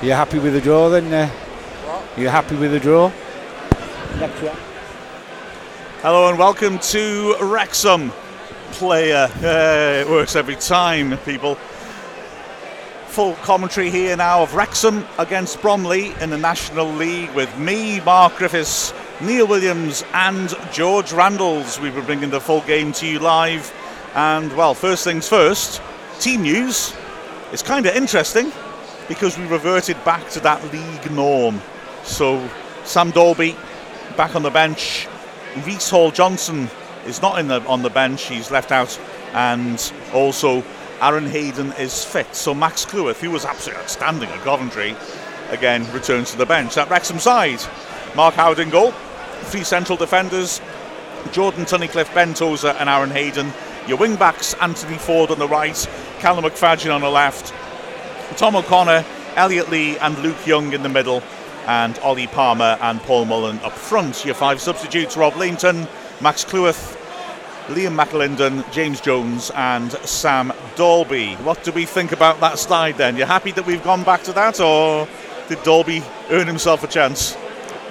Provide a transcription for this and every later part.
You happy with the draw then? Uh, you happy with the draw? Hello and welcome to Wrexham Player. Uh, it works every time, people. Full commentary here now of Wrexham against Bromley in the National League with me, Mark Griffiths, Neil Williams, and George Randalls. We were bringing the full game to you live. And well, first things first, team news. It's kind of interesting because we reverted back to that league norm. So Sam Dalby back on the bench. Reece Hall Johnson is not in the on the bench. He's left out, and also Aaron Hayden is fit. So Max Cleworth, who was absolutely outstanding at Coventry, again returns to the bench. That Wrexham side, Mark Howard in goal, three central defenders, Jordan Tunnicliffe, Ben Tozer, and Aaron Hayden. Your wing backs, Anthony Forde on the right, Callum McFadzean on the left, Tom O'Connor, Elliot Lee, and Luke Young in the middle, and Ollie Palmer and Paul Mullen up front. Your five substitutes Rob Lainton, Max Cleworth, Liam McAlinden, James Jones, and Sam Dalby. What do we think about that slide then? You happy that we've gone back to that, or did Dalby earn himself a chance?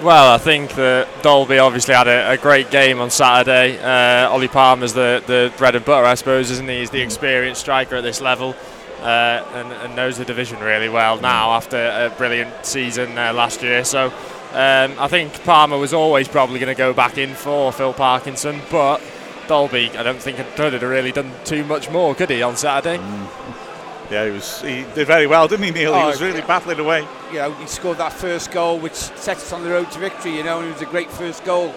Well, I think that Dalby obviously had a, a great game on Saturday. Uh, Ollie Palmer's the, the bread and butter, I suppose, isn't he? He's the experienced striker at this level uh, and, and, knows the division really well now after a brilliant season uh, last year. So um, I think Palmer was always probably going to go back in for Phil Parkinson, but Dalby, I don't think could have really done too much more, could he, on Saturday? Mm. Yeah, he was. He did very well, didn't he, Neil? Oh, he was really battling away. You know, he scored that first goal, which set us on the road to victory. You know, and it was a great first goal.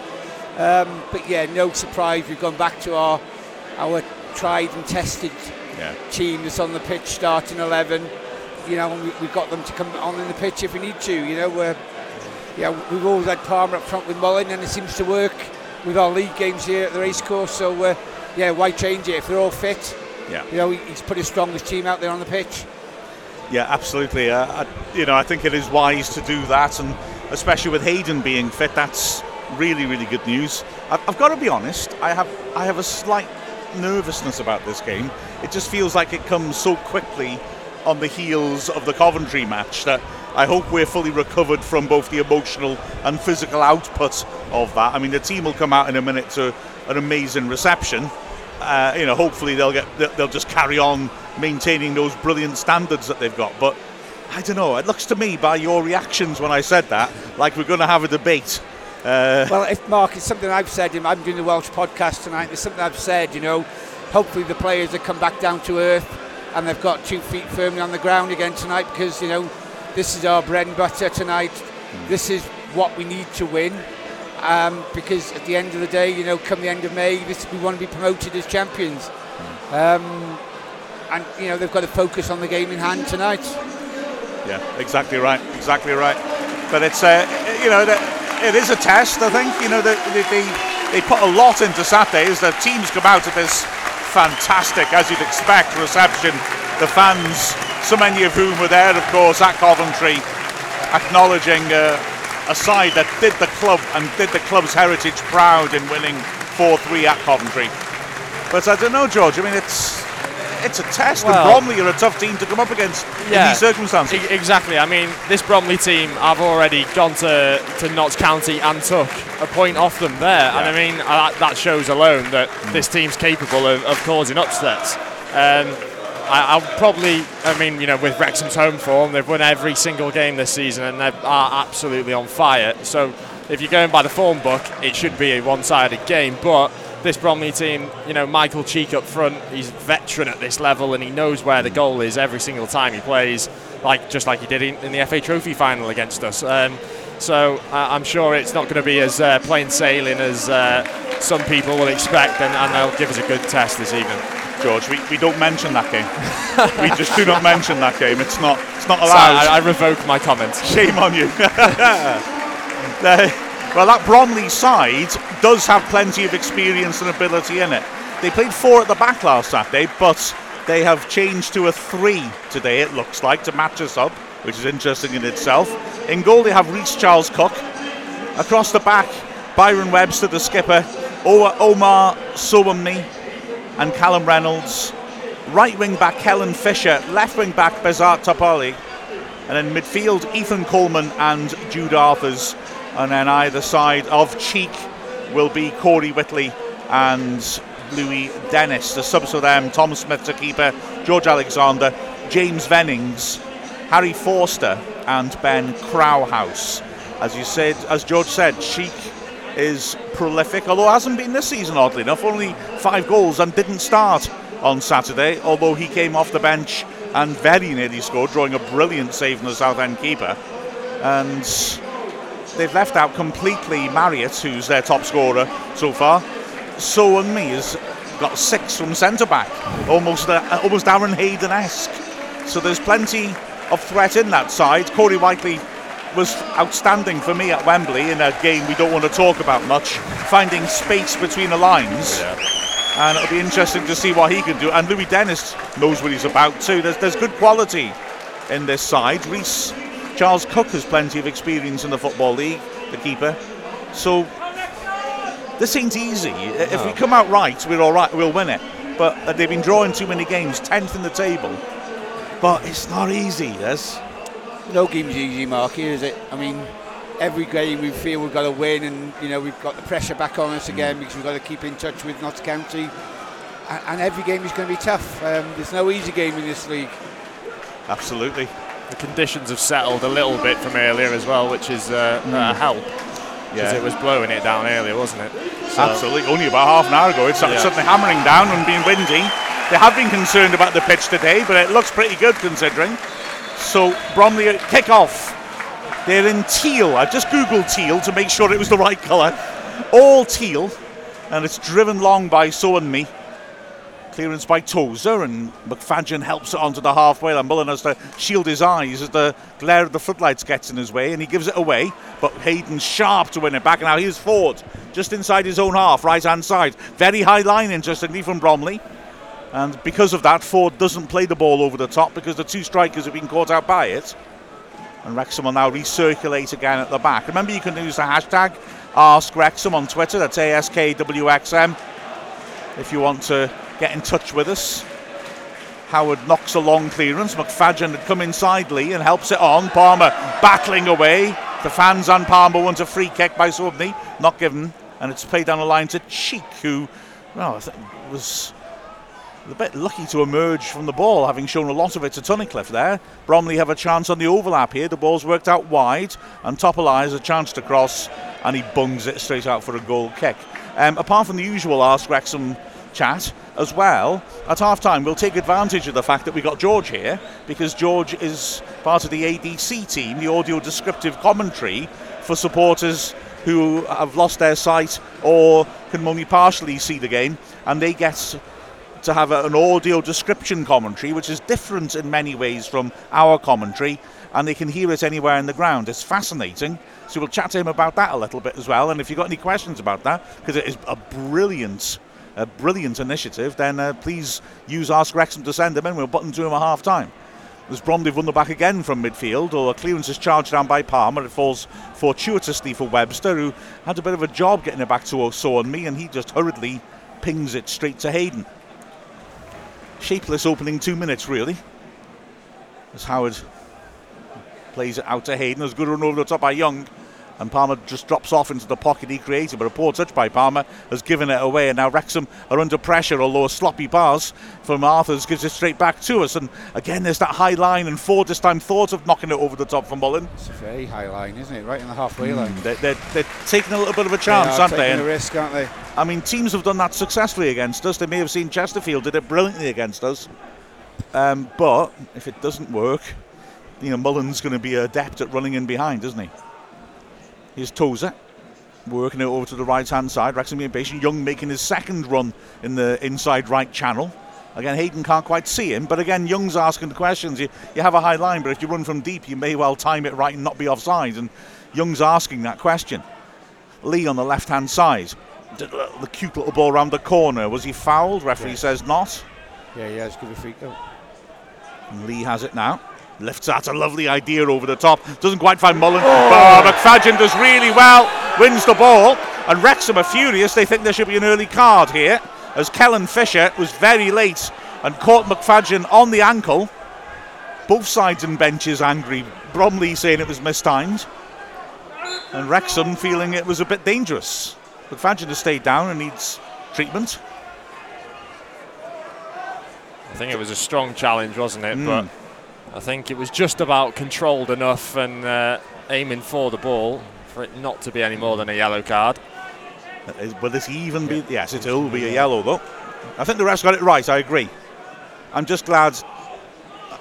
Um, but yeah, no surprise. We've gone back to our our tried and tested yeah. team that's on the pitch, starting eleven. You know, we, have got them to come on in the pitch if we need to. You know, we're yeah, we've always had Palmer up front with Mullen, and it seems to work with our league games here at the racecourse. So uh, yeah, why change it if they're all fit? Yeah. You know, he's put his strongest team out there on the pitch. Yeah, absolutely. Uh, I, you know, I think it is wise to do that, and especially with Hayden being fit, that's really, really good news. I've, I've got to be honest. I have, I have a slight nervousness about this game. It just feels like it comes so quickly on the heels of the Coventry match that I hope we're fully recovered from both the emotional and physical output of that. I mean, the team will come out in a minute to an amazing reception, uh, you know, hopefully they'll get they'll just carry on maintaining those brilliant standards that they've got. But I don't know. It looks to me by your reactions when I said that like we're going to have a debate. Uh, well, if Mark, it's something I've said. I'm doing the Welsh podcast tonight. It's something I've said. You know, hopefully the players have come back down to earth and they've got two feet firmly on the ground again tonight because you know this is our bread and butter tonight. Mm. This is what we need to win um, because at the end of the day, you know, come the end of May, this, we want to be promoted as champions. Um, and, you know, they've got to focus on the game in hand tonight. Yeah, exactly right, exactly right. But it's, uh, you know, it is a test, I think. You know, they, they, they put a lot into Saturday as the teams come out of this fantastic, as you'd expect, reception. The fans, so many of whom were there, of course, at Coventry, acknowledging uh, a side that did the club and did the club's heritage proud in winning 4-3 at Coventry. But I don't know, George. I mean, it's it's a test, well, and Bromley are a tough team to come up against yeah, in these circumstances. E- exactly. I mean, this Bromley team, I've already gone to, to Notts County and took a point off them there, yeah. and I mean uh, that shows alone that mm. this team's capable of, of causing upsets. Um, I, will probably, I mean, you know, with Wrexham's home form, they've won every single game this season and they are absolutely on fire. So if you're going by the form book, it should be a one-sided game. But this Bromley team, you know, Michael Cheek up front, he's a veteran at this level and he knows where the goal is every single time he plays, like just like he did in, in the FA Trophy final against us. Um, so uh, I'm sure it's not going to be as uh, plain sailing as uh, some people will expect, and, and they'll give us a good test this evening. George. We, we don't mention that game. we just do not mention that game. It's not it's not allowed. Sorry, I, I, revoke my comments. Shame on you. well, that Bromley side does have plenty of experience and ability in it. They played four at the back last Saturday, but they have changed to a three today. It looks like to match us up, which is interesting in itself. In goal, they have Reece Charles Cook. Across the back, Byron Webster, the skipper, Omar Sowunmi, and Callum Reynolds. Right wing back Kellen Fisher, left wing back Besart Topalli, And in midfield, Ethan Coleman and Jude Arthurs. And then either side of Cheek will be Corey Whitely and Louis Dennis. The subs for them, Tom Smith to keeper, George Alexander, James Vennings, Harry Forster and Ben Krauhaus. As you said, as George said, Cheek is prolific, although hasn't been this season, oddly enough. Only five goals and didn't start on Saturday, although he came off the bench and very nearly scored, drawing a brilliant save from the Southend keeper. And they've left out completely Marriott, who's their top scorer so far. So and me has got six from centre back, almost uh, almost Aaron Hayden esque. So there's plenty of threat in that side. Corey Whitely was outstanding for me at Wembley in a game we don't want to talk about much, finding space between the lines. Yeah. And it'll be interesting to see what he can do. And Louis Dennis knows what he's about too. There's, there's good quality in this side. Reece Charles Cook has plenty of experience in the Football League, the keeper. So this ain't easy. No. If we come out right, we're all right. We'll win it. But they've been drawing too many games, tenth in the table. But it's not easy. Yes no game's easy, Mark, is it? I mean, every game we feel we've got to win, and you know we've got the pressure back on us again because we've got to keep in touch with Notts County, and, and every game is going to be tough. Um, there's no easy game in this league. Absolutely. The conditions have settled a little bit from earlier as well, which is uh, mm. a help. Because yeah. it was blowing it down earlier, wasn't it? So Absolutely. Only about half an hour ago, it's yeah. suddenly hammering down and being windy. They have been concerned about the pitch today, but it looks pretty good considering. So Bromley kick off. They're in teal. I just googled teal to make sure it was the right colour. All teal, and it's driven long by Sowunmi. Clearance by Tozer, and McFadzean helps it onto the halfway line. Mullen has to shield his eyes as the glare of the floodlights gets in his way, and he gives it away. But Hayden's sharp to win it back, now he's Forde, just inside his own half, right hand side. Very high line, interestingly, from Bromley. And because of that, Forde doesn't play the ball over the top because the two strikers have been caught out by it. And Wrexham will now recirculate again at the back. Remember, you can use the hashtag Ask Wrexham on Twitter. That's ASKWXM. If you want to get in touch with us. Howard knocks a long clearance. McFadzean had come inside Lee and helps it on. Palmer battling away. The fans and Palmer want a free kick by Sowunmi. Not given. And it's played down the line to Cheek, who well, was a bit lucky to emerge from the ball, having shown a lot of it to Tunnicliffe there. Bromley have a chance on the overlap here. The ball's worked out wide, and Topalli has a chance to cross, and he bungs it straight out for a goal kick. Um, apart from the usual Ask Wrexham chat, as well, at half time, we'll take advantage of the fact that we've got George here, because George is part of the ADC team, the audio descriptive commentary for supporters who have lost their sight or can only partially see the game, and they get to have a, an audio description commentary, which is different in many ways from our commentary, and they can hear it anywhere in the ground. It's fascinating. So we'll chat to him about that a little bit as well. And if you've got any questions about that, because it is a brilliant, a brilliant initiative, then uh, please use Ask Wrexham to send them in. We'll button to him at half time. As Bromley won the back again from midfield, or a clearance is charged down by Palmer. It falls fortuitously for Webster, who had a bit of a job getting it back to Oso and me, and he just hurriedly pings it straight to Hayden shapeless opening two minutes, really. As Howard plays it out to Hayden. There's good run over the top by Young. And Palmer just drops off into the pocket he created, but a poor touch by Palmer has given it away. And now Wrexham are under pressure, although a sloppy pass from Arthurs gives it straight back to us. And again, there's that high line, and Forde this time thought of knocking it over the top from Mullen. It's a very high line, isn't it? Right in the halfway mm, line. They're, they're, they're, taking a little bit of a chance, they aren't they? Taking a risk, aren't they? I mean, teams have done that successfully against us. They may have seen Chesterfield did it brilliantly against us. Um, but if it doesn't work, you know, Mullen's going to be adept at running in behind, isn't he? Here's Tozer working it over to the right hand side. Wrexham being patient. Young making his second run in the inside right channel. Again, Hayden can't quite see him, but again, Young's asking the questions. You, you have a high line, but if you run from deep, you may well time it right and not be offside. And Young's asking that question. Lee on the left hand side. Uh, the cute little ball around the corner. Was he fouled? Referee yes. says not. Yeah, he has. Give a free go. Lee has it now. Lifts out a lovely idea over the top. Doesn't quite find Mullen. Oh. McFadzean does really well. Wins the ball. And Wrexham are furious. They think there should be an early card here. As Kellen Fisher was very late and caught McFadzean on the ankle. both sides and benches angry. Bromley saying it was mistimed, and Wrexham feeling it was a bit dangerous. McFadzean has stayed down and needs treatment. I think it was a strong challenge, wasn't it? Mm. But I think it was just about controlled enough and uh, aiming for the ball for it not to be any more than a yellow card. Uh, Will this even be? Yes, it will be a yellow though. I think the refs got it right. I agree. I'm just glad,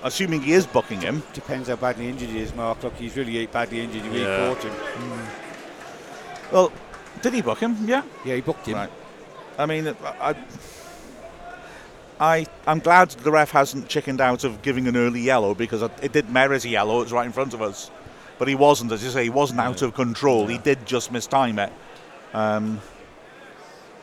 assuming he is booking him. Depends how badly injured he is, Mark. Look, he's really badly injured. He really Yeah. caught him. Well, did he book him? Yeah. Yeah, he booked him. Right. I mean, I, I, I'm glad the ref hasn't chickened out of giving an early yellow because it did merit a yellow. It was right in front of us, but he wasn't, as you say, he wasn't out of control. He did just mistime it. Um,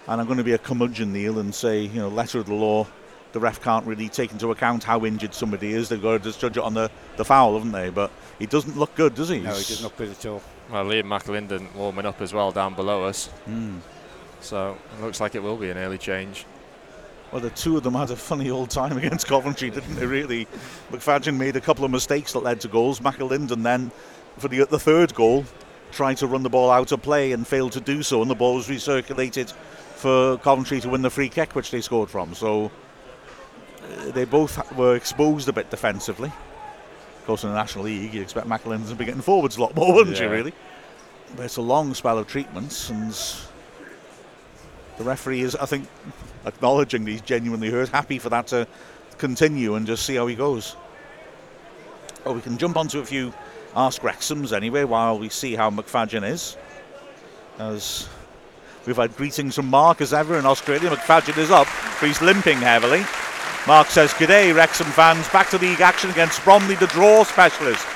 and I'm going to be a curmudgeon, Neil, and say, you know, letter of the law, the ref can't really take into account how injured somebody is. They've got to just judge it on the, the foul, haven't they? But he doesn't look good, does he? No, he doesn't look good at all. Well, Liam McAlinden warming up as well down below us. Hmm. So it looks like it will be an early change. Well, the two of them had a funny old time against Coventry, didn't they? Really, McFadzean made a couple of mistakes that led to goals. McAlinden then, for the, the third goal, tried to run the ball out of play and failed to do so, and the ball was recirculated for Coventry to win the free kick, which they scored from. So uh, they both were exposed a bit defensively. Of course, in the National League, you expect McAlinden to be getting forwards a lot more, wouldn't you? Really, but it's a long spell of treatments, and the referee is, I think, acknowledging he's genuinely hurt, happy for that to continue and just see how he goes. Oh, we can jump onto a few Ask Wrexhams anyway while we see how McFadzean is. As we've had greetings from Mark as ever in Australia. McFadzean is up, but he's limping heavily. Mark says, Good day, Wrexham fans. Back to league action against Bromley, the draw specialist.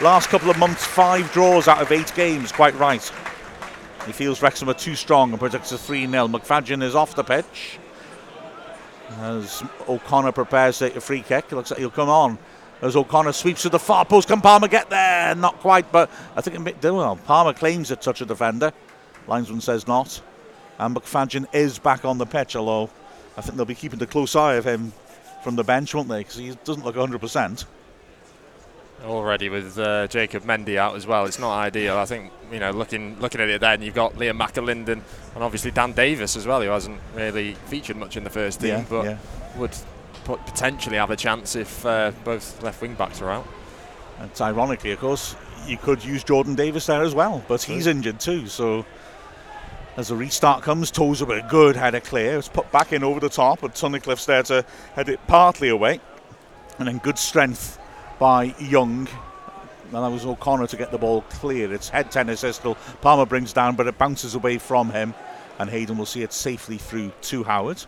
Last couple of months, five draws out of eight games. Quite right. He feels Wrexham are too strong and predicts a 3 0. McFadzean is off the pitch. As O'Connor prepares to take a free kick, looks like he'll come on. As O'Connor sweeps to the far post, can Palmer get there? Not quite, but I think it may- well, Palmer claims it touch a defender. Linesman says not. And McFadzean is back on the pitch, although I think they'll be keeping a close eye of him from the bench, won't they? Because he doesn't look 100%. Already with uh, Jacob Mendy out as well, it's not ideal. I think you know looking looking at it then you've got Liam McAlinden and obviously Dan Davis as well, who hasn't really featured much in the first team, Yeah, but yeah. would pot- potentially have a chance if uh, both left wing backs are out. And ironically, of course, you could use Jordan Davies there as well, but he's injured too. So as the restart comes, with a good header clear. It's put back in over the top, but Tunnicliffe's there to head it partly away. And then good strength by Young. And that was O'Connor to get the ball clear. It's head tennis still. Palmer brings down, but it bounces away from him. And Hayden will see it safely through to Howard.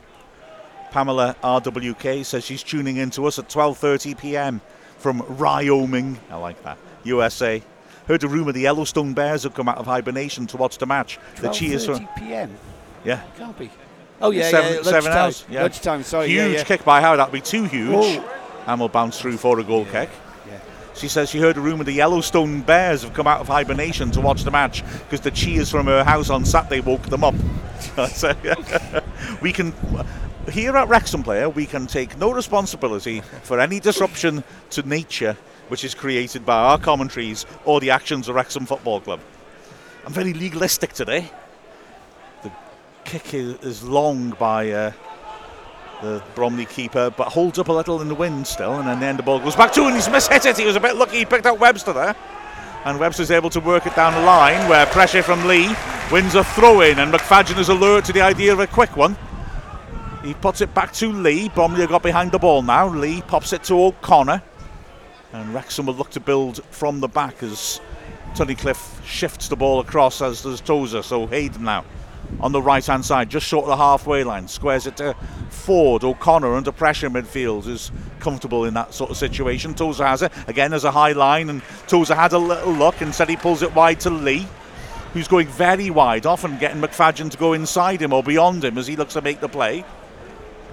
Pamela RWK says she's tuning in to us at 12:30 p.m. from Wyoming. I like that. USA. Heard a rumour the Yellowstone Bears have come out of hibernation to watch the match. The cheers from 12:30 p.m. yeah. Can't be. Oh yeah, seven, yeah. seven hours. Yeah. Lunchtime. Sorry. huge yeah, yeah. kick by Howard. That'd be too huge. Oh. And will bounce through for a goal kick. Yeah. She says she heard a rumour the Yellowstone Bears have come out of hibernation to watch the match because the cheers from her house on Saturday woke them up. So, we can, here at Wrexham Player, we can take no responsibility for any disruption to nature which is created by our commentaries or the actions of Wrexham Football Club. I'm very legalistic today. The kick is, is long by uh, the Bromley keeper, but holds up a little in the wind still, and then, the ball goes back to and he's mishit it. He was a bit lucky he picked out Webster there. And Webster's able to work it down the line where pressure from Lee wins a throw in, and McFadzean is alert to the idea of a quick one. He puts it back to Lee. Bromley got behind the ball now. Lee pops it to O'Connor. And Wrexham will look to build from the back as Tunnicliffe shifts the ball across as does Tozer. So Hayden now on the right hand side, just short of the halfway line, squares it to Forde. O'Connor under pressure in midfield is comfortable in that sort of situation. Tozer has it again as a high line, and Tozer had a little look. Instead, he pulls it wide to Lee, who's going very wide, often getting McFadzean to go inside him or beyond him as he looks to make the play.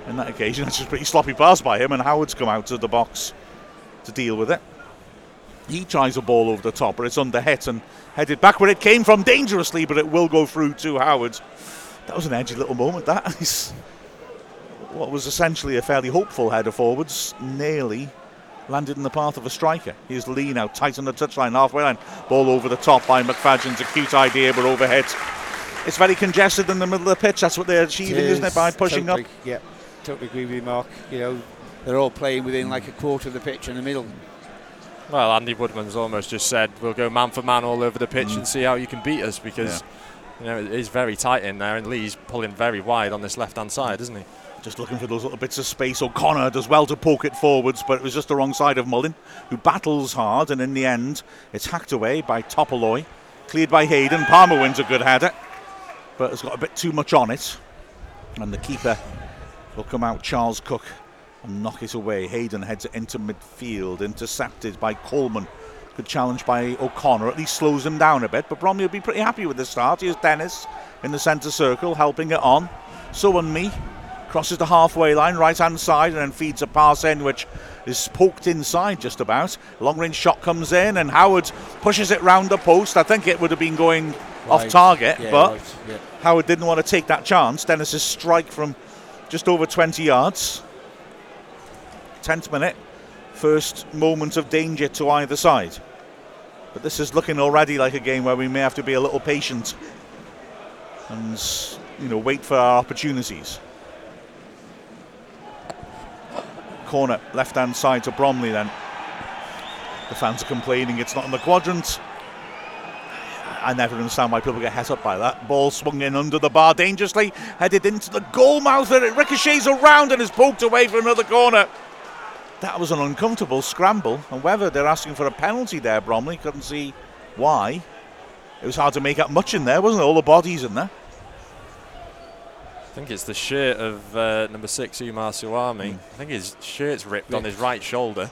In that occasion, that's just a pretty sloppy pass by him, and Howard's come out of the box to deal with it. He tries a ball over the top, but it's under hit and headed back where it came from dangerously, but it will go through to Howard. That was an edgy little moment. That is what was essentially a fairly hopeful header forwards, nearly landed in the path of a striker. Here's Lee now, tight on the touchline, halfway line. Ball over the top by McFadzean's acute idea, but overhead. It's very congested in the middle of the pitch. That's what they're achieving, is, not it, by pushing totally, up? Yeah, totally agree with you, Mark. You know, they're all playing within like a quarter of the pitch in the middle. Well, Andy Woodman's almost just said we'll go man for man all over the pitch mm. and see how you can beat us because yeah. you know it is very tight in there, and Lee's pulling very wide on this left-hand side, isn't he? Just looking for those little bits of space. O'Connor does well to poke it forwards, but it was just the wrong side of Mullen, who battles hard, and in the end, it's hacked away by Topalli, cleared by Hayden. Palmer wins a good header, but has got a bit too much on it, and the keeper will come out. Charles Cook knock it away. Hayden heads into midfield, intercepted by Coleman. Good challenge by O'Connor, at least slows him down a bit. But Bromley will be pretty happy with the start. Here's Dennis in the centre circle, helping it on. Sowunmi crosses the halfway line, right hand side, and then feeds a pass in, which is poked inside just about. Long range shot comes in, and Howard pushes it round the post. I think it would have been going right. off target, yeah, but right. yeah. Howard didn't want to take that chance. Dennis's strike from just over 20 yards. 10th minute, first moment of danger to either side. But this is looking already like a game where we may have to be a little patient and you know wait for our opportunities. Corner, left hand side to Bromley then. The fans are complaining it's not in the quadrant. I never understand why people get het up by that. Ball swung in under the bar dangerously, headed into the goal mouth, and it ricochets around and is poked away for another corner. That was an uncomfortable scramble, and whether they're asking for a penalty there, Bromley couldn't see why. It was hard to make out much in there, wasn't it? All the bodies in there. I think it's the shirt of uh, number six, Omar Sowunmi. Mm. I think his shirt's ripped on his right shoulder.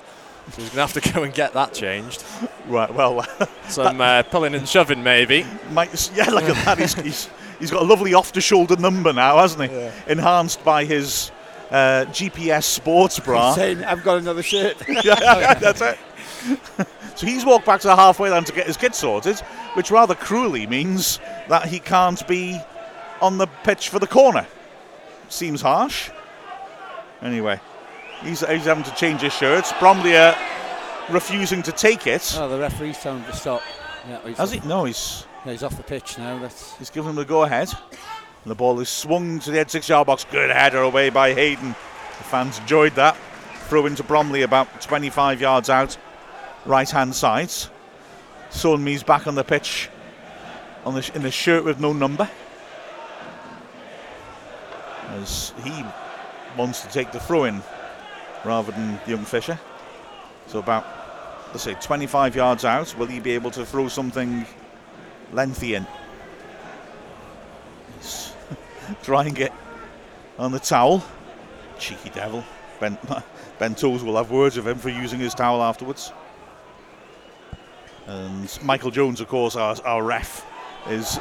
So he's going to have to go and get that changed. Right, well. Some uh, pulling and shoving, maybe. Might, yeah, look at that. He's, he's, he's got a lovely off the shoulder number now, hasn't he? Yeah. Enhanced by his uh, GPS sports bra. Saying, I've got another shirt. yeah, that's it. so he's walked back to the halfway line to get his kit sorted, which rather cruelly means that he can't be on the pitch for the corner. Seems harsh. Anyway, he's, he's having to change his shirts. Bromley uh, refusing to take it. Oh, the referee's telling him to stop. Yeah, Has he? No, he's. He's off the pitch now. That's he's given him the go ahead. And the ball is swung to the edge six yard box. Good header away by Hayden. The fans enjoyed that. Throw into Bromley about 25 yards out, right hand side. Sowunmi's back on the pitch on the, in a shirt with no number. As he wants to take the throw in rather than young Fisher. So about, let's say, 25 yards out. Will he be able to throw something lengthy in? Drying it on the towel. Cheeky devil. Ben, ben Tools will have words of him for using his towel afterwards. And Michael Jones, of course, our, our ref, is,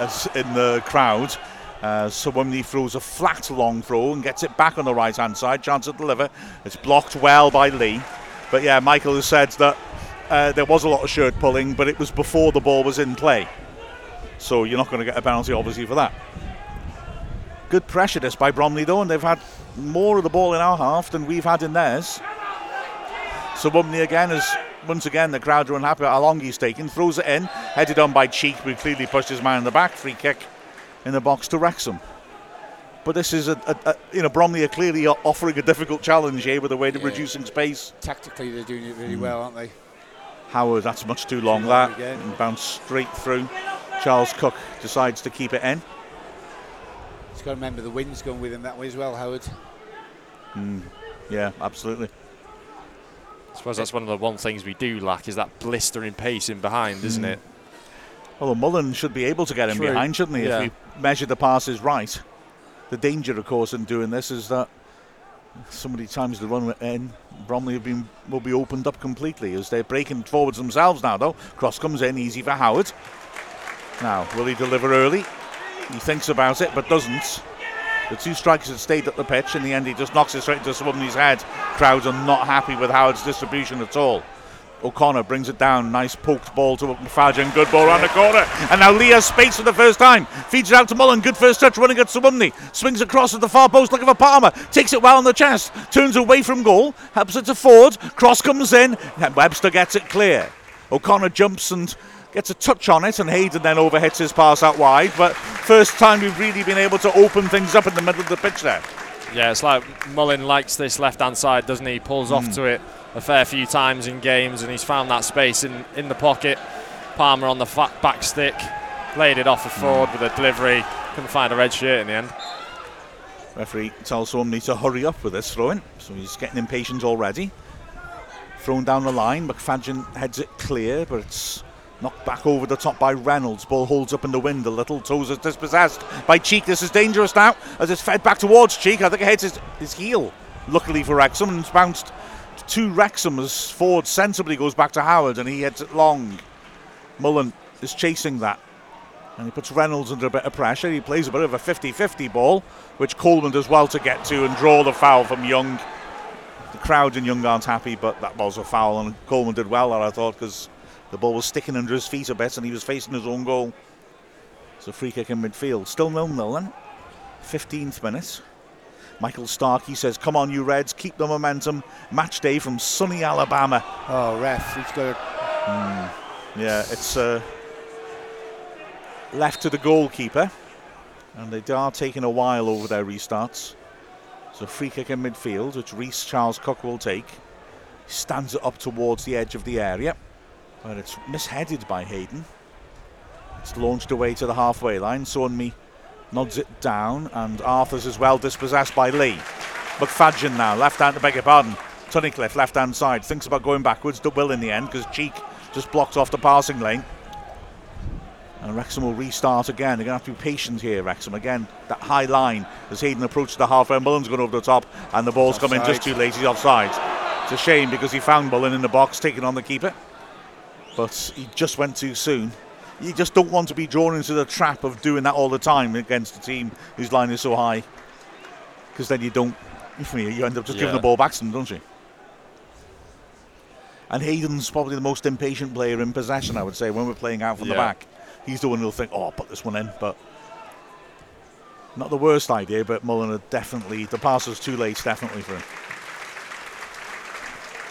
is in the crowd. Uh, throws a flat long throw and gets it back on the right hand side, chance to deliver. It's blocked well by Lee. But yeah, Michael has said that uh, there was a lot of shirt pulling, but it was before the ball was in play. So you're not going to get a penalty, obviously, for that. Good pressure this by Bromley though, and they've had more of the ball in our half than we've had in theirs. So Bromley again is once again the crowd are unhappy how long he's taken. Throws it in, headed on by Cheek, who clearly pushed his man in the back. Free kick in the box to Wrexham. But this is a, a, a, you know Bromley are clearly offering a difficult challenge here with the way they're yeah. reducing space. Tactically, they're doing it really mm. well, aren't they? Howard, that's much too long. Too long that and bounced straight through. Charles Cook decides to keep it in got to remember the wind's going with him that way as well, Howard. Mm, yeah, absolutely. I suppose that's one of the one things we do lack is that blistering pace in behind, isn't mm. it? Well, Mullen should be able to get him True. behind, shouldn't he? Yeah. If we measure the passes right. The danger, of course, in doing this is that so many times the run in, Bromley have been will be opened up completely as they're breaking forwards themselves now. Though cross comes in easy for Howard. Now will he deliver early? He thinks about it but doesn't. The two strikers had stayed at the pitch. In the end, he just knocks it straight into someone's head. Crowds are not happy with Howard's distribution at all. O'Connor brings it down. Nice poked ball to McFadzean. Good ball around the corner. And now Leah space for the first time. Feeds it out to Mullen. Good first touch running at Sowunmi. Swings across at the far post looking for Palmer. Takes it well on the chest. Turns away from goal. Helps it to Forde. Cross comes in. And Webster gets it clear. O'Connor jumps and gets a touch on it. And Hayden then overhits his pass out wide. But first time we've really been able to open things up in the middle of the pitch there. Yeah, it's like Mullen likes this left hand side, doesn't he? he pulls mm. off to it a fair few times in games, and he's found that space in, in the pocket. Palmer on the flat back stick, laid it off a Forde with a delivery. Couldn't find a red shirt in the end. Referee tells Omni to hurry up with this throwing, so he's getting impatient already. Thrown down the line, McFadzean heads it clear, but it's knocked back over the top by Reynolds. Ball holds up in the wind a little. Toes is dispossessed by Cheek. This is dangerous now as it's fed back towards Cheek. I think it hits his, his heel, luckily for Wrexham, and it's bounced to Wrexham as Forde sensibly goes back to Howard and he heads it long. Mullen is chasing that. And he puts Reynolds under a bit of pressure. He plays a bit of a 50 50 ball, which Coleman does well to get to and draw the foul from Young. The crowd in Young aren't happy, but that was a foul, and Coleman did well there, I thought, because the ball was sticking under his feet a bit and he was facing his own goal. It's a free kick in midfield. Still nil nil then. 15th minute. Michael Starkey says, Come on, you Reds, keep the momentum. Match day from sunny Alabama. Oh, ref, he's got. Mm. Yeah, it's uh, left to the goalkeeper. And they are taking a while over their restarts. It's a free kick in midfield, which Reece Charles Cook will take. He stands it up towards the edge of the area. But it's misheaded by Hayden. It's launched away to the halfway line. Sowunmi nods it down, and Arthur's as well dispossessed by Lee. McFadzean now, left hand, to beg your pardon. Tunnicliffe, left hand side, thinks about going backwards, will in the end because Cheek just blocked off the passing lane. And Wrexham will restart again. They're going to have to be patient here, Wrexham. Again, that high line as Hayden approaches the halfway. Mullen's going over the top, and the ball's coming just too late. He's offside. It's a shame because he found Mullen in the box, taking on the keeper. But he just went too soon you just don't want to be drawn into the trap of doing that all the time against a team whose line is so high. Because then you don't, you end up just yeah. giving the ball back to them, don't you? And Hayden's probably the most impatient player in possession, I would say, when we're playing out from yeah. the back. He's the one who'll think, oh, I'll put this one in. But not the worst idea, but Mulliner definitely, the pass was too late, definitely for him.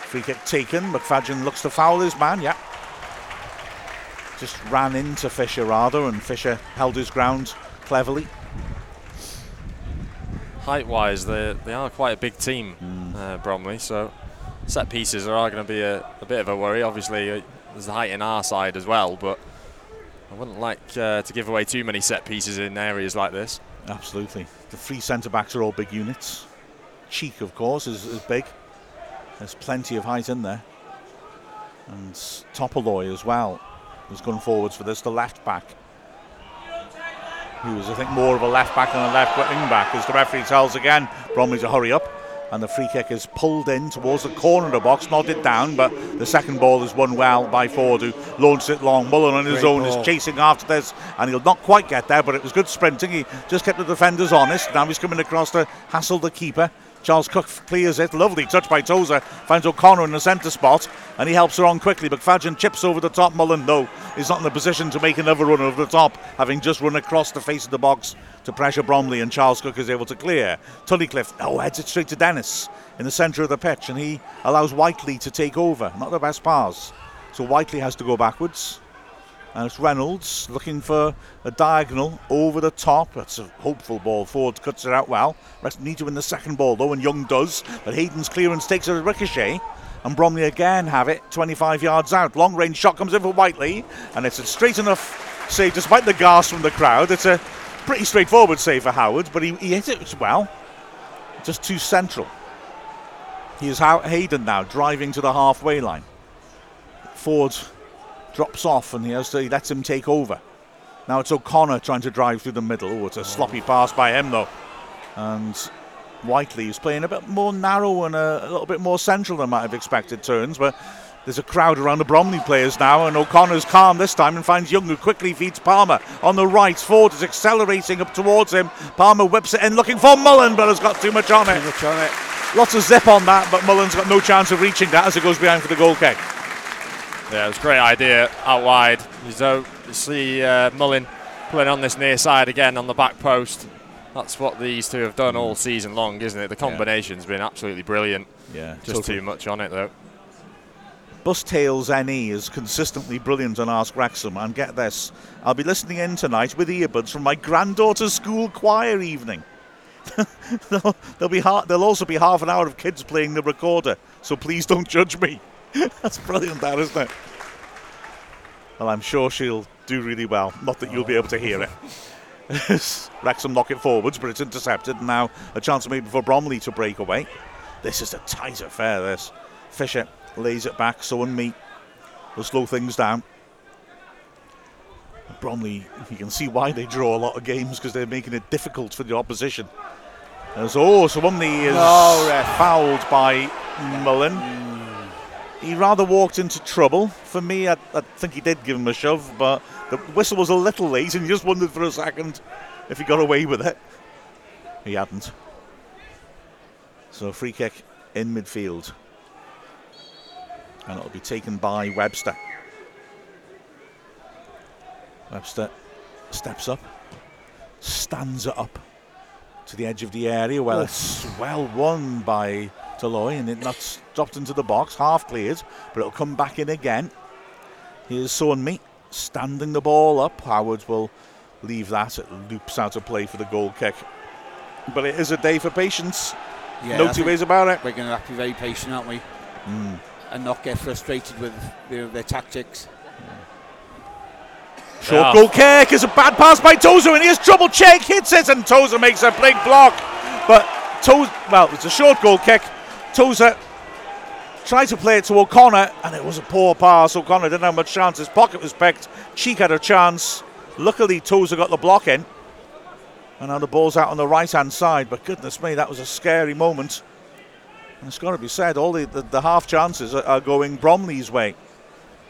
Free kick taken. McFadzean looks to foul his man, yeah just ran into Fisher rather, and Fisher held his ground cleverly. Height wise, they, they are quite a big team, mm. uh, Bromley, so set pieces are going to be a, a, bit of a worry. Obviously, uh, there's the height in our side as well, but I wouldn't like uh, to give away too many set pieces in areas like this. Absolutely. The three centre backs are all big units. Cheek, of course, is, is big. There's plenty of height in there. And Topalli as well who's gone forwards for this, the left back. He was, I think, more of a left back than a left wing back, as the referee tells again Bromley to hurry up. And the free kick is pulled in towards the corner of the box, nodded down, but the second ball is won well by Forde, who launched it long. Mullen on his Great own ball. is chasing after this, and he'll not quite get there, but it was good sprinting. He just kept the defenders honest. Now he's coming across to hassle the keeper. Charles Cook clears it. Lovely touch by Tozer. Finds O'Connor in the centre spot and he helps her on quickly. But McFadzean chips over the top. Mullen, though, he's not in a position to make another run over the top, having just run across the face of the box to pressure Bromley and Charles Cook is able to clear. Tunnicliffe, oh, heads it straight to Dennis in the centre of the pitch and he allows Whitely to take over. Not the best pass. So Whitely has to go backwards. And it's Reynolds looking for a diagonal over the top. That's a hopeful ball. Forde cuts it out well. Rest need to win the second ball though, and Young does. But Hayden's clearance takes a ricochet. And Bromley again have it 25 yards out. Long range shot comes in for Whitely. And it's a straight enough save despite the gas from the crowd. It's a pretty straightforward save for Howard, but he, he hit it as well. Just too central. He is Hayden now driving to the halfway line. Forde drops off and he, has to, he lets him take over. Now it's O'Connor trying to drive through the middle. Oh, it's a sloppy pass by him though. And Whitely is playing a bit more narrow and a, a, little bit more central than I might have expected turns, but there's a crowd around the Bromley players now, and O'Connor's calm this time and finds Young, who quickly feeds Palmer on the right. Forde is accelerating up towards him. Palmer whips it in, looking for Mullen, but has got too much on it. Too much on it. Lots of zip on that, but Mullen's got no chance of reaching that as it goes behind for the goal kick. Yeah, it was a great idea out wide. You see uh, Mullen playing on this near side again on the back post. That's what these two have done all season long, isn't it? The combination's been absolutely brilliant. Yeah, Just too much on it though. Bus Tales NE is consistently brilliant on Ask Wrexham. And get this, I'll be listening in tonight with earbuds from my granddaughter's school choir evening. there'll, there'll, be ha- there'll also be half an hour of kids playing the recorder, so please don't judge me. That's brilliant, that isn't it? Well, I'm sure she'll do really well. Not that you'll be able to hear it. Wrexham knock it forwards, but it's intercepted. Now a chance maybe for Bromley to break away. This is a tight affair. This Fisher lays it back, Sowunmi will slow things down. Bromley, you can see why they draw a lot of games because they're making it difficult for the opposition. As oh, so is No, fouled by Mullen. Mm. He rather walked into trouble. For me, I, I think he did give him a shove, but the whistle was a little late, and you just wondered for a second if he got away with it. He hadn't. So free kick in midfield. And it'll be taken by Webster. Webster steps up, stands up to the edge of the area. Well, it's well won by Toloy, and it not dropped into the box, half cleared, but it'll come back in again. Here's Sowunmi standing the ball up. Howard will leave that. It loops out of play for the goal kick. But it is a day for patience. Yeah, no I two ways about it. We're going to have to be very patient, aren't we? Hmm. And not get frustrated with their, their tactics. Short Yeah. goal kick is a bad pass by Tozer, and here's trouble. Cheek hits it, and Tozer makes a big block. But Tozer, well, it's a short goal kick. Tozer tried to play it to O'Connor, and it was a poor pass. O'Connor didn't have much chance. His pocket was picked. Cheek had a chance. Luckily, Tozer got the block in. And now the ball's out on the right hand side. But goodness me, that was a scary moment. And it's got to be said, all the, the, the half chances are, are going Bromley's way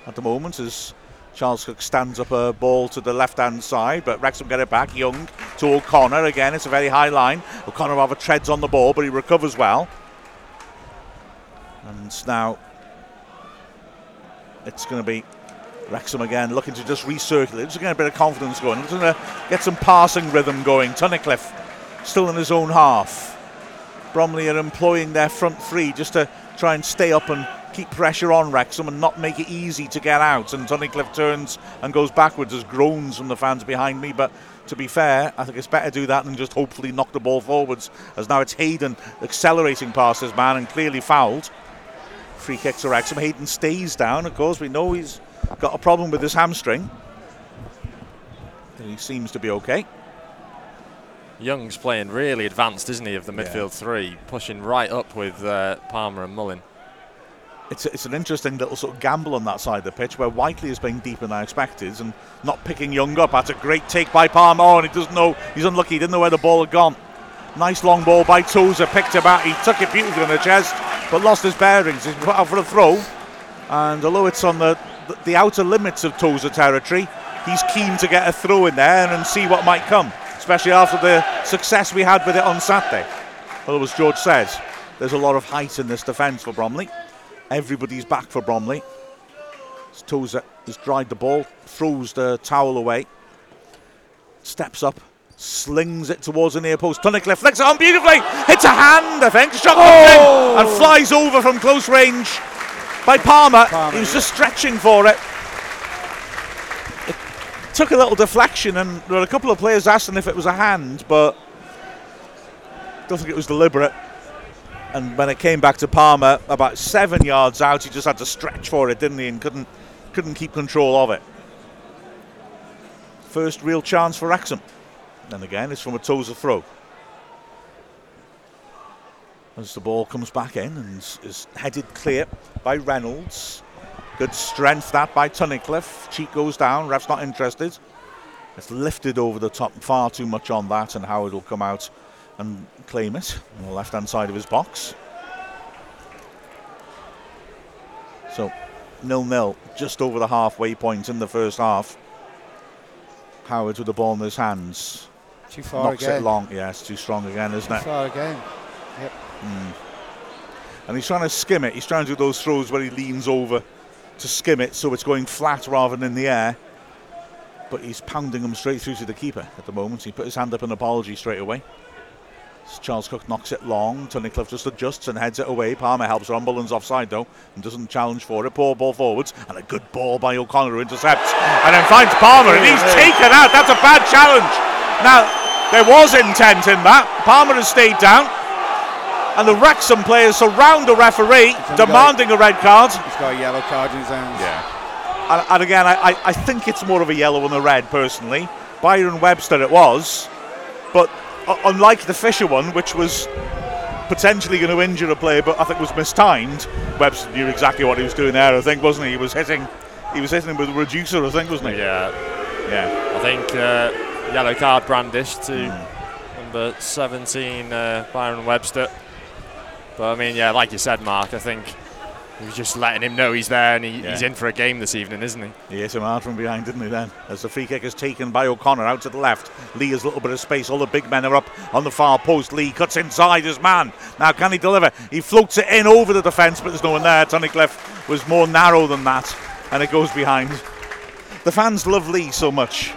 at the moment as Charles Cook stands up a ball to the left hand side, but Wrexham get it back. Young to O'Connor again. It's a very high line. O'Connor rather treads on the ball, but he recovers well. And now it's going to be Wrexham again looking to just recircle recirculate, just to get a bit of confidence going, just going to get some passing rhythm going. Tunnicliffe still in his own half. Bromley are employing their front three just to try and stay up and keep pressure on Wrexham and not make it easy to get out. And Tunnicliffe turns and goes backwards as groans from the fans behind me. But to be fair, I think it's better to do that than just hopefully knock the ball forwards. As now it's Hayden accelerating past his man and clearly fouled. Free kick to Wrexham. Hayden stays down. Of course, we know he's got a problem with his hamstring. He seems to be okay. Young's playing really advanced, isn't he, of the Yeah. midfield three, pushing right up with uh, Palmer and Mullen. it's, it's an interesting little sort of gamble on that side of the pitch where Whitely is playing deeper than I expected and not picking Young up. That's a great take by Palmer. Oh, and he doesn't know, he's unlucky, he didn't know where the ball had gone. Nice long ball by Tozer, picked him out. He took it beautifully on the chest, but lost his bearings. He's put out for a throw. And although it's on the, the, outer limits of Tozer territory, he's keen to get a throw in there and see what might come, especially after the success we had with it on Saturday. Well, as George says, there's a lot of height in this defence for Bromley. Everybody's back for Bromley. Tozer has dried the ball, throws the towel away, steps up, slings it towards the near post. Tunnicliffe flicks it on beautifully, hits a hand, I think, shot in oh! and flies over from close range by Palmer. Palmer, he was yeah. just stretching for it. It took a little deflection, and there were a couple of players asking if it was a hand, but I don't think it was deliberate. And when it came back to Palmer, about seven yards out, he just had to stretch for it, didn't he? And couldn't couldn't keep control of it. First real chance for Wrexham. And again, it's from a Tozer throw. As the ball comes back in and is- is headed clear by Reynolds. Good strength that by Tunnicliffe. Cheek goes down, ref's not interested. It's lifted over the top, far too much on that, and Howard will come out and claim it on the left hand side of his box. So, nil nil, just over the halfway point in the first half. Howard with the ball in his hands. Too far Knocks again. it long. Yeah, it's too strong again, isn't Too it? far again. Yep. Hmm. And he's trying to skim it. He's trying to do those throws where he leans over to skim it so it's going flat rather than in the air. But he's pounding them straight through to the keeper at the moment. He put his hand up in apology straight away. As Charles Cook knocks it long. Tunnicliffe just adjusts and heads it away. Palmer helps on. Offside though and doesn't challenge for it. Poor ball forwards and a good ball by O'Connor who intercepts and then finds Palmer and he's taken out. That's a bad challenge. Now there was intent in that. Palmer has stayed down. And the Wrexham players surround the referee, demanding a red card. He's got a yellow card in his hands. Yeah. And, and again, I, I, I think it's more of a yellow than a red, personally. Byron Webster it was. But uh, unlike the Fisher one, which was potentially going to injure a player, but I think was mistimed, Webster knew exactly what he was doing there, I think, wasn't he? He was hitting he was hitting him with a reducer, I think, wasn't he? Yeah. Yeah. I think uh, yellow card brandished to number 17, uh, Byron Webster. But I mean, yeah, like you said, Mark, I think he was just letting him know he's there and he, Yeah. he's in for a game this evening, isn't he? He hit him hard from behind, didn't he, then? As the free kick is taken by O'Connor out to the left. Lee has a little bit of space. All the big men are up on the far post. Lee cuts inside his man. Now, can he deliver? He floats it in over the defence, but there's no one there. Tunnicliffe was more narrow than that, and it goes behind. The fans love Lee so much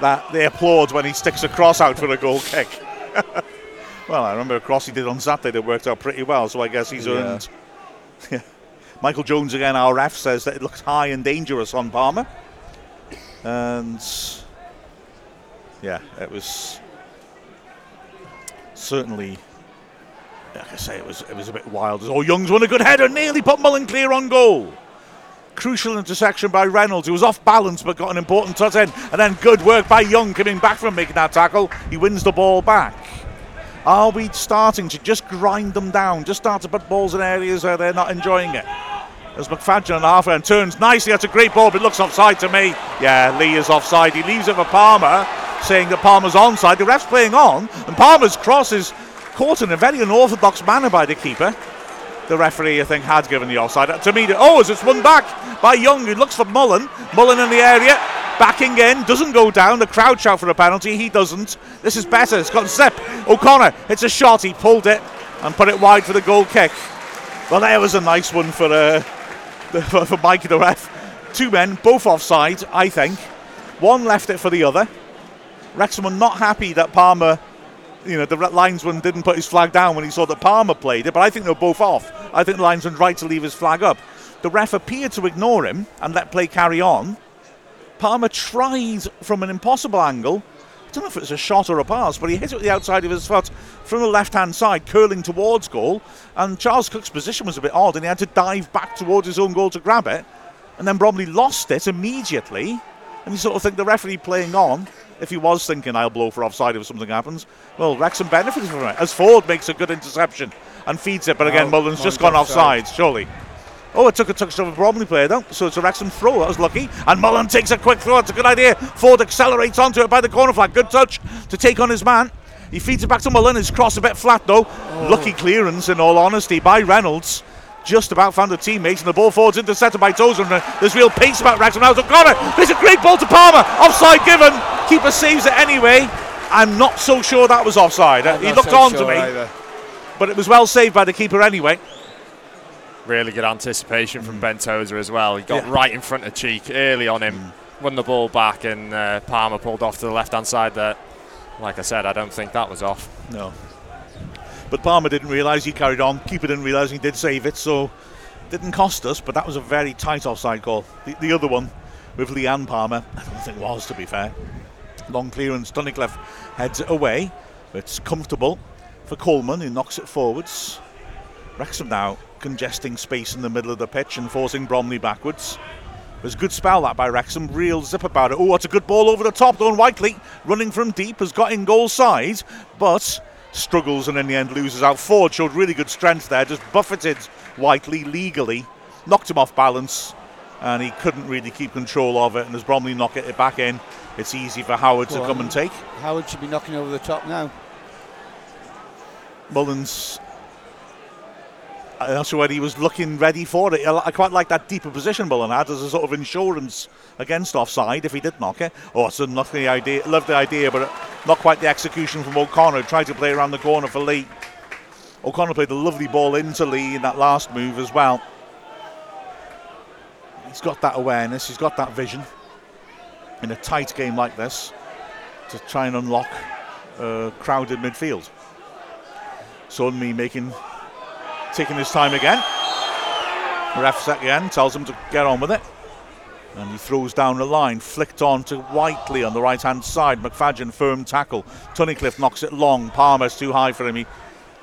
that they applaud when he sticks a cross out for a goal kick. well, I remember a cross he did on Saturday that worked out pretty well, so I guess he's Yeah. earned. Yeah. Michael Jones again, our ref, says that it looks high and dangerous on Palmer. And yeah, it was certainly, like I say, it was it was a bit wild. Oh, Young's won a good header, nearly put Mullen clear on goal. Crucial intersection by Reynolds, who was off balance but got an important touch in. And then good work by Young coming back from making that tackle. He wins the ball back. Are we starting to just grind them down? Just start to put balls in areas where they're not enjoying it? As McFadzean on half and turns nicely, that's a great ball, but looks offside to me. Yeah, Lee is offside. He leaves it for Palmer, saying that Palmer's onside. The ref's playing on, and Palmer's cross is caught in a very unorthodox manner by the keeper. The referee, I think, had given the offside. To me, oh, as it's won back by Young, who looks for Mullen. Mullen in the area, backing in, doesn't go down. The crowd shout for a penalty. He doesn't. This is better. It's got Zip. O'Connor, it's a shot. He pulled it and put it wide for the goal kick. Well, there was a nice one for uh, for, Mikey the ref. Two men, both offside, I think. One left it for the other. Wrexham not happy that Palmer, you know, the linesman didn't put his flag down when he saw that Palmer played it, but I think they were both off. I think the linesman's right to leave his flag up. The ref appeared to ignore him and let play carry on. Palmer tried from an impossible angle. I don't know if it was a shot or a pass, but he hit it with the outside of his foot from the left hand side, curling towards goal. And Charles Cook's position was a bit odd, and he had to dive back towards his own goal to grab it. And then Bromley lost it immediately. And you sort of think the referee playing on, if he was thinking I'll blow for offside if something happens, well, Wrexham benefits from it. As Forde makes a good interception and feeds it, but again, Oh, Mullen's just gone offside. offside, surely. Oh, it took a touch of a Bromley player, though. So it's a Wrexham throw. That was lucky. And Mullen takes a quick throw. It's a good idea. Forde accelerates onto it by the corner flag. Good touch to take on his man. He feeds it back to Mullen. His cross a bit flat, though. Oh. Lucky clearance, in all honesty, by Reynolds. Just about found a teammate, and the ball forwards intercepted by Tozer. And uh, there's real pace about Wrexham now. O'Connor. There's a great ball to Palmer. Offside given. Keeper saves it anyway. I'm not so sure that was offside. Uh, I'm he looked so on to me, either. Mm. but it was well saved by the keeper anyway. Really good anticipation from Ben Tozer as well. He got Yeah. right in front of Cheek early on him, won the ball back, and uh, Palmer pulled off to the left hand side there. Like I said, I don't think that was off. No. But Palmer didn't realise he carried on. Keeper didn't realise he did save it, so didn't cost us. But that was a very tight offside call. The, the other one with Leanne Palmer, I don't think was to be fair. Long clearance, Tunnicliffe heads it away. It's comfortable for Coleman, who knocks it forwards. Wrexham now congesting space in the middle of the pitch and forcing Bromley backwards. There's a good spell that by Wrexham, real zip about it. Oh, it's a good ball over the top. Don Whitely running from deep has got in goal side, but struggles and in the end loses out. Forde showed really good strength there, just buffeted Whitely legally, knocked him off balance, and he couldn't really keep control of it. And as Bromley knock it back in, it's easy for Howard to come and take. Howard should be knocking over the top now. Mullins. Not sure whether he was looking ready for it. I quite like that deeper position Mullen had as a sort of insurance against offside if he did knock it. Oh, it's a lovely idea. Love the idea, but uh, not quite the execution from O'Connor. Tried to play around the corner for Lee. O'Connor played a lovely ball into Lee in that last move as well. he's got that awareness, he's got that vision in a tight game like this to try and unlock a crowded midfield. Sowunmi making, taking his time again. Ref again tells him to get on with it. And he throws down the line, flicked on to Whitely on the right hand side. McFadzean, firm tackle. Tunnicliffe knocks it long. Palmer's too high for him. He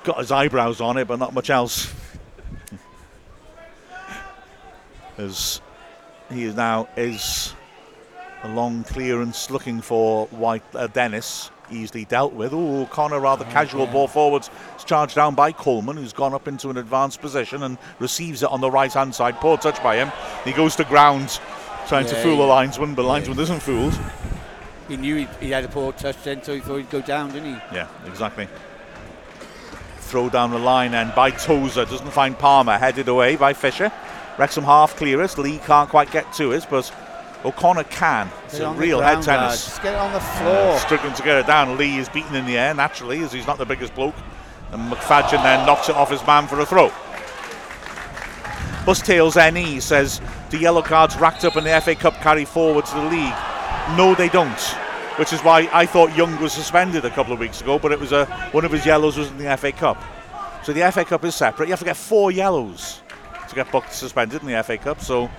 got his eyebrows on it, but not much else. As he now is a long clearance looking for White uh, Dennis easily dealt with. Oh, Connor rather oh, casual yeah. ball forwards. It's charged down by Coleman, who's gone up into an advanced position and receives it on the right hand side. Poor touch by him. He goes to ground trying yeah, to fool the linesman, but the linesman isn't fooled. He knew he, he, had a poor touch then, so he thought he'd go down, didn't he? Yeah, exactly. Throw down the line and by Tozer, doesn't find Palmer, headed away by Fisher. Wrexham half clearest. Lee can't quite get to it, but O'Connor can. It's a real head tennis. Just get it on the floor. Uh, struggling to get it down. Lee is beaten in the air naturally, as he's not the biggest bloke. And McFadzean then knocks it off his man for a throw. Bustails NE says the yellow cards racked up in the FA Cup carry forward to the league. No, they don't. Which is why I thought Young was suspended a couple of weeks ago, but it was a one of his yellows was in the FA Cup. So the FA Cup is separate. You have to get four yellows to get booked suspended in the FA Cup. So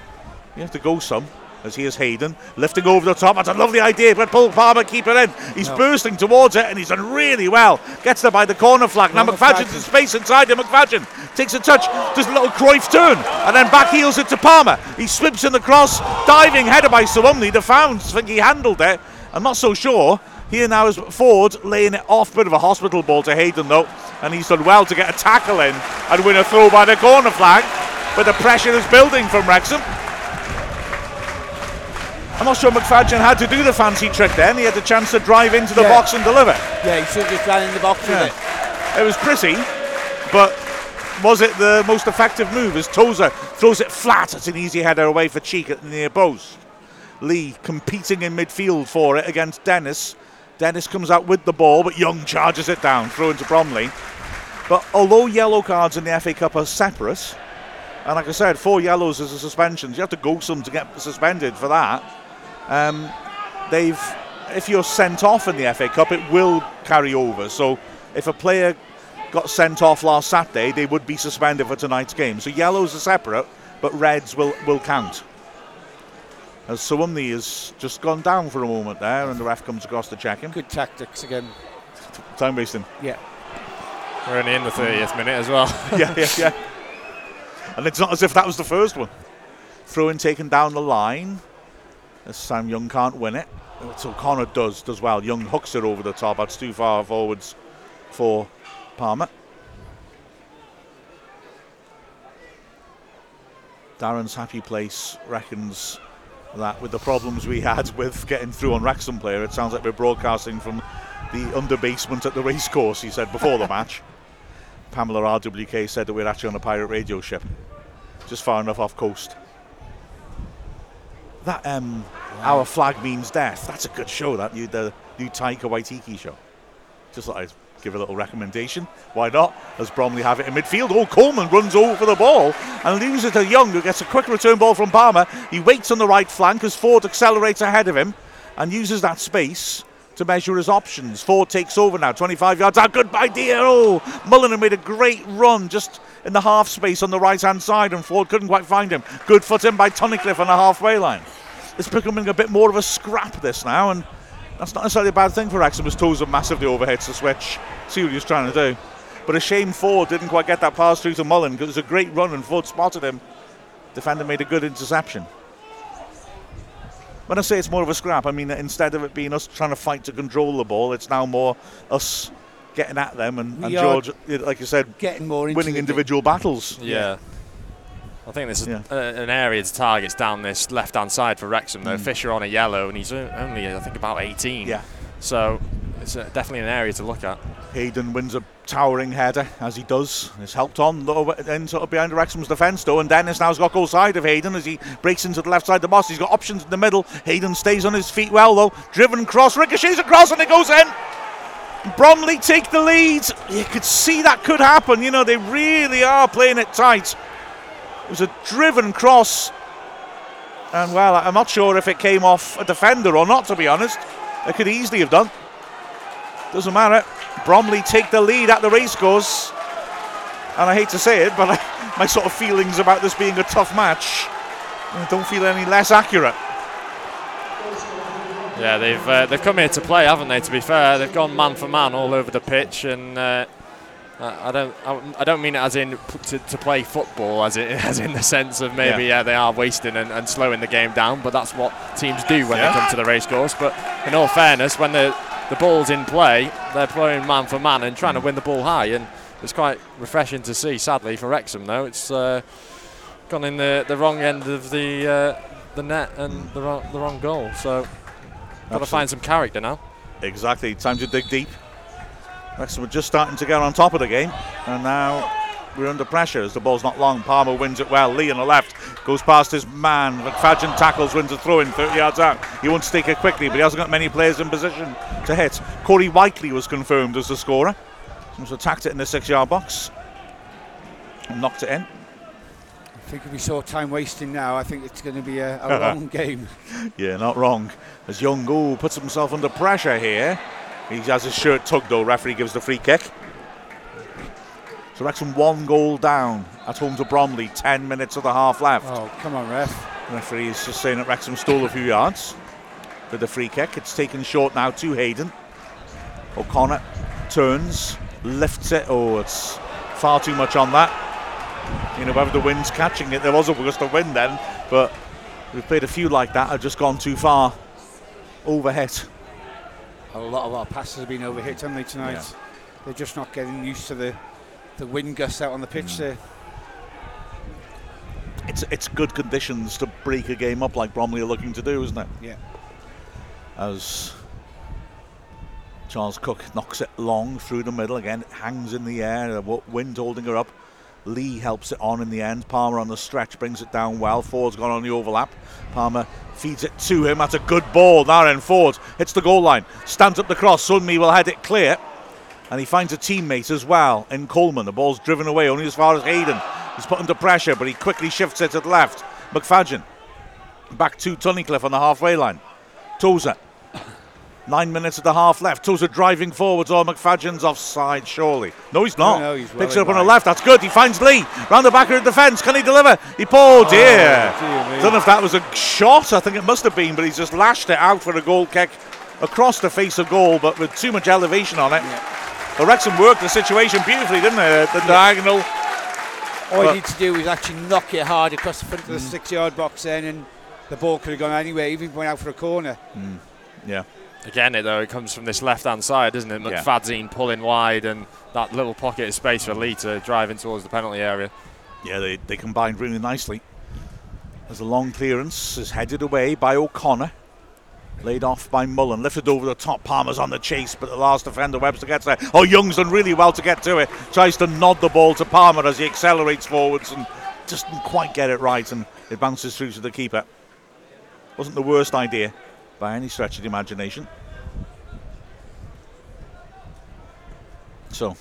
you have to go some as he is Hayden lifting over the top. That's a lovely idea, but Paul Palmer keep it in. He's no. bursting towards it and he's done really well. Gets there by the corner flag. Now McFadzean's in space inside him. McFadzean takes a touch, does a little Cruyff turn, and then back heels it to Palmer. He slips in the cross, diving header by Sowunmi. The Founds think he handled it. I'm not so sure. Here now is Forde laying it off, bit of a hospital ball to Hayden though, and he's done well to get a tackle in and win a throw by the corner flag. But the pressure is building from Wrexham. I'm not sure McFadzean had to do the fancy trick then. He had the chance to drive into the yeah. box and deliver. Yeah, he should have just ran in the box yeah. with it. It was pretty, but was it the most effective move as Tozer throws it flat? It's an easy header away for Cheek at the near post. Lee competing in midfield for it against Dennis. Dennis comes out with the ball, but Young charges it down, throw into Bromley. But although yellow cards in the FA Cup are separate, and like I said, four yellows as a suspension, you have to go some to get suspended for that. Um, they've, if you're sent off in the FA Cup, it will carry over. So if a player got sent off last Saturday, they would be suspended for tonight's game. So yellows are separate, but reds will, will count. As Sowunmi has just gone down for a moment there, and the ref comes across to check him. Good tactics again. Time wasting. Yeah. We're only in the 30th minute as well. yeah, yeah, yeah. And it's not as if that was the first one. Throwing taken down the line. This time Young can't win it. So Connor does, does well. Young hooks it over the top. That's too far forwards for Palmer. Darren's happy place reckons that with the problems we had with getting through on Wrexham player, it sounds like we're broadcasting from the under basement at the racecourse, he said before the match. Pamela RWK said that we're actually on a pirate radio ship, just far enough off coast that um, wow. our flag means death. That's a good show. That new the new Taika Waititi show. Just thought I'd give a little recommendation. Why not? As Bromley have it in midfield. Oh, Coleman runs over the ball and it to Young, who gets a quick return ball from Palmer. He waits on the right flank as Forde accelerates ahead of him and uses that space to measure his options. Forde takes over now, 25 yards out. Good idea. Oh, Mulliner made a great run just in the half space on the right hand side, and Forde couldn't quite find him. Good foot in by Tunnicliffe on the halfway line. It's becoming a bit more of a scrap this now, and that's not necessarily a bad thing for Wrexham. Toes are massively overheads to switch. See what he's trying to do. But a shame Forde didn't quite get that pass through to Mullen because it was a great run and Forde spotted him. Defender made a good interception. When I say it's more of a scrap, I mean that instead of it being us trying to fight to control the ball, it's now more us getting at them and, and George, like you said, getting more winning individual battles. Yeah. I think this is yeah. a, an area to targets down this left-hand side for Wrexham. Though mm. Fisher on a yellow, and he's only I think about 18. Yeah. So it's a, definitely an area to look at. Hayden wins a towering header as he does. It's helped on then sort of behind Wrexham's defence though, and Dennis now's got goal side of Hayden as he breaks into the left side of the box. He's got options in the middle. Hayden stays on his feet well though. Driven cross, ricochets across, and it goes in. Bromley take the lead. You could see that could happen. You know, they really are playing it tight. It was a driven cross And well, I'm not sure if it came off a defender or not, to be honest. It could easily have done. Doesn't matter. Bromley take the lead at the racecourse. And I hate to say it, but I, my sort of feelings about this being a tough match I don't feel any less accurate. Yeah, they've uh, they've come here to play, haven't they? To be fair, they've gone man for man all over the pitch, and uh, I don't I don't mean it as in to, to play football, as in as in the sense of maybe yeah, yeah they are wasting and, and, slowing the game down, but that's what teams do when yeah. they come to the racecourse. But in all fairness, when the the ball's in play, they're playing man for man and trying to win the ball high, and it's quite refreshing to see. Sadly for Wrexham, though, it's uh, gone in the, the wrong end of the uh, the net and the wrong, the wrong goal. So got to find some character now. Exactly. Time to dig deep. Wrexham are just starting to get on top of the game, and now we're under pressure as the ball's not long. Palmer wins it well. Lee on the left goes past his man. McFadzean tackles, wins a throw in 30 yards out. He wants to take it quickly, but he hasn't got many players in position to hit. Corey Whitely was confirmed as the scorer. He was attacked it in the six yard box and knocked it in. I think if we saw time wasting now, I think it's going to be a, a long game. Yeah, not wrong. As Young Go puts himself under pressure here. He has his shirt tugged though. Referee gives the free kick. So Wrexham one goal down at home to Bromley. Ten minutes of the half left. Oh, come on, ref. Referee is just saying that Wrexham stole a few yards for the free kick. It's taken short now to Hayden. O'Connor turns, lifts it. Oh, it's far too much on that. You know, whether the wind's catching it, there was a gust of wind then, but we've played a few like that, have just gone too far overhit. A lot of our passes have been overhit, haven't they, tonight? Yeah. They're just not getting used to the, the wind gusts out on the pitch mm. there. It's, it's good conditions to break a game up like Bromley are looking to do, isn't it? Yeah. As Charles Cook knocks it long through the middle again, it hangs in the air, wind holding her up. Lee helps it on in the end. Palmer on the stretch brings it down well. Forde's gone on the overlap. Palmer feeds it to him. That's a good ball. Now Forde hits the goal line. Stands up the cross. Sowunmi will head it clear. And he finds a teammate as well in Coleman. The ball's driven away only as far as Hayden. He's put under pressure, but he quickly shifts it to the left. McFadzean back to Tunnicliffe on the halfway line. Tozer Nine minutes of the half left. Tozer driving forwards. Oh, or McFadzean's offside, surely. No, he's not. No, no, he's Picks it up on the left. That's good. He finds Lee. Round the back of the defence. Can he deliver? He, oh, dear. Oh, Don't know if that was a shot. I think it must have been, but he's just lashed it out for a goal kick across the face of goal, but with too much elevation on it. Yeah. The Wrexham worked the situation beautifully, didn't they? The yeah. diagonal. All but he needs to do is actually knock it hard across the front of the mm. six yard box then, and the ball could have gone anywhere, even going out for a corner. Mm. Yeah. Again, it though it comes from this left-hand side, doesn't it? McFadzean yeah. pulling wide, and that little pocket of space for Lee to drive in towards the penalty area. Yeah, they, they combined really nicely. As a long clearance is headed away by O'Connor. Laid off by Mullen, lifted over the top. Palmer's on the chase, but the last defender, Webster, gets there. Oh, Young's done really well to get to it. Tries to nod the ball to Palmer as he accelerates forwards and just didn't quite get it right, and it bounces through to the keeper. Wasn't the worst idea by any stretch of the imagination. So,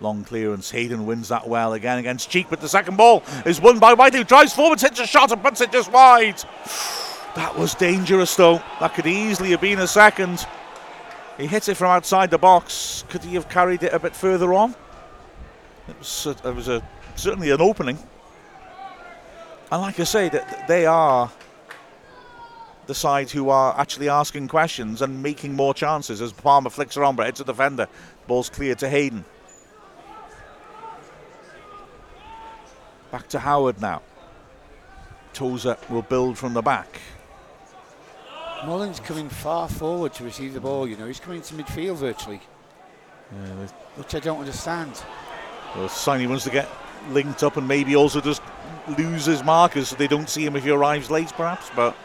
long clearance. Hayden wins that well again against Cheek, but the second ball is won by White, who drives forward, hits a shot, and puts it just wide. That was dangerous, though. That could easily have been a second. He hits it from outside the box. Could he have carried it a bit further on? It was, it was a, certainly an opening. And like I say, that they are the side who are actually asking questions and making more chances as Palmer flicks on, but it's a defender. Ball's clear to Hayden. Back to Howard now. Tozer will build from the back. Mullen's coming far forward to receive the ball, you know. He's coming to midfield virtually. Yeah, which I don't understand. Well, Siney wants to get linked up and maybe also just lose his markers so they don't see him if he arrives late, perhaps. But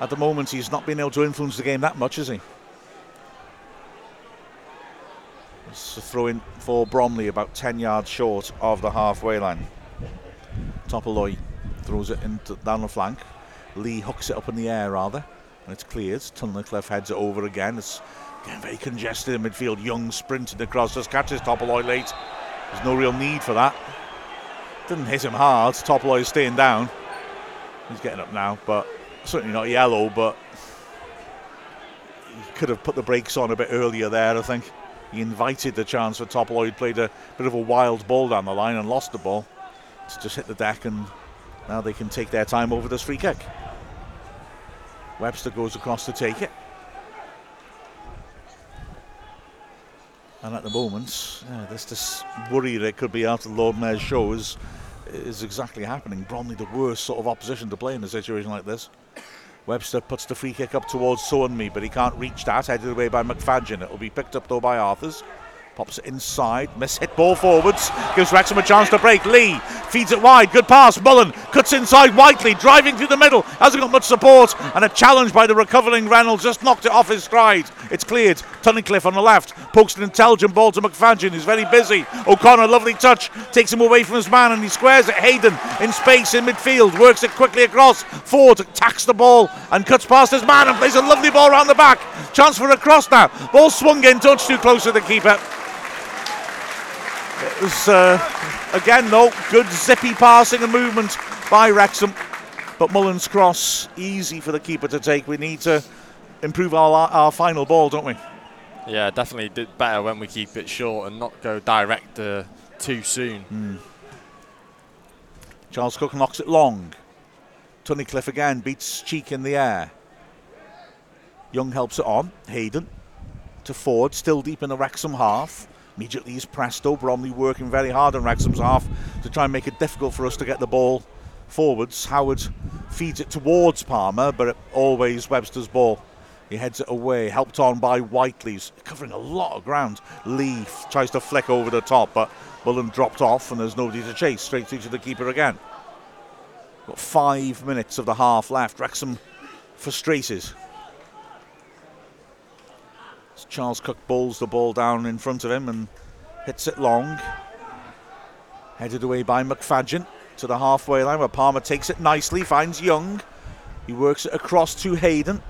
at the moment, he's not been able to influence the game that much, is he? It's a throw in for Bromley, about 10 yards short of the halfway line. Topalli throws it into, down the flank. Lee hooks it up in the air, rather, and it's cleared. Tunnicliffe heads it over again. It's getting very congested in midfield. Young sprinting across, just catches Topalli late. There's no real need for that. Didn't hit him hard. Topalli staying down. He's getting up now, but certainly not yellow, but he could have put the brakes on a bit earlier there, I think. He invited the chance for Topalli, played a bit of a wild ball down the line and lost the ball. To just hit the deck, and now they can take their time over this free kick. Webster goes across to take it. And at the moment, this, this worry that could be after the Lord Mayor's show is, is exactly happening. Bromley, the worst sort of opposition to play in a situation like this. Webster puts the free kick up towards Me, but he can't reach that. Headed away by McFadzean. It'll be picked up though by Arthurs. Pops it inside, miss hit ball forwards, gives Wrexham a chance to break. Lee feeds it wide, good pass. Mullen cuts inside Whitely, driving through the middle, hasn't got much support, and a challenge by the recovering Reynolds just knocked it off his stride. It's cleared. Tunnicliffe on the left, pokes an intelligent ball to McFadzean, who's very busy. O'Connor, lovely touch, takes him away from his man, and he squares it. Hayden in space in midfield, works it quickly across. Forde attacks the ball and cuts past his man and plays a lovely ball around the back. Chance for a cross now. Ball swung in, touch too close to the keeper. It was, uh, again, though, good zippy passing and movement by Wrexham. But Mullen's cross, easy for the keeper to take. We need to improve our, our final ball, don't we? Yeah, definitely did better when we keep it short and not go direct uh, too soon. Mm. Charles Cook knocks it long. Tunnicliffe again beats Cheek in the air. Young helps it on. Hayden to Forde, still deep in the Wrexham half. Immediately is Presto. Bromley working very hard on Wrexham's half to try and make it difficult for us to get the ball forwards. Howard feeds it towards Palmer, but always Webster's ball. He heads it away, helped on by Whitely's, covering a lot of ground. Lee tries to flick over the top, but Mullen dropped off and there's nobody to chase. Straight through to the keeper again. Got five minutes of the half left. Wrexham frustrated. Charles Cook bowls the ball down in front of him and hits it long. Headed away by McFadzean to the halfway line where Palmer takes it nicely, finds Young. He works it across to Hayden.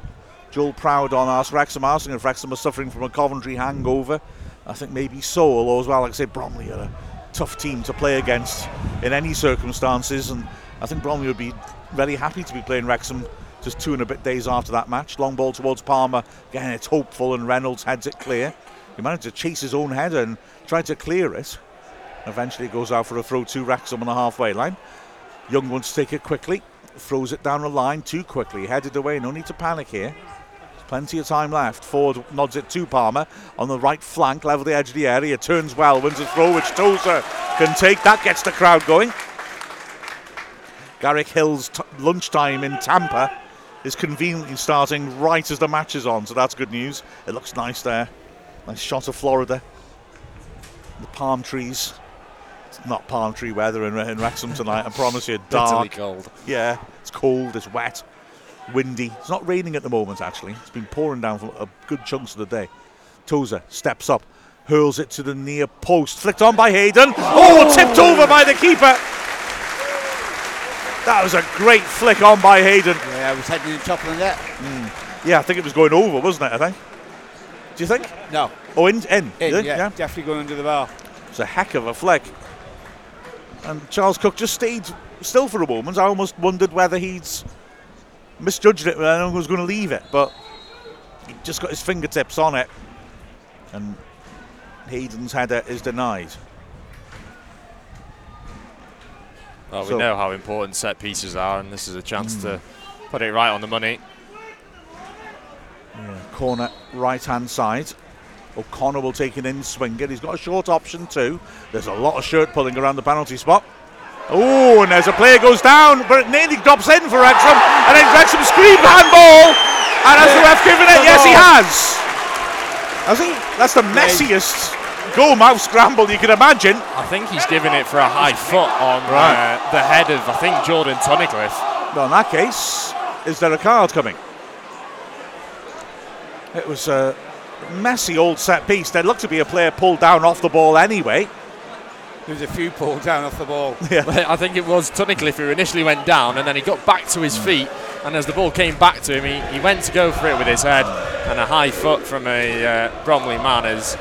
Joel Proud on us. Wrexham asking if Wrexham are suffering from a Coventry hangover. I think maybe so, although as well, like I say, Bromley are a tough team to play against in any circumstances, and I think Bromley would be very happy to be playing Wrexham just two and a bit days after that match. Long ball towards Palmer. Again, it's hopeful, and Reynolds heads it clear. He managed to chase his own head and tried to clear it. Eventually it goes out for a throw to Wrexham on the halfway line. Young wants to take it quickly, throws it down the line too quickly, headed away. No need to panic here. Plenty of time left. Forde nods it to Palmer on the right flank, level the edge of the area. Turns well, wins a throw, which Tozer can take. That gets the crowd going. Garrick Hill's t- lunchtime in Tampa is conveniently starting right as the match is on, so that's good news. It looks nice there. Nice shot of Florida. The palm trees. It's not palm tree weather in, in Wrexham tonight, I promise you. Dark. cold. Yeah, it's cold, it's wet, windy. It's not raining at the moment, actually. It's been pouring down for a good chunks of the day. Tozer steps up, hurls it to the near post, flicked on by Hayden. Oh, tipped over by the keeper. That was a great flick on by Hayden. Yeah, I was heading in top of the net. Mm. Yeah, I think it was going over, wasn't it? I think. Do you think? No. Oh, in, in. in yeah, yeah, definitely going under the bar. It's a heck of a flick. And Charles Cook just stayed still for a moment. I almost wondered whether he'd misjudged it and was going to leave it, but he just got his fingertips on it, and Hayden's header is denied. Well, so, we know how important set pieces are, and this is a chance mm. to put it right on the money. Yeah, corner right hand side. O'Connor will take it in, swing it. He's got a short option too. There's a lot of shirt pulling around the penalty spot. Oh, and as a player goes down, but it nearly drops in for Wrexham. And then Wrexham scream handball. And has the ref given it? Yes, he has. Has he? That's the messiest goal mouth scramble you can imagine. I think he's giving it for a high foot on right. uh, the head of, I think, Jordan Tunnicliffe. Well, in that case, is there a card coming? It was a messy old set piece. There looked to be a player pulled down off the ball anyway. There was a few pulled down off the ball. Yeah. I think it was Tunnicliffe who initially went down and then he got back to his feet. And as the ball came back to him, he, he went to go for it with his head. And a high foot from a uh, Bromley man has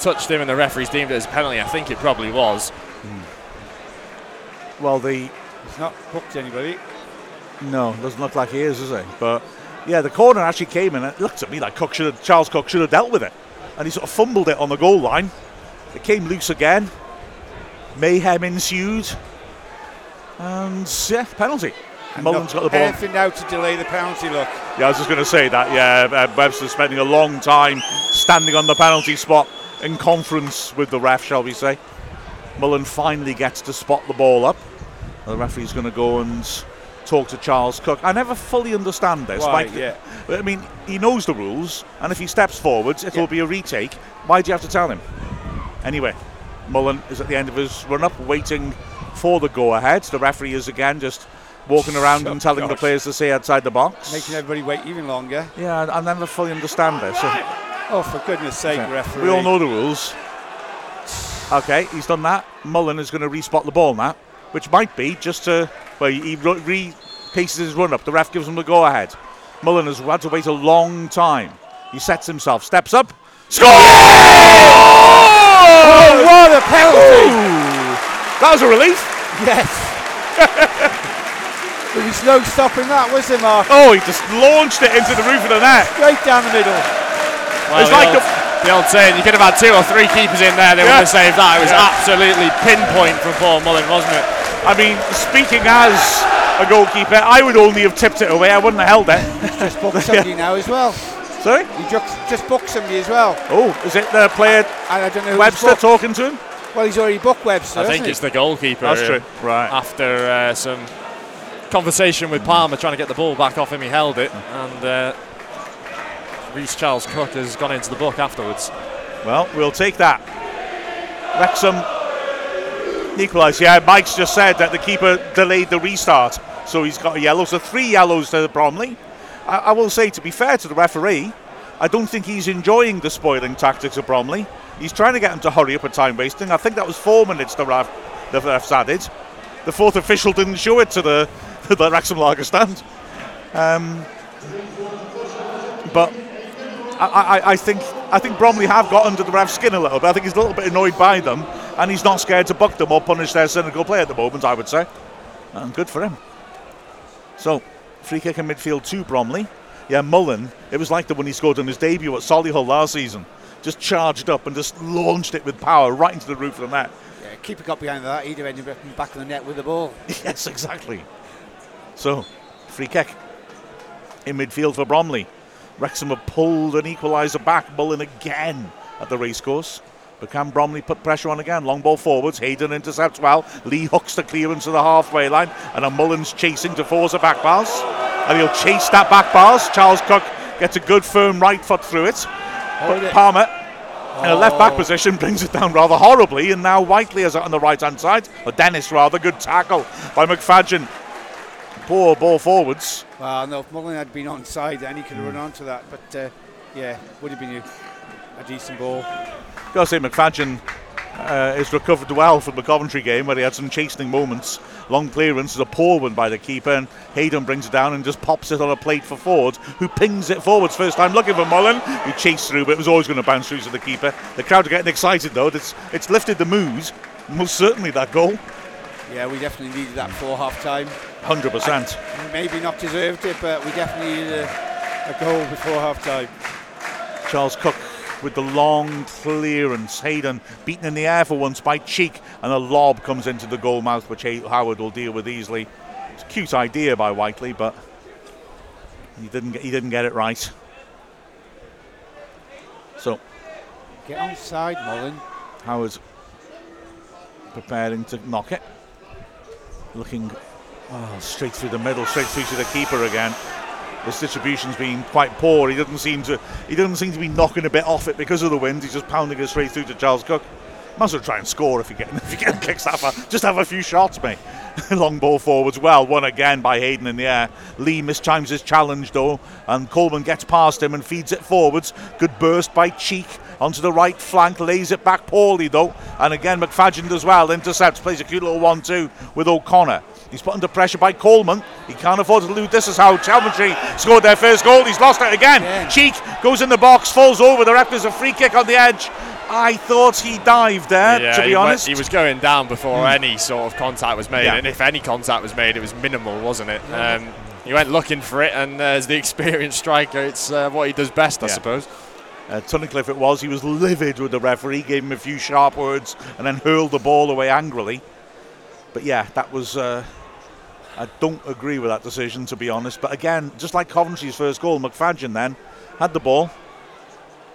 touched him and the referee's deemed it as a penalty. I think it probably was. Mm. Well, the. It's not hooked anybody. No, doesn't look like he is, does he? But yeah, the corner actually came in. It looked at me like Cook should have, Charles Cook should have dealt with it, and he sort of fumbled it on the goal line. It came loose again. Mayhem ensued, and yeah, penalty. Mullen's got the ball. Anything now to delay the penalty look. Yeah, I was just going to say that. Yeah, uh, Webster spending a long time standing on the penalty spot in conference with the ref, shall we say. Mullen finally gets to spot the ball up. The referee's going to go and talk to Charles Cook. I never fully understand this. Why, Like, yeah. I mean, he knows the rules, and if he steps forwards, it Yeah. will be a retake. Why do you have to tell him? Anyway, Mullen is at the end of his run up, waiting for the go ahead. The referee is again just walking around Oh, and telling the players to stay outside the box. Making everybody wait even longer. Yeah, I I never fully understand this. Oh, for goodness sake, referee. we all know the rules. Okay, he's done that. Mullen is going to respot the ball now, which might be just to. Well, he re- re- paces his run up. The ref gives him the go ahead. Mullen has had to wait a long time. He sets himself, steps up, score! Oh, what a penalty! That was a relief. Yes. there was no stopping that, was there, Mark? Oh, he just launched it into the roof of the net. Straight down the middle. Well, It's like old, the old saying, you could have had two or three keepers in there, they Yeah. would have saved that. It was Yeah. absolutely pinpoint from Paul Mullen, wasn't it? I mean, speaking as a goalkeeper, I would only have tipped it away. I wouldn't have held it. Just booked somebody now as well. Sorry? He just, just booked somebody as well. Oh, is it the player And I don't know Webster talking to him? Well, he's already booked Webster. I think hasn't it's the goalkeeper. That's uh, true. Right. After uh, some conversation with Palmer trying to get the ball back off him, he held it, and uh, Reece Charles Cook has gone into the book afterwards. Well, we'll take that. Wrexham equalised. Yeah, Mike's just said that the keeper delayed the restart, so he's got a yellow. So three yellows to Bromley. I, I will say, to be fair to the referee, I don't think he's enjoying the spoiling tactics of Bromley. He's trying to get him to hurry up and time wasting. I think that was four minutes the ref the refs added. The fourth official didn't show it to the the Wrexham Lager stand. Um, but I, I, I think I think Bromley have got under the ref's skin a little bit. I think he's a little bit annoyed by them, and he's not scared to buck them or punish their cynical play at the moment. I would say, and good for him. So, free kick in midfield to Bromley. Yeah, Mullen. It was like the one he scored on his debut at Solihull last season. Just charged up and just launched it with power right into the roof of the net. Yeah, keeper got behind that. He'd have ended up in the back of the net with the ball. yes, exactly. So, free kick in midfield for Bromley. Wrexham have pulled an equaliser back, Mullen again at the racecourse. But can Bromley put pressure on again? Long ball forwards. Hayden intercepts well. Lee hooks the clearance to the halfway line. And a Mullen's chasing to force a back pass. And he'll chase that back pass. Charles Cook gets a good firm right foot through it. Hold But it. Palmer in a left back Oh. position brings it down rather horribly. And now Whitely is on the right hand side. Or Dennis rather. Good tackle by McFadzean. Poor ball forwards. Well, no, if Mullen had been onside, then he could have run onto that. But uh, yeah, would have been a, a decent ball. Gotta say, McFadzean uh, has recovered well from the Coventry game where he had some chastening moments. Long clearance is a poor one by the keeper, and Hayden brings it down and just pops it on a plate for Forde, who pings it forwards first time looking for Mullen. He chased through, but it was always going to bounce through to the keeper. The crowd are getting excited though. It's it's lifted the mood. Most certainly that goal, Yeah, we definitely needed that before half time. hundred percent. Maybe not deserved it, but we definitely needed a, a goal before half time. Charles Cook with the long clearance. Hayden beaten in the air for once by Cheek, and a lob comes into the goal mouth, which Howard will deal with easily. It's a cute idea by Whitely, but he didn't get, he didn't get it right. So Get on side, Mullen. Howard preparing to knock it, looking oh, straight through the middle, straight through to the keeper again. His distribution's been quite poor. He doesn't seem to he doesn't seem to be knocking a bit off it because of the wind. He's just pounding it straight through to Charles Cook. As well try and score if you get if you get kicks that far. Just have a few shots, mate. Long ball forwards, well, won again by Hayden in the air. Lee mistimes his challenge though, and Coleman gets past him and feeds it forwards. Good burst by Cheek onto the right flank, lays it back poorly though, and again McFadzean as well, intercepts, plays a cute little one-two with O'Connor. He's put under pressure by Coleman. He can't afford to lose. This is how Coventry scored their first goal. He's lost it again. Yeah. Cheek goes in the box, falls over. The ref does a free kick on the edge. I thought he dived there, Yeah, to be he, went- honest. he was going down before any sort of contact was made, Yeah. and if any contact was made, it was minimal, wasn't it? Um, he went looking for it, and uh, as the experienced striker, it's uh, what he does best, I Yeah. suppose. Uh, Tunnicliffe it was. He was livid with the referee, gave him a few sharp words, and then hurled the ball away angrily. But yeah, that was. Uh, I don't agree with that decision, to be honest. But again, just like Coventry's first goal, McFadzean then had the ball,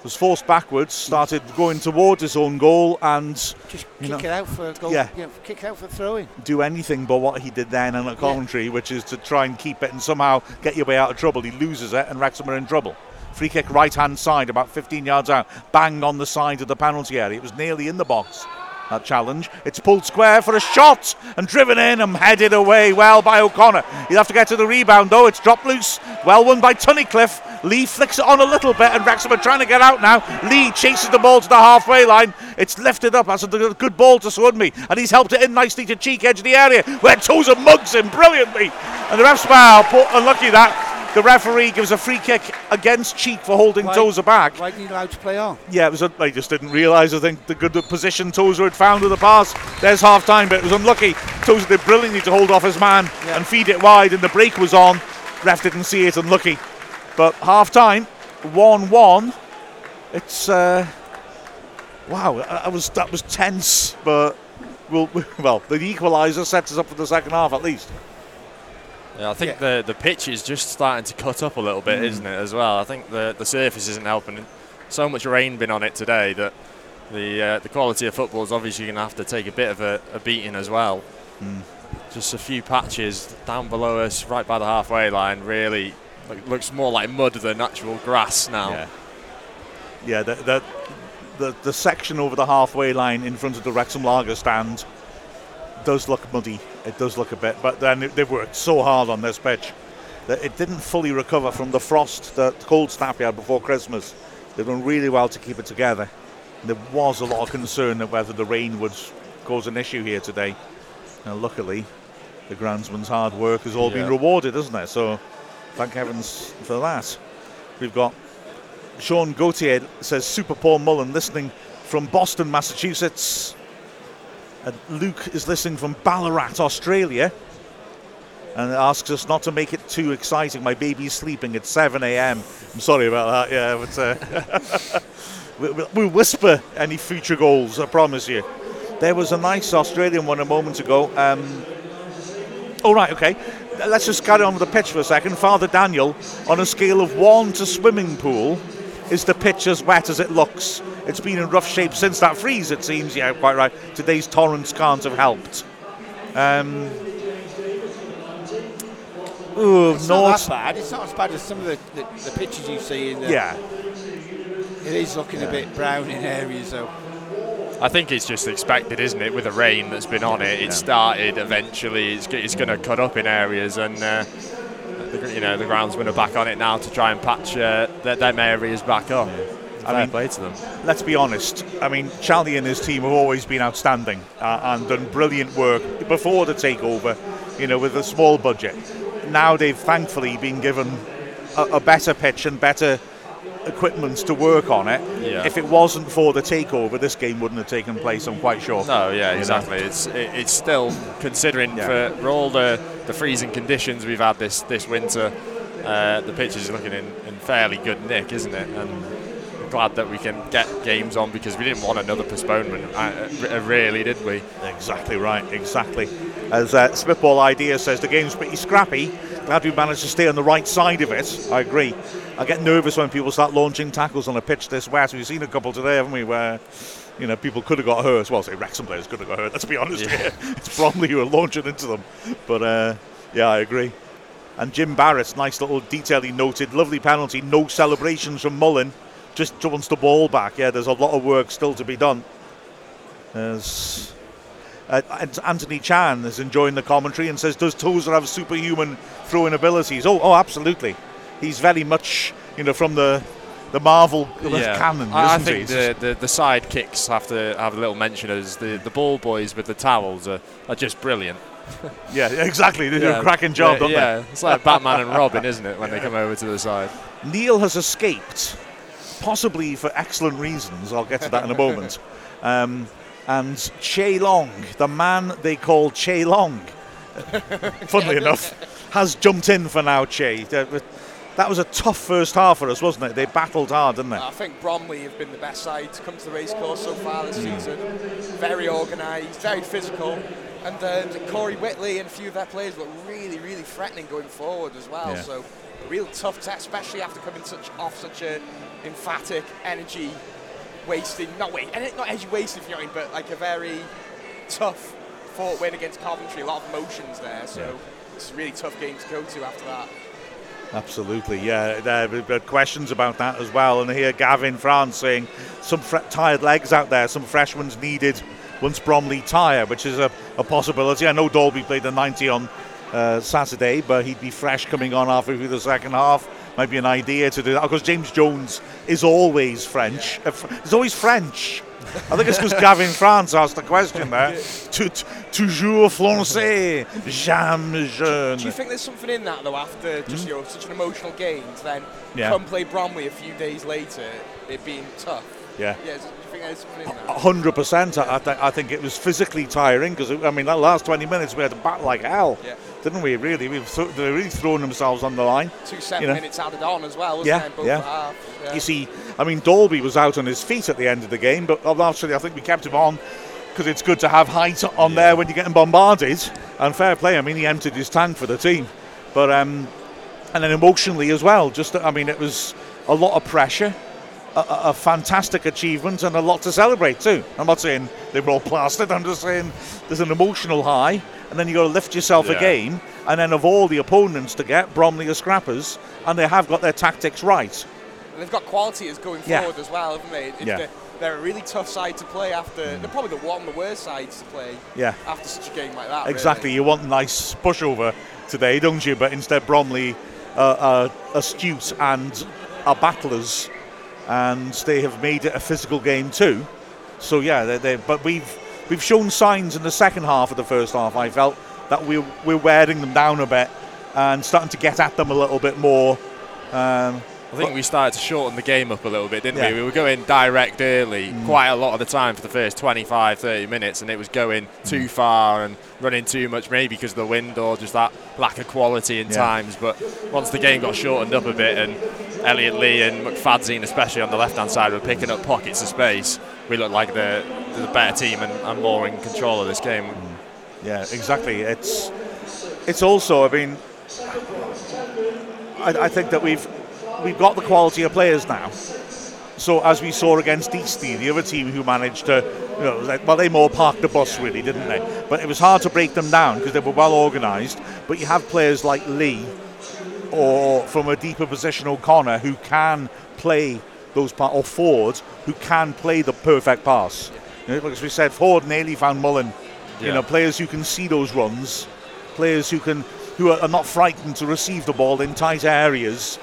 was forced backwards, started going towards his own goal, and Just kick know, it out for a goal. yeah. Yeah. kick it out for throwing. do anything but what he did then in at Coventry, which is to try and keep it and somehow get your way out of trouble. He loses it, and Wrexham are in trouble. Free kick right hand side, about 15 yards out, banged on the side of the penalty area. It was nearly in the box. That challenge. It's pulled square for a shot and driven in and headed away well by O'Connor. He'll have to get to the rebound though. It's dropped loose. Well won by Tunnicliffe. Lee flicks it on a little bit and Wrexham are trying to get out now. Lee chases the ball to the halfway line. It's lifted up. That's a good ball to Sowunmi. And he's helped it in nicely to cheek edge of the area where Tozer mugs him brilliantly. And the ref's wow, poor- unlucky that. The referee gives a free kick against Cheek for holding Why- Tozer back. Why didn't he allowed to play on? Yeah, it was. I just didn't realise. I think the good position Tozer had found with the pass. There's half time, but it was unlucky. Tozer did brilliantly to hold off his man Yeah. and feed it wide, and the break was on. Ref didn't see it. Unlucky. But half time, one-one. It's uh, wow. I, I was that was tense, but we'll, well, the equaliser sets us up for the second half at least. Yeah, I think the the pitch is just starting to cut up a little bit, isn't it? As well, I think the the surface isn't helping. So much rain been on it today that the uh, the quality of football is obviously going to have to take a bit of a, a beating as well. Just a few patches down below us, right by the halfway line, really like, looks more like mud than actual grass now. Yeah. Yeah, the, the, the, the section over the halfway line in front of the Wrexham Lager stand does look muddy. It does look a bit, but then it- they've worked so hard on this pitch that it didn't fully recover from the frost, the cold snap we had before Christmas. They've done really well to keep it together. There was a lot of concern that whether the rain would cause an issue here today. Now, luckily, the groundsman's hard work has all been rewarded, isn't it? So, thank heavens for that. We've got Sean Gauthier says Super Paul Mullen listening from Boston, Massachusetts. And Luke is listening from Ballarat, Australia. And asks us not to make it too exciting. My baby's sleeping at 7 a.m. I'm sorry about that, yeah, but uh, we- we'll, we'll whisper any future goals, I promise you. There was a nice Australian one a moment ago. Um, all right, okay. Let's just carry on with the pitch for a second. Father Daniel, on a scale of one to swimming pool, is the pitch as wet as it looks? It's been in rough shape since that freeze, it seems. Yeah, quite right. Today's torrents can't have helped. Um, ooh, It's not that bad. It's not as bad as some of the, the, the pictures you see. In the, Yeah, It is looking a bit brown in areas, though. I think it's just expected, isn't it? With the rain that's been on it, it started eventually. It's, it's going to cut up in areas, and uh, the, gr- you know the groundsmen are back on it now to try and patch uh, th- them areas back up. Fair mean- play to them. let's be honest. I mean, Charlie and his team have always been outstanding uh, and done brilliant work before the takeover, you know, with a small budget. Now they've thankfully been given a, a better pitch and better equipment to work on it. Yeah. If it wasn't for the takeover, this game wouldn't have taken place, I'm quite sure. No, yeah, know? exactly. It's it, it's still considering Yeah. for, for all the, the freezing conditions we've had this this winter. Uh, the pitch is looking in, in fairly good nick, isn't it? And glad that we can get games on because we didn't want another postponement, uh, uh, really, did we? Exactly right, exactly. As uh, Spitball Idea says, the game's pretty scrappy. Glad we managed to stay on the right side of it. I agree. I get nervous when people start launching tackles on a pitch this wet. We've seen a couple today, haven't we, where you know people could have got hurt. Well, say Wrexham players could have got hurt. Let's be honest Yeah. here. It's Bromley who are launching into them. But uh, yeah, I agree. And Jim Barrett's nice little detail he noted. Lovely penalty. No celebrations from Mullen. Just wants the ball back. Yeah, there's a lot of work still to be done. There's uh, Anthony Chan is enjoying the commentary and says, "Does Tozer have superhuman throwing abilities?" Oh, oh, absolutely. He's very much, you know, from the the Marvel canon, isn't I, I he? think the, the, the side kicks have to have a little mention as the, the ball boys with the towels are, are just brilliant. yeah, exactly. They do a cracking job, yeah, don't yeah. It's like Batman and Robin, isn't it, when they come over to the side? Neil has escaped, possibly for excellent reasons. I'll get to that in a moment. Um, and Che Long, the man they call Che Long, funnily enough, has jumped in for now, Che. That was a tough first half for us, wasn't it? They battled hard, didn't they? I think Bromley have been the best side to come to the racecourse so far this season. Very organised, very physical. And uh, Corey Whitely and a few of their players look really, really threatening going forward as well. Yeah. So, a real tough test, especially after coming such off such a emphatic, energy wasting, not wait, and not energy wasting, if you know I mean, but like a very tough fought win against Coventry. A lot of emotions there. So, Yeah. it's a really tough game to go to after that. Absolutely, yeah. There questions about that as well. And here, Gavin France saying some fre- tired legs out there, some fresh ones needed once Bromley tire, which is a, a possibility. I know Dalby played the 90 on uh, Saturday, but he'd be fresh coming on halfway through the second half. Might be an idea to do that because James Jones is always French. Uh, fr- he's always French. I think it's because Gavin France asked the question there. Toujours français, jamais jeune. Do you think there's something in that though? After just you know such an emotional game, to then? Yeah. come play Bromley a few days later, it being tough. Yeah. Yeah. Do you think there's something in that? hundred percent. I, th- I think it was physically tiring because I mean that last twenty minutes we had to bat like hell, Yeah. Didn't we? Really, we th- they really thrown themselves on the line. Two seven you know. minutes added on as well, wasn't Yeah, there? yeah. halves. Yeah. You see, I mean Dalby was out on his feet at the end of the game, but actually, I think we kept him on because it's good to have height on there when you're getting bombarded. And fair play. I mean he emptied his tank for the team, but um, and then emotionally as well. Just I mean it was a lot of pressure. A, a a fantastic achievement and a lot to celebrate too. I'm not saying they were all plastered. I'm just saying there's an emotional high, and then you got to lift yourself Yeah. a game. And then of all the opponents to get, Bromley are scrappers, and they have got their tactics right. And they've got quality as going Yeah. forward as well, haven't they? It's Yeah. the- they're a really tough side to play after. They're probably the one of the worst sides to play Yeah, after such a game like that. exactly. really. You want a nice pushover today, don't you? But instead, Bromley uh, are astute and are battlers, and they have made it a physical game too. So yeah, they they but we've we've shown signs in the second half of the first half. I felt that we're we're wearing them down a bit and starting to get at them a little bit more. Um, I think we started to shorten the game up a little bit, didn't Yeah. we? We were going direct early mm. quite a lot of the time for the first 25, 30 minutes, and it was going mm. too far and running too much, maybe because of the wind or just that lack of quality in Yeah. times. But once the game got shortened up a bit, and Elliot Lee and McFadzean, especially on the left hand side, were picking up pockets of space, we looked like the, the better team and, and more in control of this game. Mm. Yeah, exactly. It's it's also. I mean, I, I think that we've we've got the quality of players now. So as we saw against Eastie, the other team who managed to, you know, like, well, they more parked the bus really, didn't they? But it was hard to break them down because they were well organised. But you have players like Lee, or from a deeper position O'Connor, who can play those pa- or Forde, who can play the perfect pass. You know, as we said, Forde nearly found Mullen. You know, players who can see those runs, players who can who are, are not frightened to receive the ball in tight areas,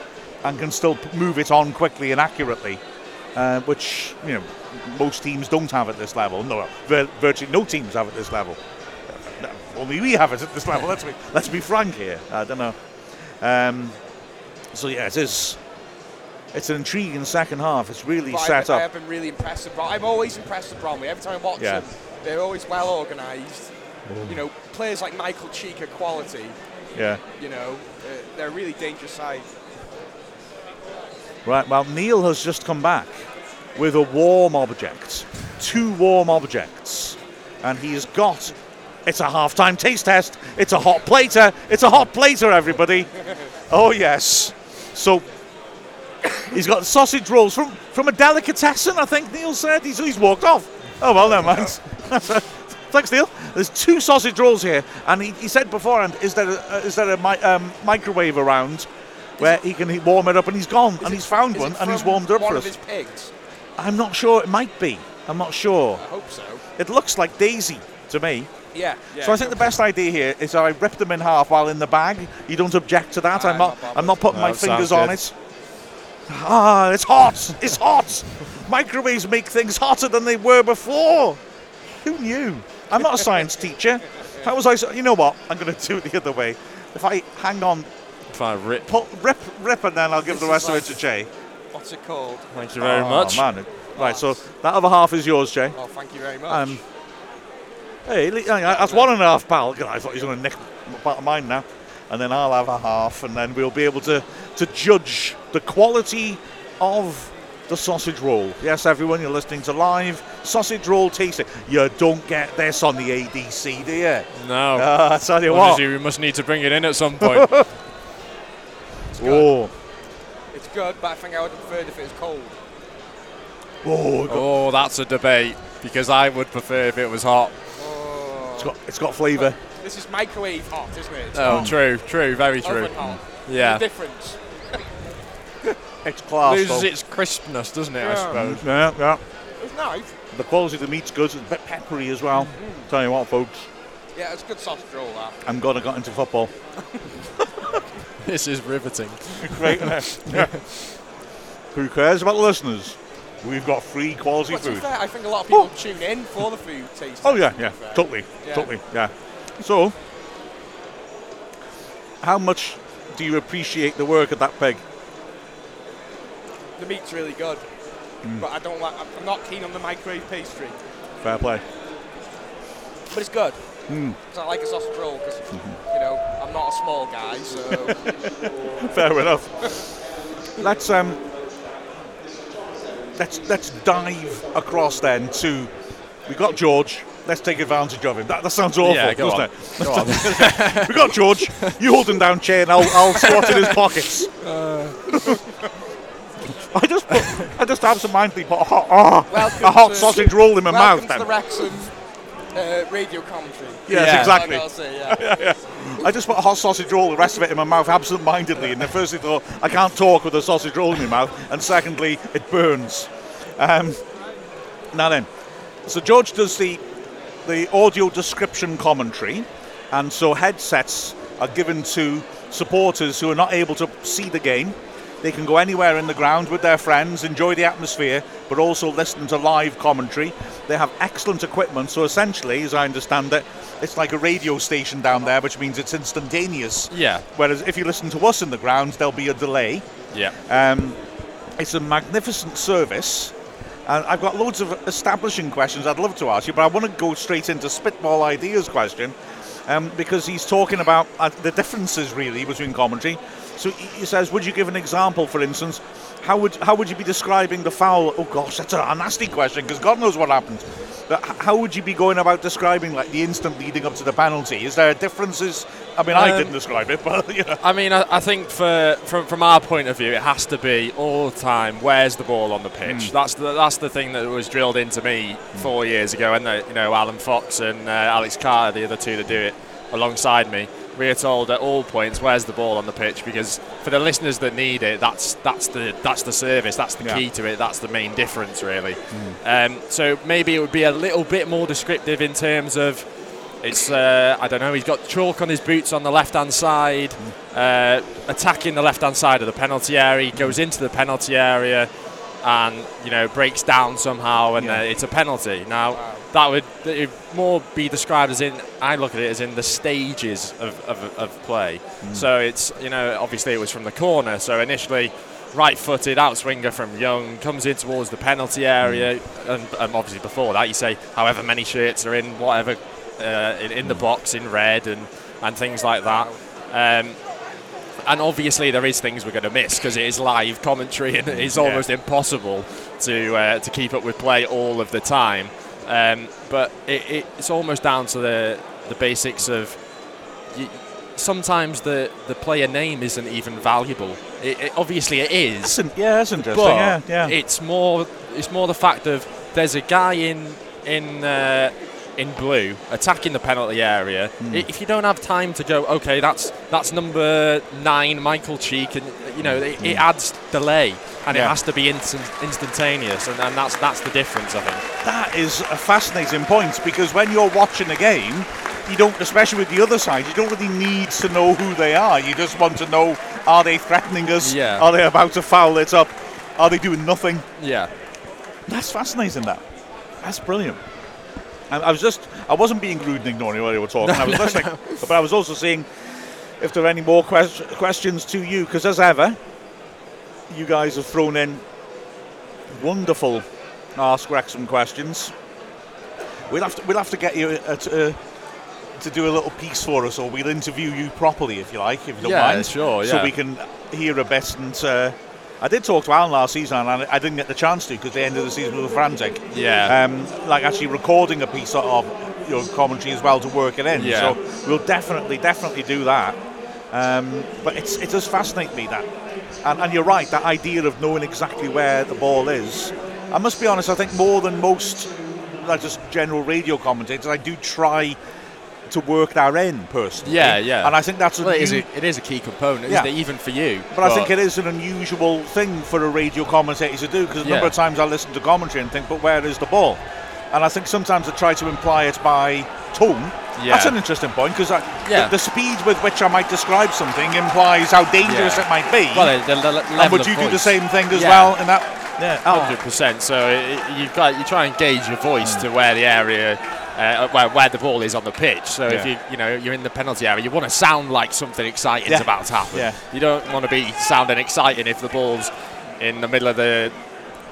and can still move it on quickly and accurately, uh, which you know most teams don't have at this level. No, virtually no teams have at this level. Only we have it at this level. Let's be let's be frank here. I don't know. Um, so yeah, it is. It's an intriguing second half. It's really But set I, I have been really impressed with Brom- I'm always impressed with Bromley. Every time I watch Yeah. them, they're always well organised. You know, players like Michael Cheek are quality. Yeah. You know, uh, they're a really dangerous side. Right, well, Neil has just come back with a warm object, two warm objects, and he's got. It's a half-time taste test. It's a hot plater. It's a hot plater, everybody. Oh yes. So he's got sausage rolls from from a delicatessen. I think Neil said he's he's walked off. Oh well, never mind. Thanks, Neil. There's two sausage rolls here, and he, he said beforehand, "Is there a, is there a mi- um, microwave around where he can warm it up?" And he's gone, and he's found one, and he's from warmed it up one for of us. his pigs. I'm not sure. It might be. I'm not sure. I hope so. It looks like Daisy to me. Yeah. yeah so I think the best idea here is I rip them in half while in the bag. You don't object to that. I'm I'm not. not. I'm not putting No, my fingers sounds on it. Ah, it's hot. It's hot. Microwaves make things hotter than they were before. Who knew? I'm not a science teacher. How was I? s- You know what? I'm going to do it the other way. If I hang on, If rip, pull, rip, rip, and then I'll give This the is rest of it to Jay. What's it called? thank you very oh, much. man. Right. So that other half is yours, Jay. Oh, thank you very much. Um, hey, that's one and a half, pal. I thought he was going to nick part of mine now. and then I'll have a half, and then we'll be able to, to judge the quality of the sausage roll. Yes, everyone, you're listening to live sausage roll tasting. You don't get this on the ADC, do you? No. Uh, I tell you what. Obviously, we must need to bring it in at some point. Oh, It's good, but I think I would have preferred if it was cold. oh, oh, that's a debate because I would prefer if it was hot. Oh. it's got, it's got flavour. This is microwave hot, isn't it? It's Oh, not true, true, very true. oven hot. Yeah. The difference. It's class. Loses though. its crispness, doesn't it? I suppose. Yeah, yeah. It's nice. The quality of the meat's good. It's a bit peppery as well. Mm-hmm. Tell you what, folks, Yeah, it's a good sausage roll, that. I'm glad I got into football. This is riveting. Great, isn't? Yeah. Who cares about the listeners? We've got free quality But to be food. fair, I think a lot of people tune in for the food taste. Oh yeah, yeah, fair. totally, Yeah. totally, yeah. So, how much do you appreciate the work of that pig? The meat's really good. Mm. But I don't like, I'm- I'm not keen on the microwave pastry. Fair play. But it's good. Mm. 'Cause I like a sausage roll because, Mm-hmm. you know, I'm not a small guy, so. Fair enough. let's um, let's let's dive across then to. We've got George. Let's take advantage of him. That, that sounds awful, Yeah, go doesn't on. it? Go on. we got George. You hold him down, chair, and I'll, I'll swat in his pockets. I just put, I just absentmindedly put a hot, oh, a hot to- sausage roll in my Welcome mouth. to the Then. Wrexham uh, radio commentary. Yes, Yeah. exactly. Like I'll say, yeah. I just put a hot sausage roll, the rest of it in my mouth, absent-mindedly. And the first thing thought, I can't talk with a sausage roll in my mouth. And secondly, it burns. Um, now then, so George does the the audio description commentary, and so headsets are given to supporters who are not able to see the game. They can go anywhere in the ground with their friends, enjoy the atmosphere, but also listen to live commentary. They have excellent equipment, so essentially, as I understand it, it's like a radio station down there, which means it's instantaneous. Yeah. Whereas if you listen to us in the ground, there'll be a delay. Yeah. Um, it's a magnificent service. And I've got loads of establishing questions I'd love to ask you, but I want to go straight into spitball ideas question um, because he's talking about uh, the differences really between commentary. So he says, would you give an example, for instance? How would how would you be describing the foul? Oh gosh, that's a, nasty question because God knows what happened. But how would you be going about describing like the instant leading up to the penalty? Is there differences? I mean, I Um, didn't describe it, but you know. I mean, I, I think for from, from our point of view, it has to be all the time. Where's the ball on the pitch? That's the that's the thing that was drilled into me four years ago, and uh, you know Alan Fox and uh, Alex Carter, the other two that do it alongside me. We are told at all points, where's the ball on the pitch? Because for the listeners that need it, that's that's the that's the service, that's the Yeah. key to it, that's the main difference, really. Um, so maybe it would be a little bit more descriptive in terms of it's uh, I don't know. He's got chalk on his boots on the left-hand side, uh, attacking the left-hand side of the penalty area. He goes into the penalty area, and you know breaks down somehow, and Yeah. uh, it's a penalty. Now that would it more be described as in I look at it as in the stages of, of, of play. So it's you know obviously it was from the corner. So initially. Right-footed outswinger from Young comes in towards the penalty area, and, and obviously before that you say however many shirts are in whatever uh, in, in the box in red and, and things like that. Um, and obviously there is things we're going to miss because it is live commentary and it's Yeah. almost impossible to uh, to keep up with play all of the time. Um, but it, it, it's almost down to the the basics of. You, sometimes the, the player name isn't even valuable. It, it, obviously it is, That's yeah, that's interesting. but yeah, yeah. it's more it's more the fact of there's a guy in in uh, in blue attacking the penalty area. Hmm. I If you don't have time to go, okay, that's that's number nine, Michael Cheek, and you know it, it adds delay, and it Hmm. Has to be instant, instantaneous, and, and that's that's the difference, I think. That is a fascinating point because when you're watching a game, you don't, especially with the other side, you don't really need to know who they are. You just want to know are they threatening us? Yeah. Are they about to foul it up? Are they doing nothing? Yeah, That's fascinating. That. That's brilliant. And I was just, I wasn't being rude and ignoring what they were talking. I was listening, but I was also seeing if there are any more ques- questions to you because as ever, you guys have thrown in wonderful Ask Wrexham questions. We'll have to, we'll have to get you at uh, to do a little piece for us, or we'll interview you properly if you like, if you don't Yeah, mind. sure, So we can hear a bit. And uh, I did talk to Alan last season, and I, didn't get the chance to because the end of the season was frantic. Yeah. Um, like actually recording a piece of your commentary as well to work it in. Yeah. So we'll definitely, definitely do that. Um, but it's, it does fascinate me that, and, and you're right, that idea of knowing exactly where the ball is. I must be honest, I think more than most, like just general radio commentators, I do try to work that in personally. Yeah, yeah. And I think that's a Well, it is, a, it is a key component, Yeah. isn't it? Even for you. but I think it is an unusual thing for a radio commentator to do because a number of times I listen to commentary and think, but where is the ball? And I think sometimes I try to imply it by tone. Yeah. That's an interesting point because Yeah. the, the speed with which I might describe something implies how dangerous Yeah. it might be. Well, the, the, and would you do the same thing as Yeah. well in that? Yeah. Hundred percent. So it, it- you've got you try and gauge your voice to where the area, uh, where, where the ball is on the pitch. So if you you know you're in the penalty area, you want to sound like something exciting Yeah. is about to happen. Yeah. You don't want to be sounding exciting if the ball's in the middle of the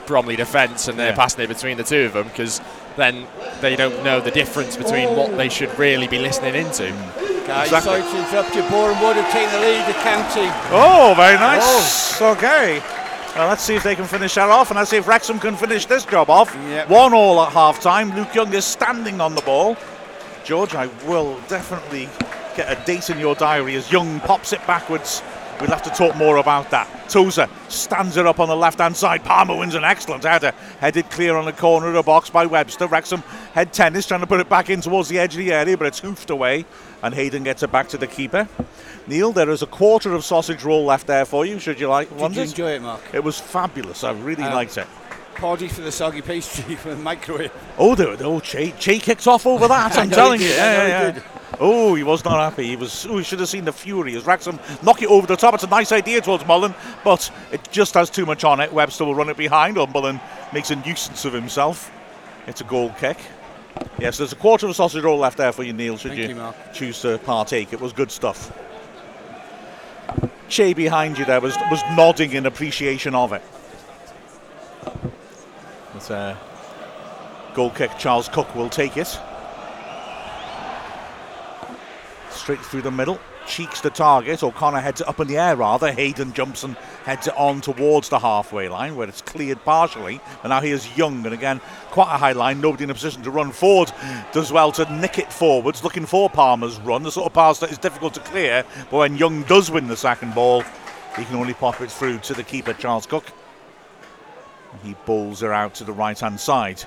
Bromley defence and they're Yeah. passing it between the two of them because then they don't know the difference between what they should really be listening into. Guys, Exactly. sorry to interrupt you. Boreham Wood have taken the lead, the county. Oh, very nice. Oh. Okay. Well, let's see if they can finish that off, and let's see if Wrexham can finish this job off. Yep. One all at half time. Luke Young is standing on the ball. George, I will definitely get a date in your diary as Young pops it backwards. We'll have to talk more about that. Tozer stands it up on the left hand side. Palmer wins an excellent header. Headed clear on the corner of the box by Webster. Wrexham head tennis trying to put it back in towards the edge of the area, but it's hoofed away. And Hayden gets it back to the keeper. Neil, there is a quarter of sausage roll left there for you, should you like Did you enjoy it, Mark? It was fabulous. I really Um, liked it. Party for the soggy pastry from the microwave. Oh, there, oh, Che, che kicked off over that. I'm telling you. Yeah, yeah, yeah. Oh, he was not happy. He was. Oh, he should have seen the fury as Wrexham knock it over the top. It's a nice idea towards Mullen, but it just has too much on it. Webster will run it behind, or Mullen makes a nuisance of himself. It's a goal kick. Yes, there's a quarter of a sausage roll left there for you, Neil. Should Thank you, you, choose to partake? It was good stuff. Che behind you there was was nodding in appreciation of it. It's a uh, goal kick. Charles Cook will take it. Straight through the middle. Cheek's the target. O'Connor heads it up in the air rather. Hayden jumps and heads it on towards the halfway line where it's cleared partially. And now here's Young. And again, quite a high line. Nobody in a position to run forward. Does well to nick it forwards. Looking for Palmer's run. The sort of pass that is difficult to clear. But when Young does win the second ball, he can only pop it through to the keeper, Charles Cook. And he bowls her out to the right hand side.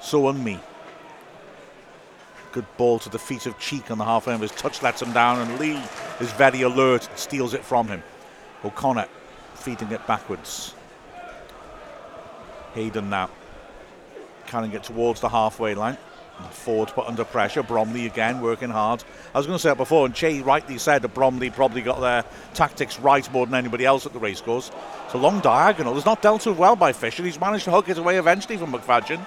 So on me. Good ball to the feet of Cheek on the half end. His touch lets him down, and Lee is very alert and steals it from him. O'Connor feeding it backwards. Hayden now carrying it towards the halfway line. Forde put under pressure. Bromley again working hard. I was going to say it before, and Che rightly said that Bromley probably got their tactics right more than anybody else at the racecourse. It's a long diagonal. It's not dealt with well by Fisher. He's managed to hook it away eventually from McFadzean.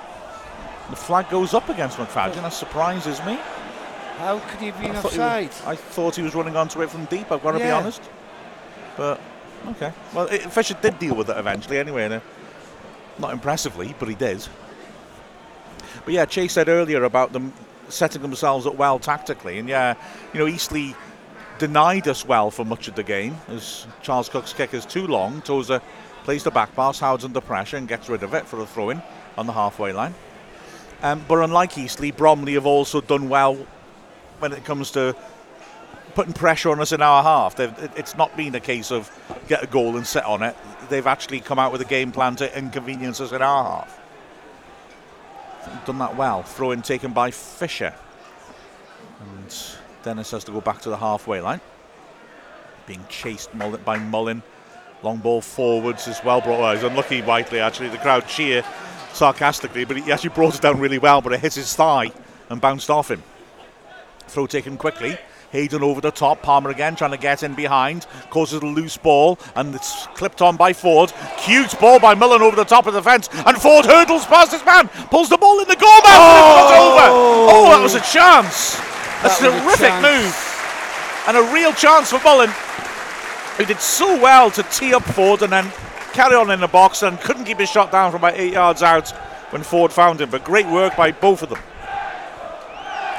The flag goes up against McFadzean. That surprises me. How could he have been I thought, he offside? was, I thought he was running onto it from deep. I've got to be honest. But okay. Well, it, Fisher did deal with it eventually, anyway. And, uh, not impressively, but he did. But yeah, Chase said earlier about them setting themselves up well tactically, and yeah, you know, Eastleigh denied us well for much of the game as Charles Cook's kick is too long. Tozer plays the back pass, Howard's under pressure and gets rid of it for a throw in on the halfway line. Um, but unlike Eastleigh, Bromley have also done well when it comes to putting pressure on us in our half. They've, it's not been a case of get a goal and sit on it. They've actually come out with a game plan to inconvenience us in our half. Done that well. Throw in taken by Fisher. And Dennis has to go back to the halfway line. Being chased by Mullen. Long ball forwards as well. Brought, well, he's unlucky, Whitely, actually. The crowd cheer sarcastically, but he actually brought it down really well, but it hit his thigh and bounced off him. Throw taken quickly. Hayden over the top. Palmer again trying to get in behind. Causes a loose ball and it's clipped on by Forde. Cute ball by Mullen over the top of the fence. And Forde hurdles past his man. Pulls the ball in the goal mouth and oh! over. Oh, that was a chance. That a a terrific chance. move. And a real chance for Mullen. Who did so well to tee up Forde and then carry on in the box and couldn't keep his shot down from about eight yards out when Forde found him. But great work by both of them.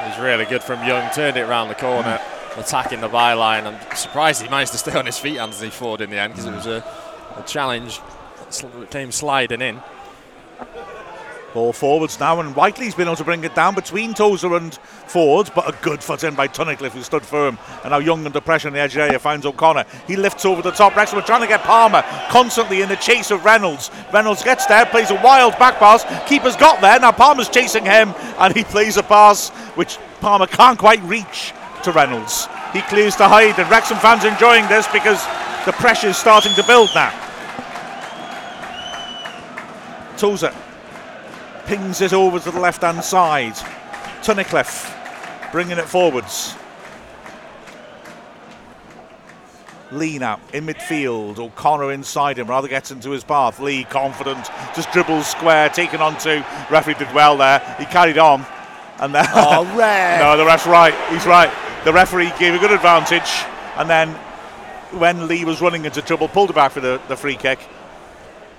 was really good from Young. Turned it around the corner, attacking the byline. I'm surprised he managed to stay on his feet, Anthony Forde, in the end, because it was a, a challenge that came sliding in. Ball forwards now, and Whitely's been able to bring it down between Tozer and Forde, but a good foot in by Tunnicliffe, who stood firm. And now Young under pressure on the edge area finds O'Connor. He lifts over the top. Wrexham are trying to get Palmer constantly in the chase of Reynolds. Reynolds gets there, plays a wild back pass. Keeper's got there. Now Palmer's chasing him, and he plays a pass which Palmer can't quite reach to Reynolds. He clears to Hyde, and Wrexham fans enjoying this because the pressure is starting to build now. Tozer pings it over to the left hand side. Tunnicliffe bringing it forwards. Lee now in midfield. O'Connor inside him. Rather gets into his path. Lee confident. Just dribbles square. Taken on to. Referee did well there. He carried on. And then. Oh, ref. no, the ref's right. He's right. The referee gave a good advantage. And then when Lee was running into trouble, pulled it back for the, the free kick.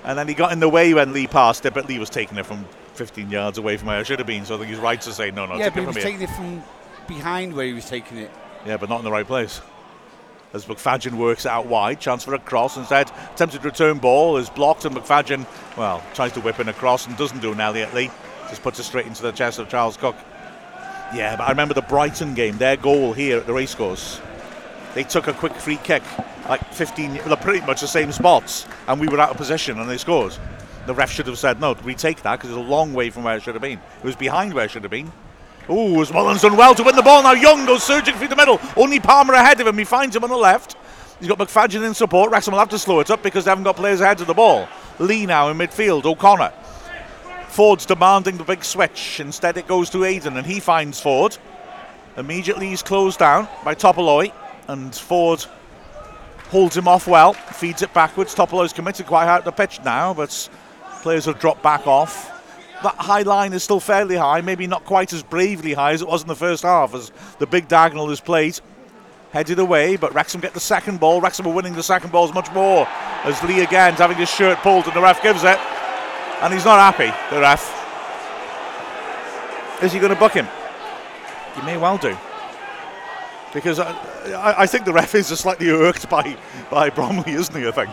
And then he got in the way when Lee passed it, but Lee was taking it from 15 yards away from where it should have been. So I think he's right to say no, no. yeah, but he was here. taking it from behind where he was taking it. Yeah, but not in the right place. As McFadzean works out wide, chance for a cross instead. Attempted to return ball is blocked, and McFadzean, well, tries to whip in a cross and doesn't do an Elliot Lee. Just puts it straight into the chest of Charles Cook. Yeah, but I remember the Brighton game, their goal here at the racecourse. They took a quick free kick, like 15, well, pretty much the same spots, and we were out of position and they scored. The ref should have said, no, retake that because it's a long way from where it should have been. It was behind where it should have been. Ooh, as Mullen's done well to win the ball. Now Young goes surging through the middle. Only Palmer ahead of him. He finds him on the left. He's got McFadzean in support. Wrexham will have to slow it up because they haven't got players ahead of the ball. Lee now in midfield. O'Connor. Forde's demanding the big switch. Instead, it goes to Hayden and he finds Forde. Immediately, he's closed down by Topalli. And Forde holds him off well, feeds it backwards. Topalli's committed quite hard to the pitch now, but players have dropped back off that high line is still fairly high, maybe not quite as bravely high as it was in the first half, as the big diagonal is played. Headed away, but Wrexham get the second ball. Wrexham are winning the second balls much more as Lee again's having his shirt pulled and the ref gives it. And he's not happy, the ref. Is he going to book him? He may well do. Because I, I, think the ref is slightly irked by, by Bromley, isn't he? I think.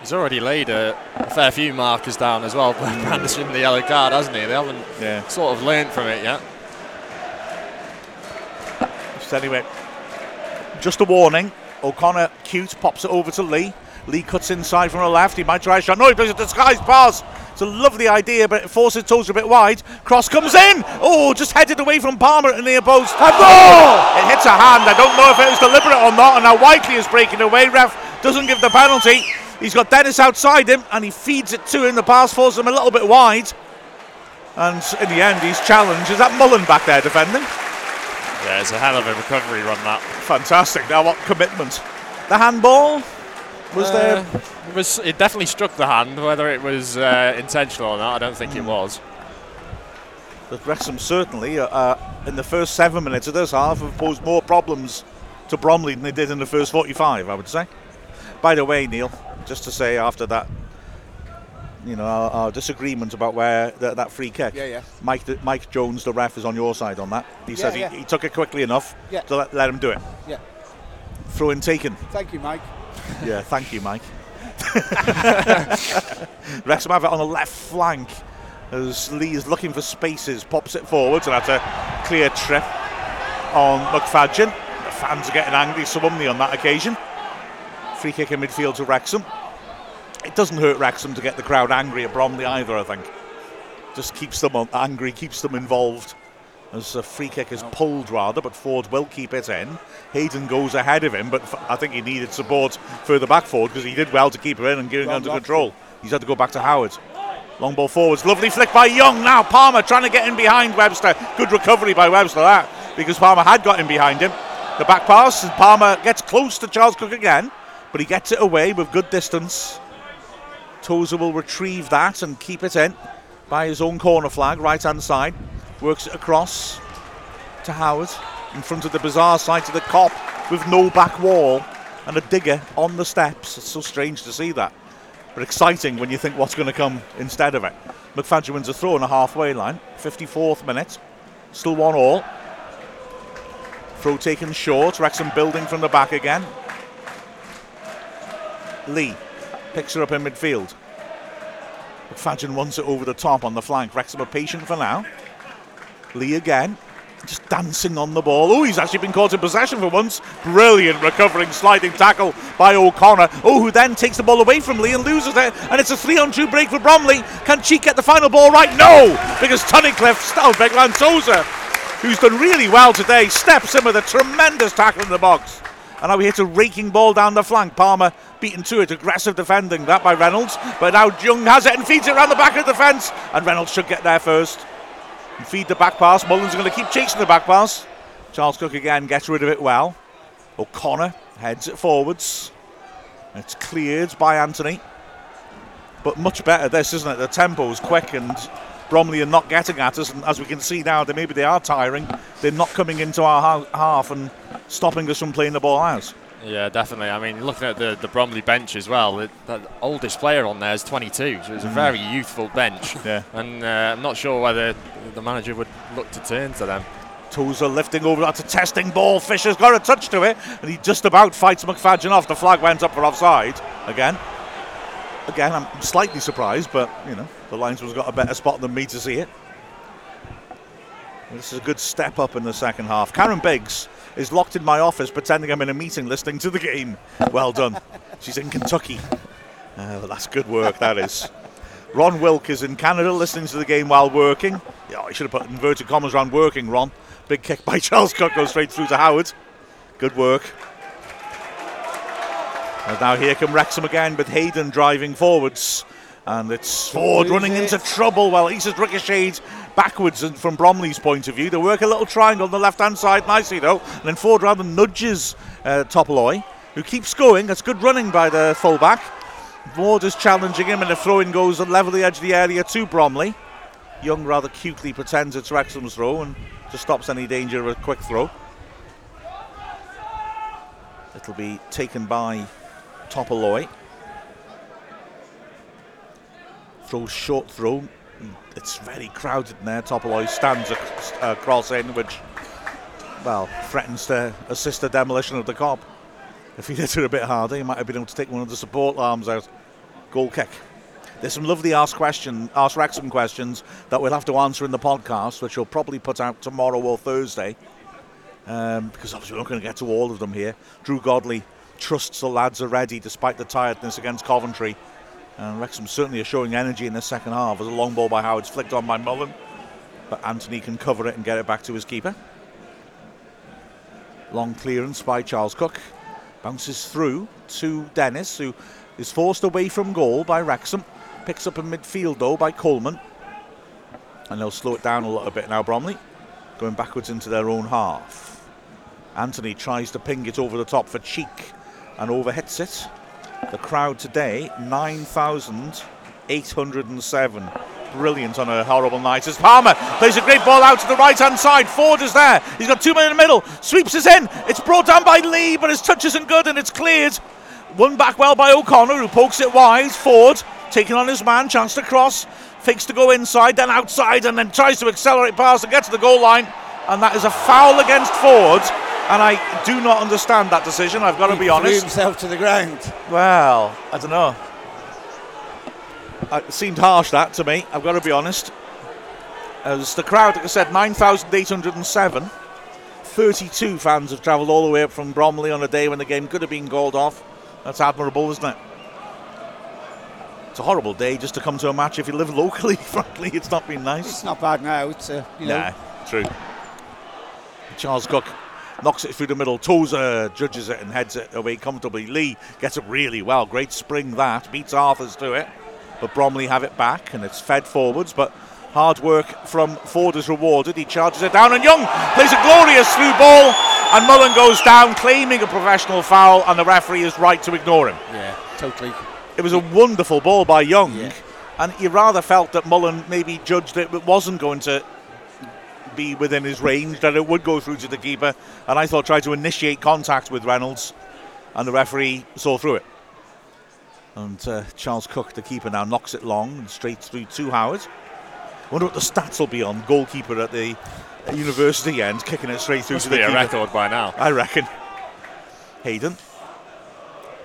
He's already laid a, a fair few markers down as well, brandishing the yellow card, hasn't he? They haven't Yeah. sort of learnt from it yet. So anyway, just a warning. O'Connor cute pops it over to Lee. Lee cuts inside from the left. He might try a shot. No, he plays a disguised pass. It's a lovely idea, but it forces Tozer a bit wide. Cross comes in. Oh, just headed away from Palmer at the near post. And oh! It hits a hand. I don't know if it was deliberate or not. And now Whitely is breaking away. Ref doesn't give the penalty. He's got Dennis outside him, and he feeds it to him. The pass falls him a little bit wide. And in the end, he's challenged. Is that Mullen back there defending? Yeah, it's a hell of a recovery run that. Fantastic. Now, what commitment? The handball? Was there. Uh, it was it definitely struck the hand, whether it was uh, intentional or not, I don't think it was. But Wrexham certainly, uh, uh, in the first seven minutes of this half, have posed more problems to Bromley than they did in the first 45, I would say. By the way, Neil, just to say after that, you know, our, our disagreement about where th- that free kick. Yeah, yeah. Mike, the, Mike Jones, the ref, is on your side on that. He Yeah, says yeah. He, he took it quickly enough Yeah. to let, let him do it. Yeah. Throw in taken. Thank you, Mike. Yeah, thank you, Mike. Wrexham have it on the left flank as Lee is looking for spaces, pops it forwards, and that's a clear trip on McFadzean. The fans are getting angry, solemnly on that occasion. Free kick in midfield to Wrexham. It doesn't hurt Wrexham to get the crowd angry at Bromley either, I think. Just keeps them angry, keeps them involved. As a free kick is pulled rather, but Forde will keep it in. Hayden goes ahead of him, but I think he needed support further back forward because he did well to keep it in and get it under control. He's had to go back to Howard. Long ball forwards, lovely flick by Young. Now Palmer trying to get in behind Webster. Good recovery by Webster that because Palmer had got in behind him. The back pass, and Palmer gets close to Charles Cook again, but he gets it away with good distance. Tozer will retrieve that and keep it in by his own corner flag, right hand side. Works it across to Howard in front of the bizarre sight of the Kop with no back wall and a digger on the steps. It's so strange to see that. But exciting when you think what's going to come instead of it. McFadzean wins a throw on a halfway line, 54th minute. Still one all. Throw taken short. Wrexham building from the back again. Lee picks her up in midfield. McFadzean wants it over the top on the flank. Wrexham are patient for now. Lee again. Just dancing on the ball. Oh, he's actually been caught in possession for once. Brilliant recovering sliding tackle by O'Connor. Oh, who then takes the ball away from Lee and loses it. And it's a three on two break for Bromley. Can Cheek get the final ball right? No! Because Tunnicliffe, Stalbeck Lantosa, who's done really well today, steps in with a tremendous tackle in the box. And now we hit a raking ball down the flank. Palmer beaten to it. Aggressive defending, that by Reynolds. But now Young has it and feeds it around the back of the defence. And Reynolds should get there first. And feed the back pass. Mullen's going to keep chasing the back pass. Charles Cook again gets rid of it well. O'Connor heads it forwards. It's cleared by Anthony. But much better this, isn't it? The tempo is quick and Bromley are not getting at us. And as we can see now, they maybe they are tiring. They're not coming into our ha- half and stopping us from playing the ball out. Yeah, definitely. I mean, looking at the, the Bromley bench as well, it, the oldest player on there is 22, so it's a very youthful bench. Yeah. And uh, I'm not sure whether the manager would look to turn to them. Tozer lifting over, that's a testing ball. Fisher's got a touch to it, and he just about fights McFadzean off. The flag went up for offside again. Again, I'm slightly surprised, but you know, the linesman's got a better spot than me to see it. This is a good step up in the second half. Karen Biggs is locked in my office pretending I'm in a meeting listening to the game. Well done. She's in Kentucky. Uh, that's good work, that is. Ron Wilk is in Canada listening to the game while working. Yeah, I should have put inverted commas around working, Ron. Big kick by Charles Cook goes straight through to Howard. Good work. And now here come Wrexham again with Hayden driving forwards. And it's Forde running into trouble while East ricocheted backwards and from Bromley's point of view. They work a little triangle on the left hand side nicely though. And then Forde rather nudges uh, Topalli, who keeps going. That's good running by the fullback. Forde is challenging him and the throw in goes at level the edge of the area to Bromley. Young rather cutely pretends it's Wrexham's throw and just stops any danger of a quick throw. It'll be taken by Topalli. Throws short throw. It's very crowded in there. Topalli stands ac- across in, which, well, threatens to assist the demolition of the Kop. If he hit it a bit harder, he might have been able to take one of the support arms out. Goal kick. There's some lovely Ask question, Ask Wrexham questions that we'll have to answer in the podcast, which we'll probably put out tomorrow or Thursday. Um, because obviously we're not going to get to all of them here. Drew Godley trusts the lads are ready despite the tiredness against Coventry. And Wrexham certainly are showing energy in the second half as a long ball by Howard's flicked on by Mullen. But Anthony can cover it and get it back to his keeper. Long clearance by Charles Cook. Bounces through to Dennis, who is forced away from goal by Wrexham. Picks up in midfield though by Coleman. And they'll slow it down a little bit now, Bromley. Going backwards into their own half. Anthony tries to ping it over the top for Cheek and overhits it. The crowd today, 9,807. Brilliant on a horrible night as Palmer plays a great ball out to the right hand side. Forde is there. He's got two men in the middle. Sweeps us in. It's brought down by Lee, but his touch isn't good and it's cleared. One back well by O'Connor, who pokes it wide. Forde taking on his man, chance to cross. Fakes to go inside, then outside, and then tries to accelerate past and get to the goal line. And that is a foul against Forde. And I do not understand that decision, I've got to He be threw honest. himself to the ground. Well, I don't know. It seemed harsh that to me. I've got to be honest. As the crowd, like I said, 9,807. 32 fans have travelled all the way up from Bromley on a day when the game could have been called off. That's admirable, isn't it? It's a horrible day just to come to a match if you live locally. Frankly, it's not been nice. It's not bad now. It's uh, you know. Nah, true. Charles Cook knocks it through the middle. Tozer judges it and heads it away comfortably. Lee gets it really well. Great spring that. Beats Arthurs to it. But Bromley have it back and it's fed forwards. But hard work from Forde is rewarded. He charges it down and Young plays a glorious through ball. And Mullen goes down claiming a professional foul and the referee is right to ignore him. Yeah, totally. It was a wonderful ball by Young, Yeah. and you rather felt that Mullen maybe judged it, but wasn't going to be within his range, that it would go through to the keeper, and I thought tried to initiate contact with Reynolds, and the referee saw through it. And uh, Charles Cook, the keeper, now knocks it long and straight through to Howard. Wonder what the stats will be on goalkeeper at the university end, kicking it straight through Must to the be a keeper. record by now. I reckon. Hayden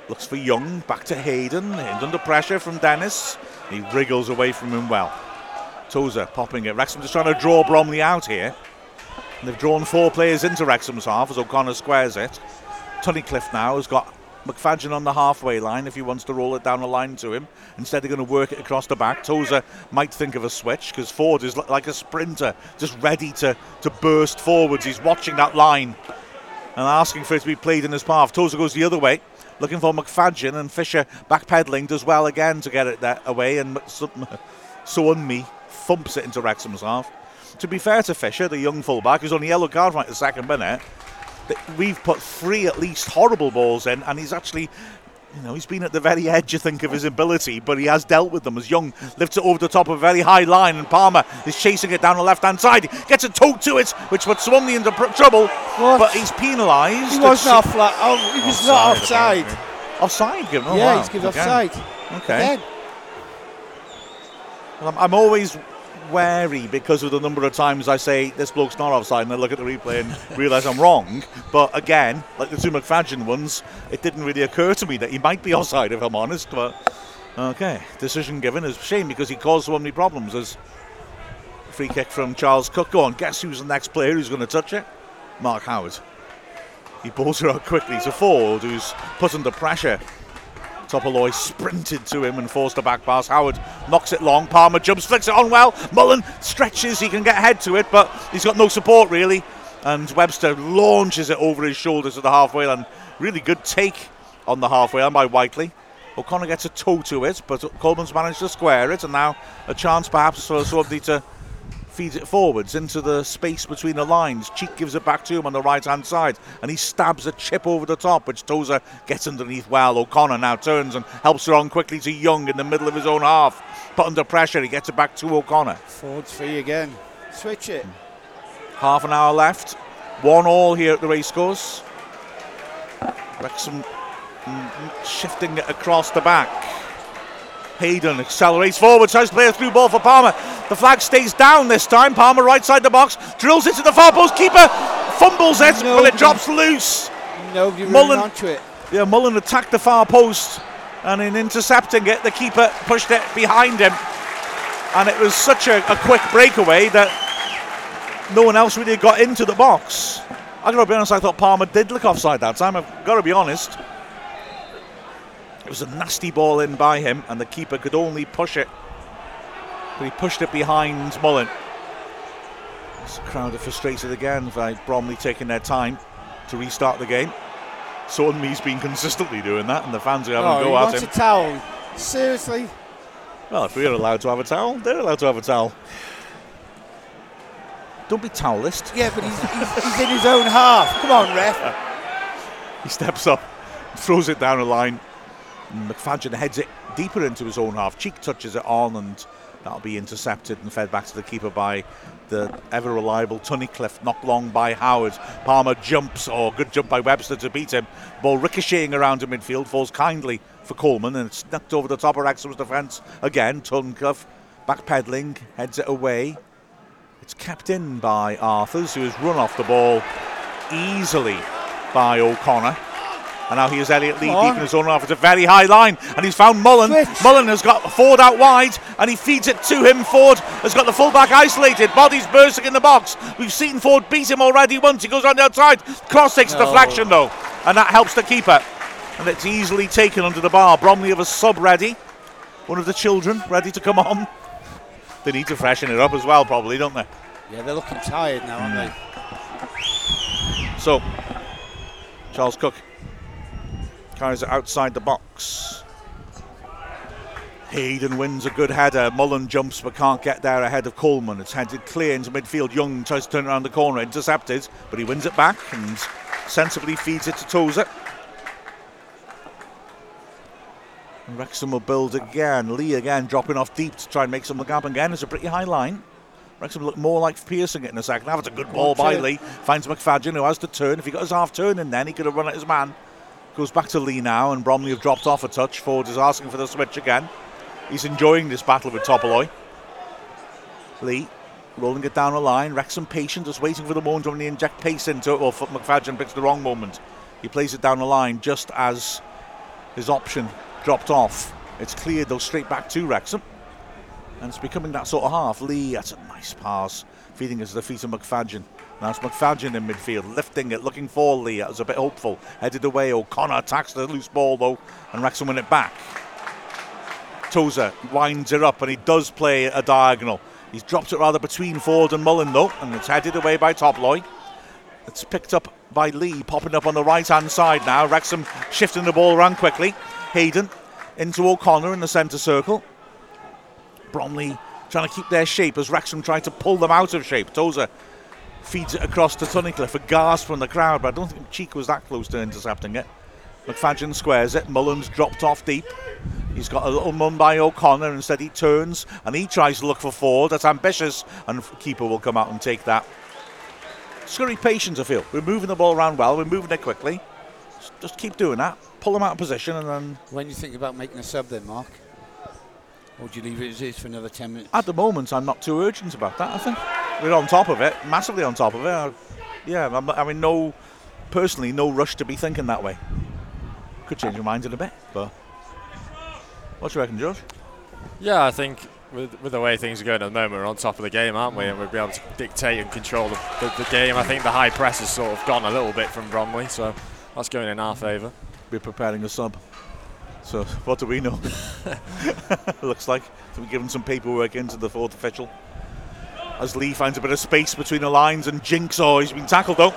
looks for Young. Back to Hayden. Hayden under pressure from Dennis. He wriggles away from him well. Tozer popping it. Wrexham just trying to draw Bromley out here. And they've drawn four players into Wrexham's half as O'Connor squares it. Tunnicliffe now has got McFadzean on the halfway line if he wants to roll it down the line to him. Instead, they're going to work it across the back. Tozer might think of a switch because Forde is like a sprinter, just ready to, to burst forwards. He's watching that line and asking for it to be played in his path. Tozer goes the other way, looking for McFadzean, and Fisher backpedaling does well again to get it that away, and Sowunmi thumps it into Wrexham's half. To be fair to Fisher, the young fullback, who's on the yellow card right at the second minute, that we've put three at least horrible balls in, and he's actually. You know, he's been at the very edge, I think, of his ability, but he has dealt with them as Young lifts it over the top of a very high line, and Palmer is chasing it down the left hand side. He gets a toe to it, which puts Swanley into pr- trouble, What? but he's penalised. He It's- off. Like, oh, he was not offside. Offside, given. Oh, yeah, wow. he's given offside. Okay. Again. I'm, I'm always wary because of the number of times I say this bloke's not offside, and I look at the replay and realise I'm wrong. But again, like the two McFadzean ones, it didn't really occur to me that he might be offside, if I'm honest. But okay, decision given is a shame because he caused so many problems. As free kick from Charles Cook. Go on, guess who's the next player who's going to touch it? Mark Howard. He balls it out quickly to Forde, who's put under pressure. Topalli sprinted to him and forced a back pass. Howard knocks it long. Palmer jumps, flicks it on well. Mullen stretches, he can get ahead to it, but he's got no support really. And Webster launches it over his shoulders to the halfway line. Really good take on the halfway line by Whitely. O'Connor gets a toe to it, but Coleman's managed to square it, and now a chance perhaps for somebody to feed it forwards into the space between the lines. Cheek gives it back to him on the right hand side, and he stabs a chip over the top, which Tozer gets underneath well. O'Connor now turns and helps it on quickly to Young in the middle of his own half. But under pressure, he gets it back to O'Connor. Forde's free again. Switch it. Half an hour left. One all here at the racecourse. Wrexham mm, shifting it across the back. Hayden accelerates forward, tries to play a through ball for Palmer. The flag stays down this time. Palmer right side the box, drills it to the far post. Keeper fumbles it, but it drops loose. Nobody Mullen- onto it. Yeah, Mullen attacked the far post, and in intercepting it, the keeper pushed it behind him. And it was such a, a quick breakaway that no one else really got into the box. I gotta be honest, I thought Palmer did look offside that time. I've gotta be honest. Was a nasty ball in by him, and the keeper could only push it. But he pushed it behind Mullen. The crowd are frustrated again by Bromley taking their time to restart the game. Sowunmi's been consistently doing that, and the fans are having Oh, a he go at wants him. a towel. Seriously? Well, if we're allowed to have a towel, they're allowed to have a towel. Don't be towelist. Yeah, but he's, he's, he's in his own half. Come on, ref. He steps up, throws it down the line. McFadzean heads it deeper into his own half. Cheek touches it on, and that'll be intercepted and fed back to the keeper by the ever reliable Tunnicliffe. Knocked long by Howard. Palmer jumps, or good jump by Webster to beat him. Ball ricocheting around in midfield, falls kindly for Coleman, and it's knocked over the top of Wrexham's defence again. Tunnicliffe backpedaling, heads it away. It's kept in by Arthurs, who has run off the ball easily by O'Connor. And now he has Elliot Lee Come deep in his own half. It's a very high line. And he's found Mullen. Switch. Mullen has got Forde out wide and he feeds it to him. Forde has got the fullback isolated. Bodies bursting in the box. We've seen Forde beat him already once. He goes on the outside. Cross takes No. deflection though. And that helps the keeper. And it's easily taken under the bar. Bromley have a sub ready. One of the children ready to come on. They need to freshen it up as well, probably, don't they? Yeah, they're looking tired now, aren't hmm. they? So, Charles Cook carries it outside the box. Hayden wins a good header. Mullen jumps but can't get there ahead of Coleman. It's headed clear into midfield. Young tries to turn around the corner, intercepted, but he wins it back and sensibly feeds it to Tozer. Wrexham will build again. Lee again dropping off deep to try and make some of the gap again. It's a pretty high line. Wrexham look more like piercing it in the second half. It's a good ball by Lee. Finds McFadzean who has to turn. If he got his half turn in then, he could have run at his man. Goes back to Lee now, and Bromley have dropped off a touch. Forde is asking for the switch again. He's enjoying this battle with Topalli. Lee rolling it down the line. Wrexham patient, just waiting for the moment when they inject pace into it. Well, McFadzean picks the wrong moment. He plays it down the line just as his option dropped off. It's cleared though straight back to Wrexham. And it's becoming that sort of half. Lee, that's a nice pass, feeding us the feet of McFadzean. Now it's McFadzean in midfield, lifting it, looking for Lee. It was a bit hopeful. Headed away. O'Connor attacks the loose ball though, and Wrexham win it back. Tozer winds it up, and he does play a diagonal. He's dropped it rather between Forde and Mullen though, and it's headed away by Topalli. It's picked up by Lee, popping up on the right hand side now. Wrexham shifting the ball around quickly. Hayden into O'Connor in the centre circle. Bromley trying to keep their shape as Wrexham try to pull them out of shape. Tozer feeds it across to Tunnicliffe, a gasp from the crowd, but I don't think Cheek was that close to intercepting it. McFadzean squares it. Mullins dropped off deep. He's got a little run by O'Connor. Instead, he turns and he tries to look for Forde. That's ambitious, and keeper will come out and take that. Scurry patience, I feel. We're moving the ball around well. We're moving it quickly. Just keep doing that. Pull them out of position, and then. When you think about making a sub then, Mark? Or do you leave it as is for another 10 minutes? At the moment, I'm not too urgent about that. I think we're on top of it, massively on top of it. I, yeah, I'm, I mean, no, personally, no rush to be thinking that way. Could change your mind in a bit, but what do you reckon, George? Yeah, I think with, with the way things are going at the moment, we're on top of the game, aren't we? And we'll be able to dictate and control the, the, the game. I think the high press has sort of gone a little bit from Bromley, so that's going in our favour. We're preparing a sub. So what do we know? Looks like we're giving some paperwork into the fourth official. As Lee finds a bit of space between the lines and Jinx, oh, he's been tackled though.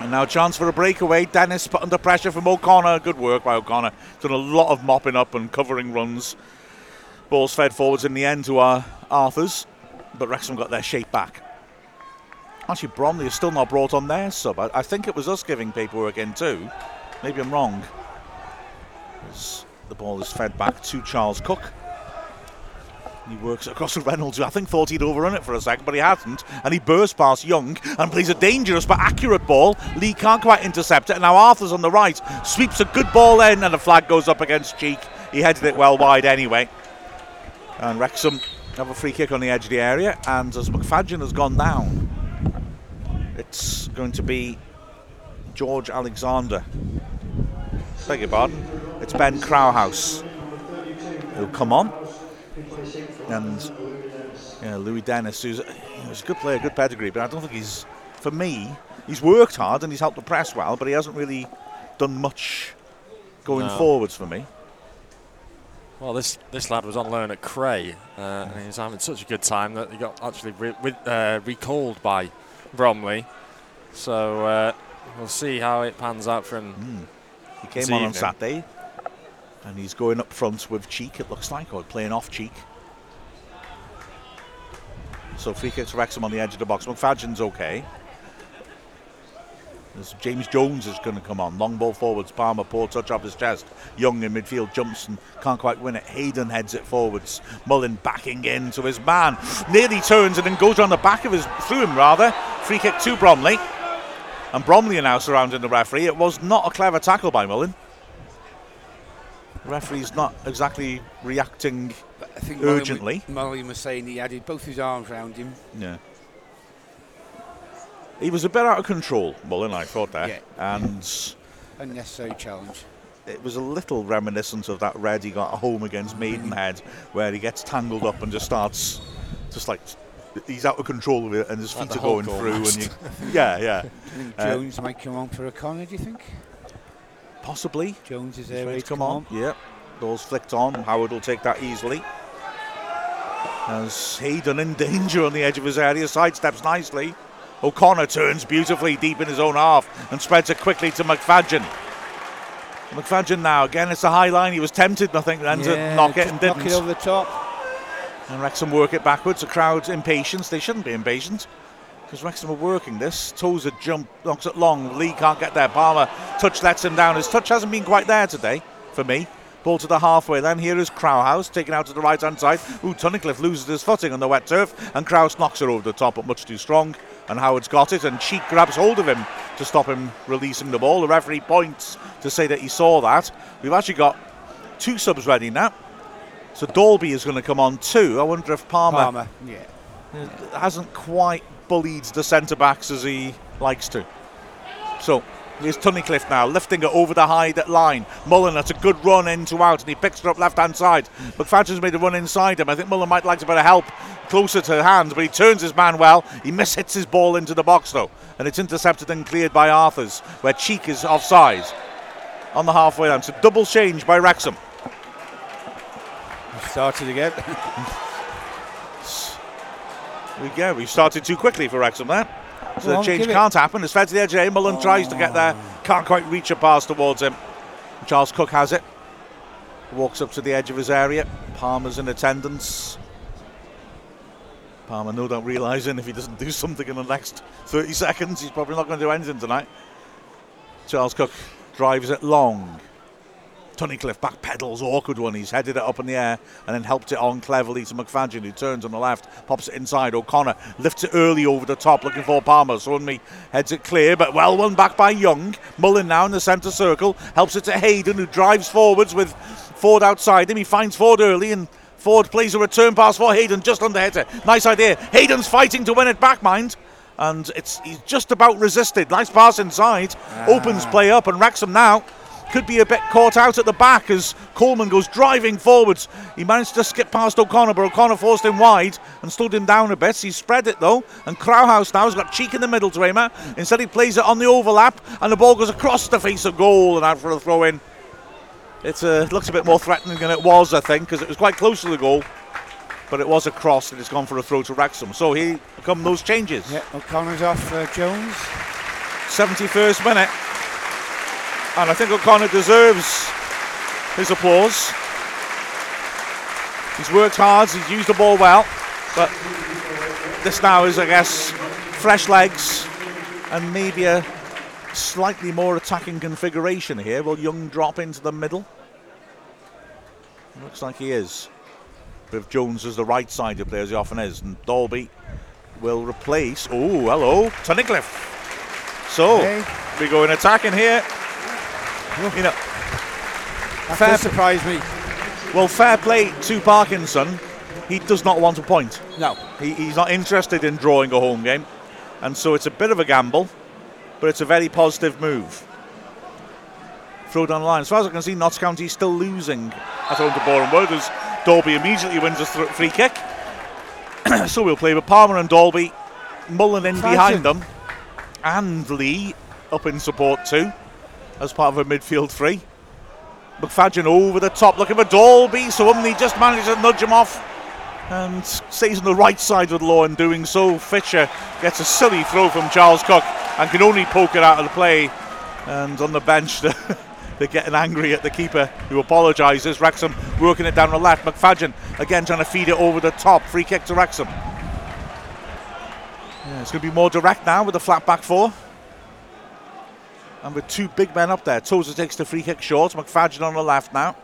And now a chance for a breakaway. Dennis put under pressure from O'Connor. Good work by O'Connor. Done a lot of mopping up and covering runs. Balls fed forwards in the end to our Arthurs, but Wrexham got their shape back. Actually, Bromley is still not brought on their sub. I, I think it was us giving paperwork in too. Maybe I'm wrong. As the ball is fed back to Charles Cook. He works across to Reynolds, who I think thought he'd overrun it for a second, but he hasn't. And he bursts past Young and plays a dangerous but accurate ball. Lee can't quite intercept it. And now Arthur's on the right, sweeps a good ball in, and the flag goes up against Cheek. He headed it well wide anyway. And Wrexham have a free kick on the edge of the area. And as McFadzean has gone down, it's going to be George Alexander. Beg your pardon. It's Ben Krauhaus who'll come on and you know, Louis Dennis, who's, who's a good player, good pedigree, but I don't think he's, for me, he's worked hard and he's helped the press well, but he hasn't really done much going no. forwards for me. Well, this this lad was on loan at Cray, uh, and he was having such a good time that he got actually re- re- uh, recalled by Bromley. So uh, we'll see how it pans out for him. Mm. He came on evening. on Saturday, and he's going up front with Cheek. It looks like, or playing off Cheek. So free kick to Wrexham on the edge of the box. McFadzean's okay. James Jones is going to come on. Long ball forwards. Palmer, poor touch off his chest. Young in midfield jumps and can't quite win it. Hayden heads it forwards. Mullin backing in to his man. Nearly turns and then goes around the back of his, through him rather. Free kick to Bromley. And Bromley are now surrounding the referee. It was not a clever tackle by Mullin. The referee's not exactly reacting I think urgently. Mullen was saying he had both his arms around him. Yeah. He was a bit out of control, Mullin, I thought that. Yeah. And. Unnecessary challenge. It was a little reminiscent of that red he got at home against Maidenhead, where he gets tangled up and just starts, just like he's out of control of it, and his like feet are going through. And you, yeah, yeah. Jones uh, might come on for a corner. Do you think? Possibly. Jones is there. Ready to come, come on. on. Yep. Ball's flicked on. Howard will take that easily. As Hayden in danger on the edge of his area, sidesteps nicely. O'Connor turns beautifully deep in his own half and spreads it quickly to McFadzean. McFadzean now, again, it's a high line. He was tempted, I think, then yeah, to knock it and didn't. Knock it over the top. And Wrexham work it backwards. The crowd's impatient. They shouldn't be impatient because Wrexham are working this. Tozer jump, knocks it long. Lee can't get there. Palmer touch lets him down. His touch hasn't been quite there today for me. Ball to the halfway then. Here is Krauhaus taken out to the right hand side. Ooh, Tunnicliffe loses his footing on the wet turf and Kraus knocks her over the top, but much too strong. And Howard's got it, and Cheek grabs hold of him to stop him releasing the ball. The referee points to say that he saw that. We've actually got two subs ready now. So Dalby is going to come on too. I wonder if Palmer, Palmer yeah. hasn't quite bullied the centre backs as he likes to. So here's Tunnicliffe now, lifting it over the high line. Mullen, that's a good run in to out, and he picks it up left hand side. McFadzean's made a run inside him. I think Mullen might like a bit of help closer to hands, but he turns his man well. He mishits his ball into the box though, and it's intercepted and cleared by Arthurs, where Cheek is offside on the halfway line. So double change by Wrexham. Started again. we go. We started too quickly for Wrexham there. So the change can't happen. It's fed to the edge of Mullen tries to get there. Can't quite reach a pass towards him. Charles Cook has it. Walks up to the edge of his area. Palmer's in attendance. Palmer, no doubt realising if he doesn't do something in the next 30 seconds, he's probably not going to do anything tonight. Charles Cook drives it long. Tunnicliffe back pedals, awkward one. He's headed it up in the air and then helped it on cleverly to McFadzean, who turns on the left, pops it inside. O'Connor lifts it early over the top, looking for Palmer. Suddenly heads it clear, but well won back by Young. Mullen now in the centre circle, helps it to Hayden, who drives forwards with Forde outside him. He finds Forde early and Forde plays a return pass for Hayden, just under header. Nice idea. Hayden's fighting to win it back, mind. And it's he's just about resisted. Nice pass inside. Ah. Opens play up, and Wrexham now could be a bit caught out at the back as Coleman goes driving forwards. He managed to skip past O'Connor, but O'Connor forced him wide and slowed him down a bit. He spread it though, and Krauhaus now has got Cheek in the middle to him. Instead, he plays it on the overlap, and the ball goes across the face of goal and out for a throw in. It uh, looks a bit more threatening than it was, I think, because it was quite close to the goal. But it was a cross and it's gone for a throw to Wrexham. So here come those changes. Yeah, O'Connor's off uh, Jones. 71st minute. And I think O'Connor deserves his applause. He's worked hard, he's used the ball well, but this now is, I guess, fresh legs and maybe a slightly more attacking configuration here. Will Young drop into the middle? Looks like he is. With Jones as the right sided player, as he often is, and Dalby will replace. Oh, hello, Tunnicliffe. So Hey. we go in attacking here. You know, That Fair surprise me. well, fair play to Parkinson. He does not want a point. No. He, he's not interested in drawing a home game, and so it's a bit of a gamble, but it's a very positive move. Throw down the line. As far as I can see, Notts County is still losing at home to Boreham Wood as Dalby immediately wins a th- free kick. so we'll play with Palmer and Dalby, Mullen in behind them, and Lee up in support too, as part of a midfield three. McFadzean over the top looking for Dalby, so Umney just manages to nudge him off and stays on the right side of the law in doing so. Fisher gets a silly throw from Charles Cook and can only poke it out of the play. And on the bench, they're getting angry at the keeper who apologises. Wrexham working it down the left. McFadzean again trying to feed it over the top. Free kick to Wrexham. Yeah, it's going to be more direct now with the flat back four. And with two big men up there. Tozer takes the free kick short. McFadzean on the left now.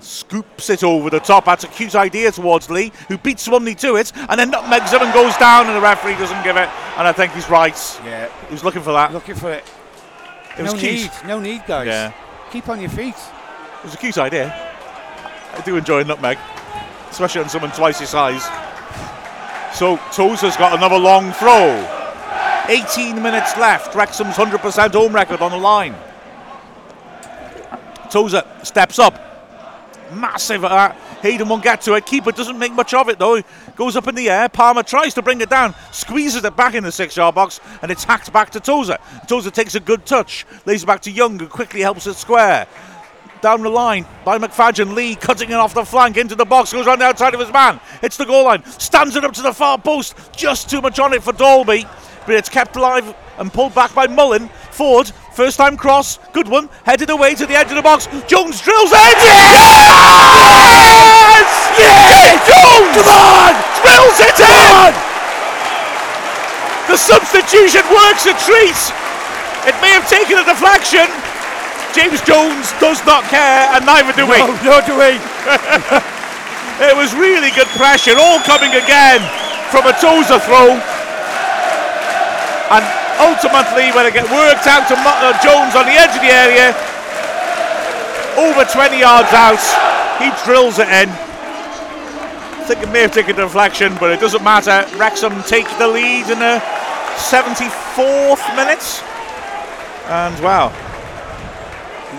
Scoops it over the top. That's a cute idea towards Lee, who beats Sowunmi to it, and then nutmegs him and goes down, and the referee doesn't give it. And I think he's right. Yeah. He was looking for that. Looking for it. It was no cute. need. No need, guys. Yeah. Keep on your feet. It was a cute idea. I do enjoy a nutmeg, especially on someone twice his size. So Tozer's got another long throw. 18 minutes left. Wrexham's 100% home record on the line. Tozer steps up. Massive. Uh, Hayden won't get to it. Keeper doesn't make much of it though. Goes up in the air. Palmer tries to bring it down, squeezes it back in the six-yard box, and it's hacked back to Tozer. Tozer takes a good touch, lays it back to Young, who quickly helps it square down the line by McFadzean. Lee cutting it off the flank into the box, goes round the outside of his man, hits the goal line, stands it up to the far post. Just too much on it for Dalby, but it's kept alive and pulled back by Mullen. Forde, first time cross, good one, headed away to the edge of the box. Jones drills it. Yes! Yes! Jones! Come on! Drills it in! The substitution works a treat. It may have taken a deflection. James Jones does not care, and neither do we. No, no, do we? It was really good pressure, all coming again from a Tozer throw. And ultimately, when it get worked out to uh, Jones on the edge of the area, over 20 yards out, he drills it in. I think it may have taken a deflection, but it doesn't matter. Wrexham take the lead in the 74th minute. And wow,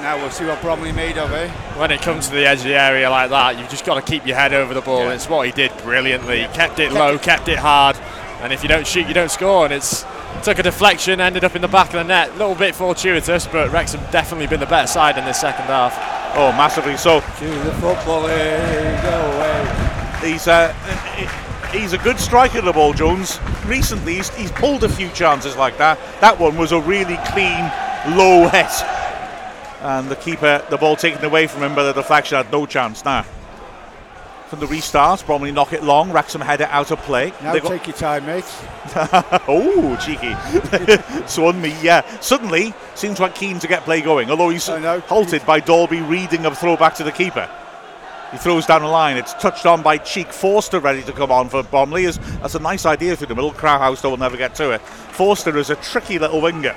Now we'll see what Bromley made of it. When it comes to the edge of the area like that, you've just got to keep your head over the ball. Yeah. It's what he did brilliantly. Kept it low, kept it hard, and if you don't shoot, you don't score. And it's took a deflection, ended up in the back of the net. A little bit fortuitous, but Wrexham definitely been the better side in this second half. oh, massively so. To the football league, away. He's uh, he's a good striker the ball, Jones. Recently, he's, he's pulled a few chances like that. That one was a really clean, low hit. And the keeper, the ball taken away from him, but the deflection had no chance now. From the restart, Bromley knock it long, Wrexham head it out of play. Now They got- take your time, mate. oh, cheeky. Sowunmi, yeah. Suddenly, seems like keen to get play going, although he's halted by Dalby reading a throw back to the keeper. He throws down the line. It's touched on by Cheek Forster, ready to come on for Bromley. Is That's a nice idea through the middle. Krauhaus, though, will never get to it. Forster is a tricky little winger.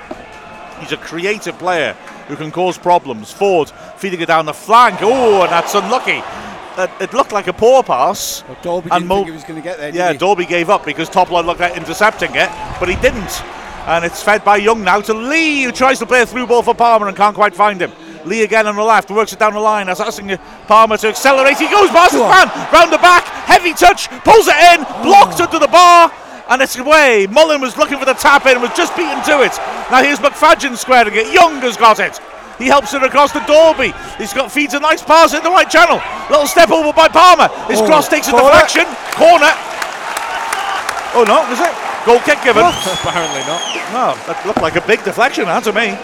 He's a creative player who can cause problems. Forde feeding it down the flank. Oh, and that's unlucky. It looked like a poor pass. Well, Dalby And think he was going to get there, Yeah, he? Dalby gave up because Topalli looked at intercepting it, but he didn't. And it's fed by Young now to Lee, who tries to play a through ball for Palmer and can't quite find him. Lee again on the left, works it down the line, as asking Palmer to accelerate. He goes past his man, round the back, heavy touch, pulls it in, blocked oh. under the bar, and it's away. Mullen was looking for the tap in, was just beaten to it. Now here's McFadzean squaring it. Young has got it. He helps it across to Dalby. He's got feeds a nice pass in the right channel. Little step over by Palmer. His Oh, cross takes a corner. deflection. Corner. Oh no, was it? Goal kick given. Apparently not. No, that looked like a big deflection, that to me.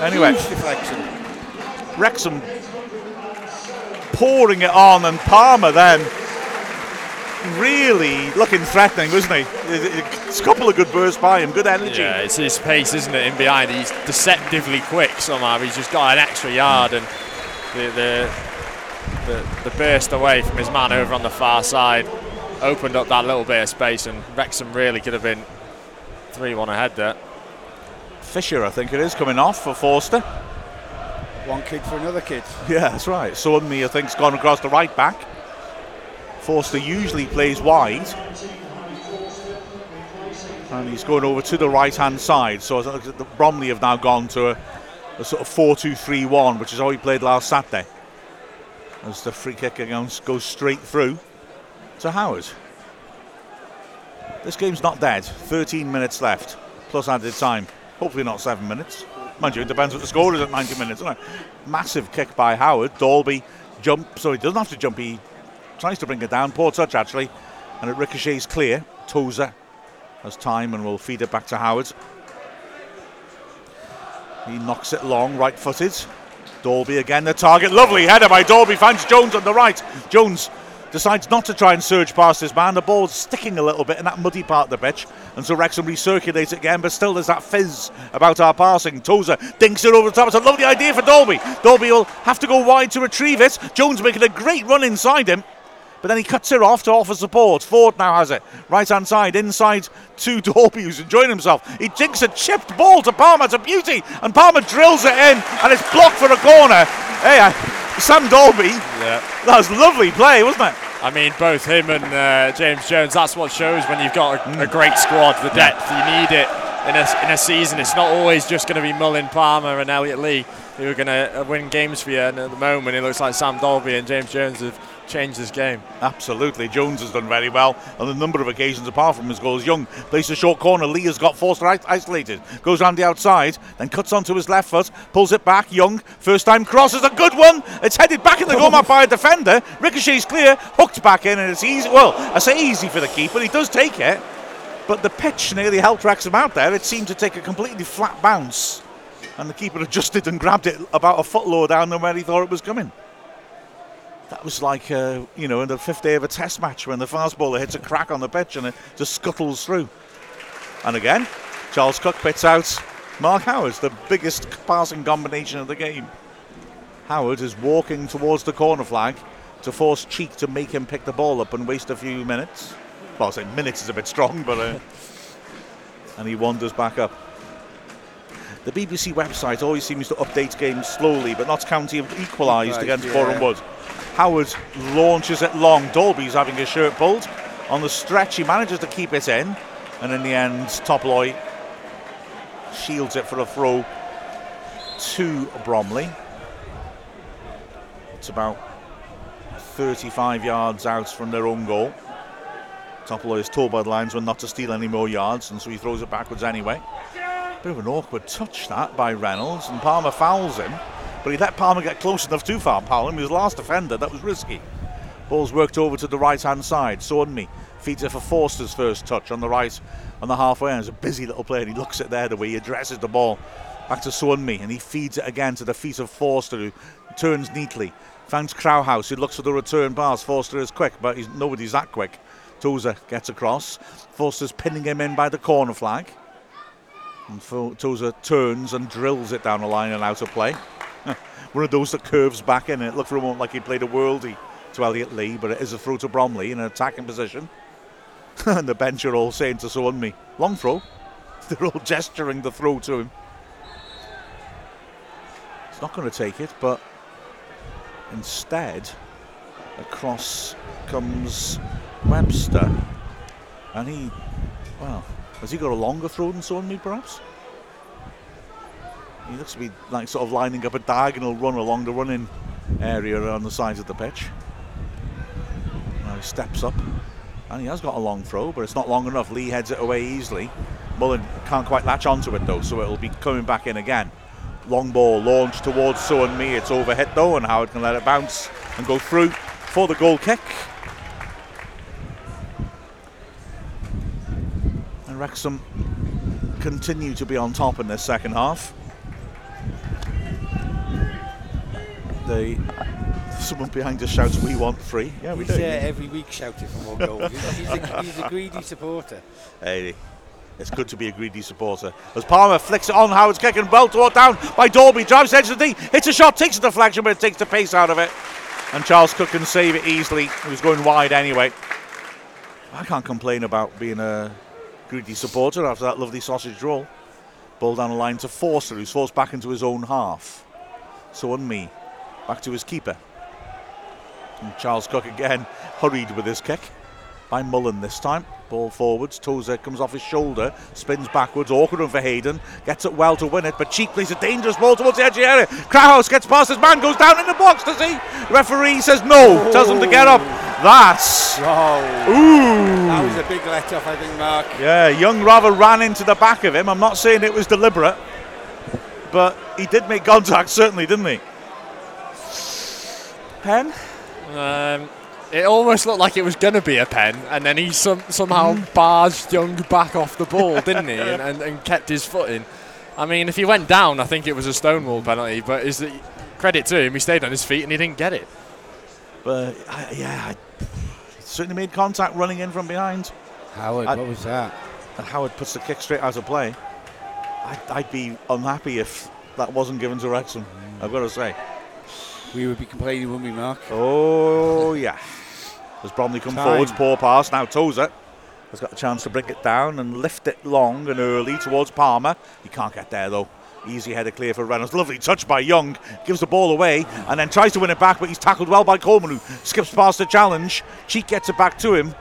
Anyway, Huge deflection. Wrexham pouring it on, and Palmer then really looking threatening, wasn't he? It's a couple of good bursts by him, good energy. Yeah, it's his pace, isn't it? In behind, he's deceptively quick somehow. He's just got an extra yard, and the the the, the burst away from his man over on the far side opened up that little bit of space, and Wrexham really could have been three-one ahead there. Fisher, I think it is, coming off for Forster. One kid for another kid. Yeah, that's right. Suddenly, I think's gone across the right back. Forster usually plays wide. And he's going over to the right hand side. So Bromley have now gone to a, a sort of 4 2 3 1, which is how he played last Saturday. As the free kick goes goes straight through to Howard. This game's not dead. 13 minutes left, plus added time. Hopefully not seven minutes. Mind you, it depends what the score is at 90 minutes. Massive kick by Howard. Dalby jump, so he doesn't have to jump. He tries to bring it down. Poor touch actually, and it ricochets clear. Tozer has time and will feed it back to Howard. He knocks it long, right-footed. Dalby again the target. Lovely header by Dalby. Finds Jones on the right. Jones decides not to try and surge past his man. The ball's sticking a little bit in that muddy part of the pitch. And so Wrexham recirculates again, but still there's that fizz about our passing. Tozer dinks it over the top. It's a lovely idea for Dalby. Dalby will have to go wide to retrieve it. Jones making a great run inside him. But then he cuts it off to offer support. Forde now has it. Right hand side, inside to Dalby, who's enjoying himself. He jinks a chipped ball to Palmer. It's a beauty. And Palmer drills it in, and it's blocked for a corner. Hey, uh, Sam Dalby, Yeah. that was lovely play, wasn't it? I mean, both him and uh, James Jones. That's what shows when you've got a, a great squad. The depth you need it in a in a season. It's not always just going to be Mullin, Palmer, and Elliot Lee who are going to win games for you. And at the moment, it looks like Sam Dalby and James Jones have changed this game. Absolutely. Jones has done very well on a number of occasions apart from his goals. Young plays a short corner. Lee has got Forster i- isolated. Goes round the outside, then cuts onto his left foot, pulls it back. Young, first time cross is a good one. It's headed back in the goal by a defender. Ricochet's clear, hooked back in, and it's easy. Well, I say easy for the keeper. He does take it, but the pitch nearly helped Wrexham out there. It seemed to take a completely flat bounce, and the keeper adjusted and grabbed it about a foot lower down than where he thought it was coming. That was like, uh, you know, in the fifth day of a test match when the fastballer hits a crack on the pitch and it just scuttles through. And again, Charles Cook pits out Mark Howard, the biggest passing combination of the game. Howard is walking towards the corner flag to force Cheek to make him pick the ball up and waste a few minutes. Well, I say minutes is a bit strong, but. Uh, and he wanders back up. The BBC website always seems to update games slowly, but Notts County have equalised Right, against yeah. Boreham Wood. Howard launches it long. Dalby's having his shirt pulled. On the stretch, he manages to keep it in. And in the end, Topalli shields it for a throw to Bromley. It's about 35 yards out from their own goal. Topalli is told by the linesman not to steal any more yards, and so he throws it backwards anyway. Bit of an awkward touch that by Reynolds, and Palmer fouls him. But he let Palmer get close enough to foul Palmer. He was last defender. That was risky. Ball's worked over to the right hand side. Sowunmi feeds it for Forster's first touch on the right on the halfway end. It's a busy little player, and he looks at there the way he addresses the ball back to Sowunmi, and he feeds it again to the feet of Forster, who turns neatly. Finds Krauhaus, who looks for the return pass. Forster is quick, but he's, nobody's that quick. Tozer gets across. Forster's pinning him in by the corner flag. And Tozer turns and drills it down the line and out of play. One of those that curves back in. It looked for a moment like he played a worldie to Elliot Lee, but it is a throw to Bromley in an attacking position. and the bench are all saying to Sowunmi, long throw. They're all gesturing the throw to him. He's not going to take it, but instead, across comes Webster. And he, well, has he got a longer throw than Sowunmi, perhaps? He looks to be like sort of lining up a diagonal run along the running area on the sides of the pitch. Now he steps up, and he has got a long throw, but it's not long enough. Lee heads it away easily. Mullen can't quite latch onto it though, so it'll be coming back in again. Long ball launched towards Sowunmi. It's overhit though, and Howard can let it bounce and go through for the goal kick. And Wrexham continue to be on top in this second half. They someone behind us shouts, "We want three. Yeah, we he's do. uh, every week shouting for more goals. he's, a, he's a greedy supporter. Hey, it's good to be a greedy supporter. As Palmer flicks it on, Howard's kicking well toward down by Dalby, drives edge of the D, hits a shot, takes a deflection, but it takes the pace out of it. And Charles Cook can save it easily. He was going wide anyway. I can't complain about being a greedy supporter after that lovely sausage roll. Ball down the line to Forster, who's forced back into his own half. Sowunmi, back to his keeper. And Charles Cook again hurried with his kick by Mullen this time. Ball forwards, Tozer comes off his shoulder, spins backwards, awkward one for Hayden, gets it well to win it, but Cheek plays a dangerous ball towards the edge of the area. Krauhaus gets past his man, goes down in the box, does he? Referee says no, tells him to get up. That's Wow. ooh. That was a big let off, I think, Mark. Yeah, Young rather ran into the back of him. I'm not saying it was deliberate, but he did make contact, certainly, didn't he? Pen? Um, it almost looked like it was going to be a pen, and then he some, somehow barged Young back off the ball, didn't he? And, and, and kept his foot in. I mean, if he went down, I think it was a Stonewall penalty, but is the credit to him, he stayed on his feet and he didn't get it. But I, yeah, I, certainly made contact running in from behind. Howard, I- what was that? And Howard puts the kick straight out of play. I'd, I'd be unhappy if that wasn't given to Wrexham. I've got to say. We would be complaining, wouldn't we, Mark? Oh yeah. As Bromley come Time. forwards, poor pass. Now Tozer has got a chance to bring it down and lift it long and early towards Palmer. He can't get there though. Easy header clear for Reynolds. Lovely touch by Young. Gives the ball away and then tries to win it back, but he's tackled well by Coleman, who skips past the challenge. Cheek gets it back to him.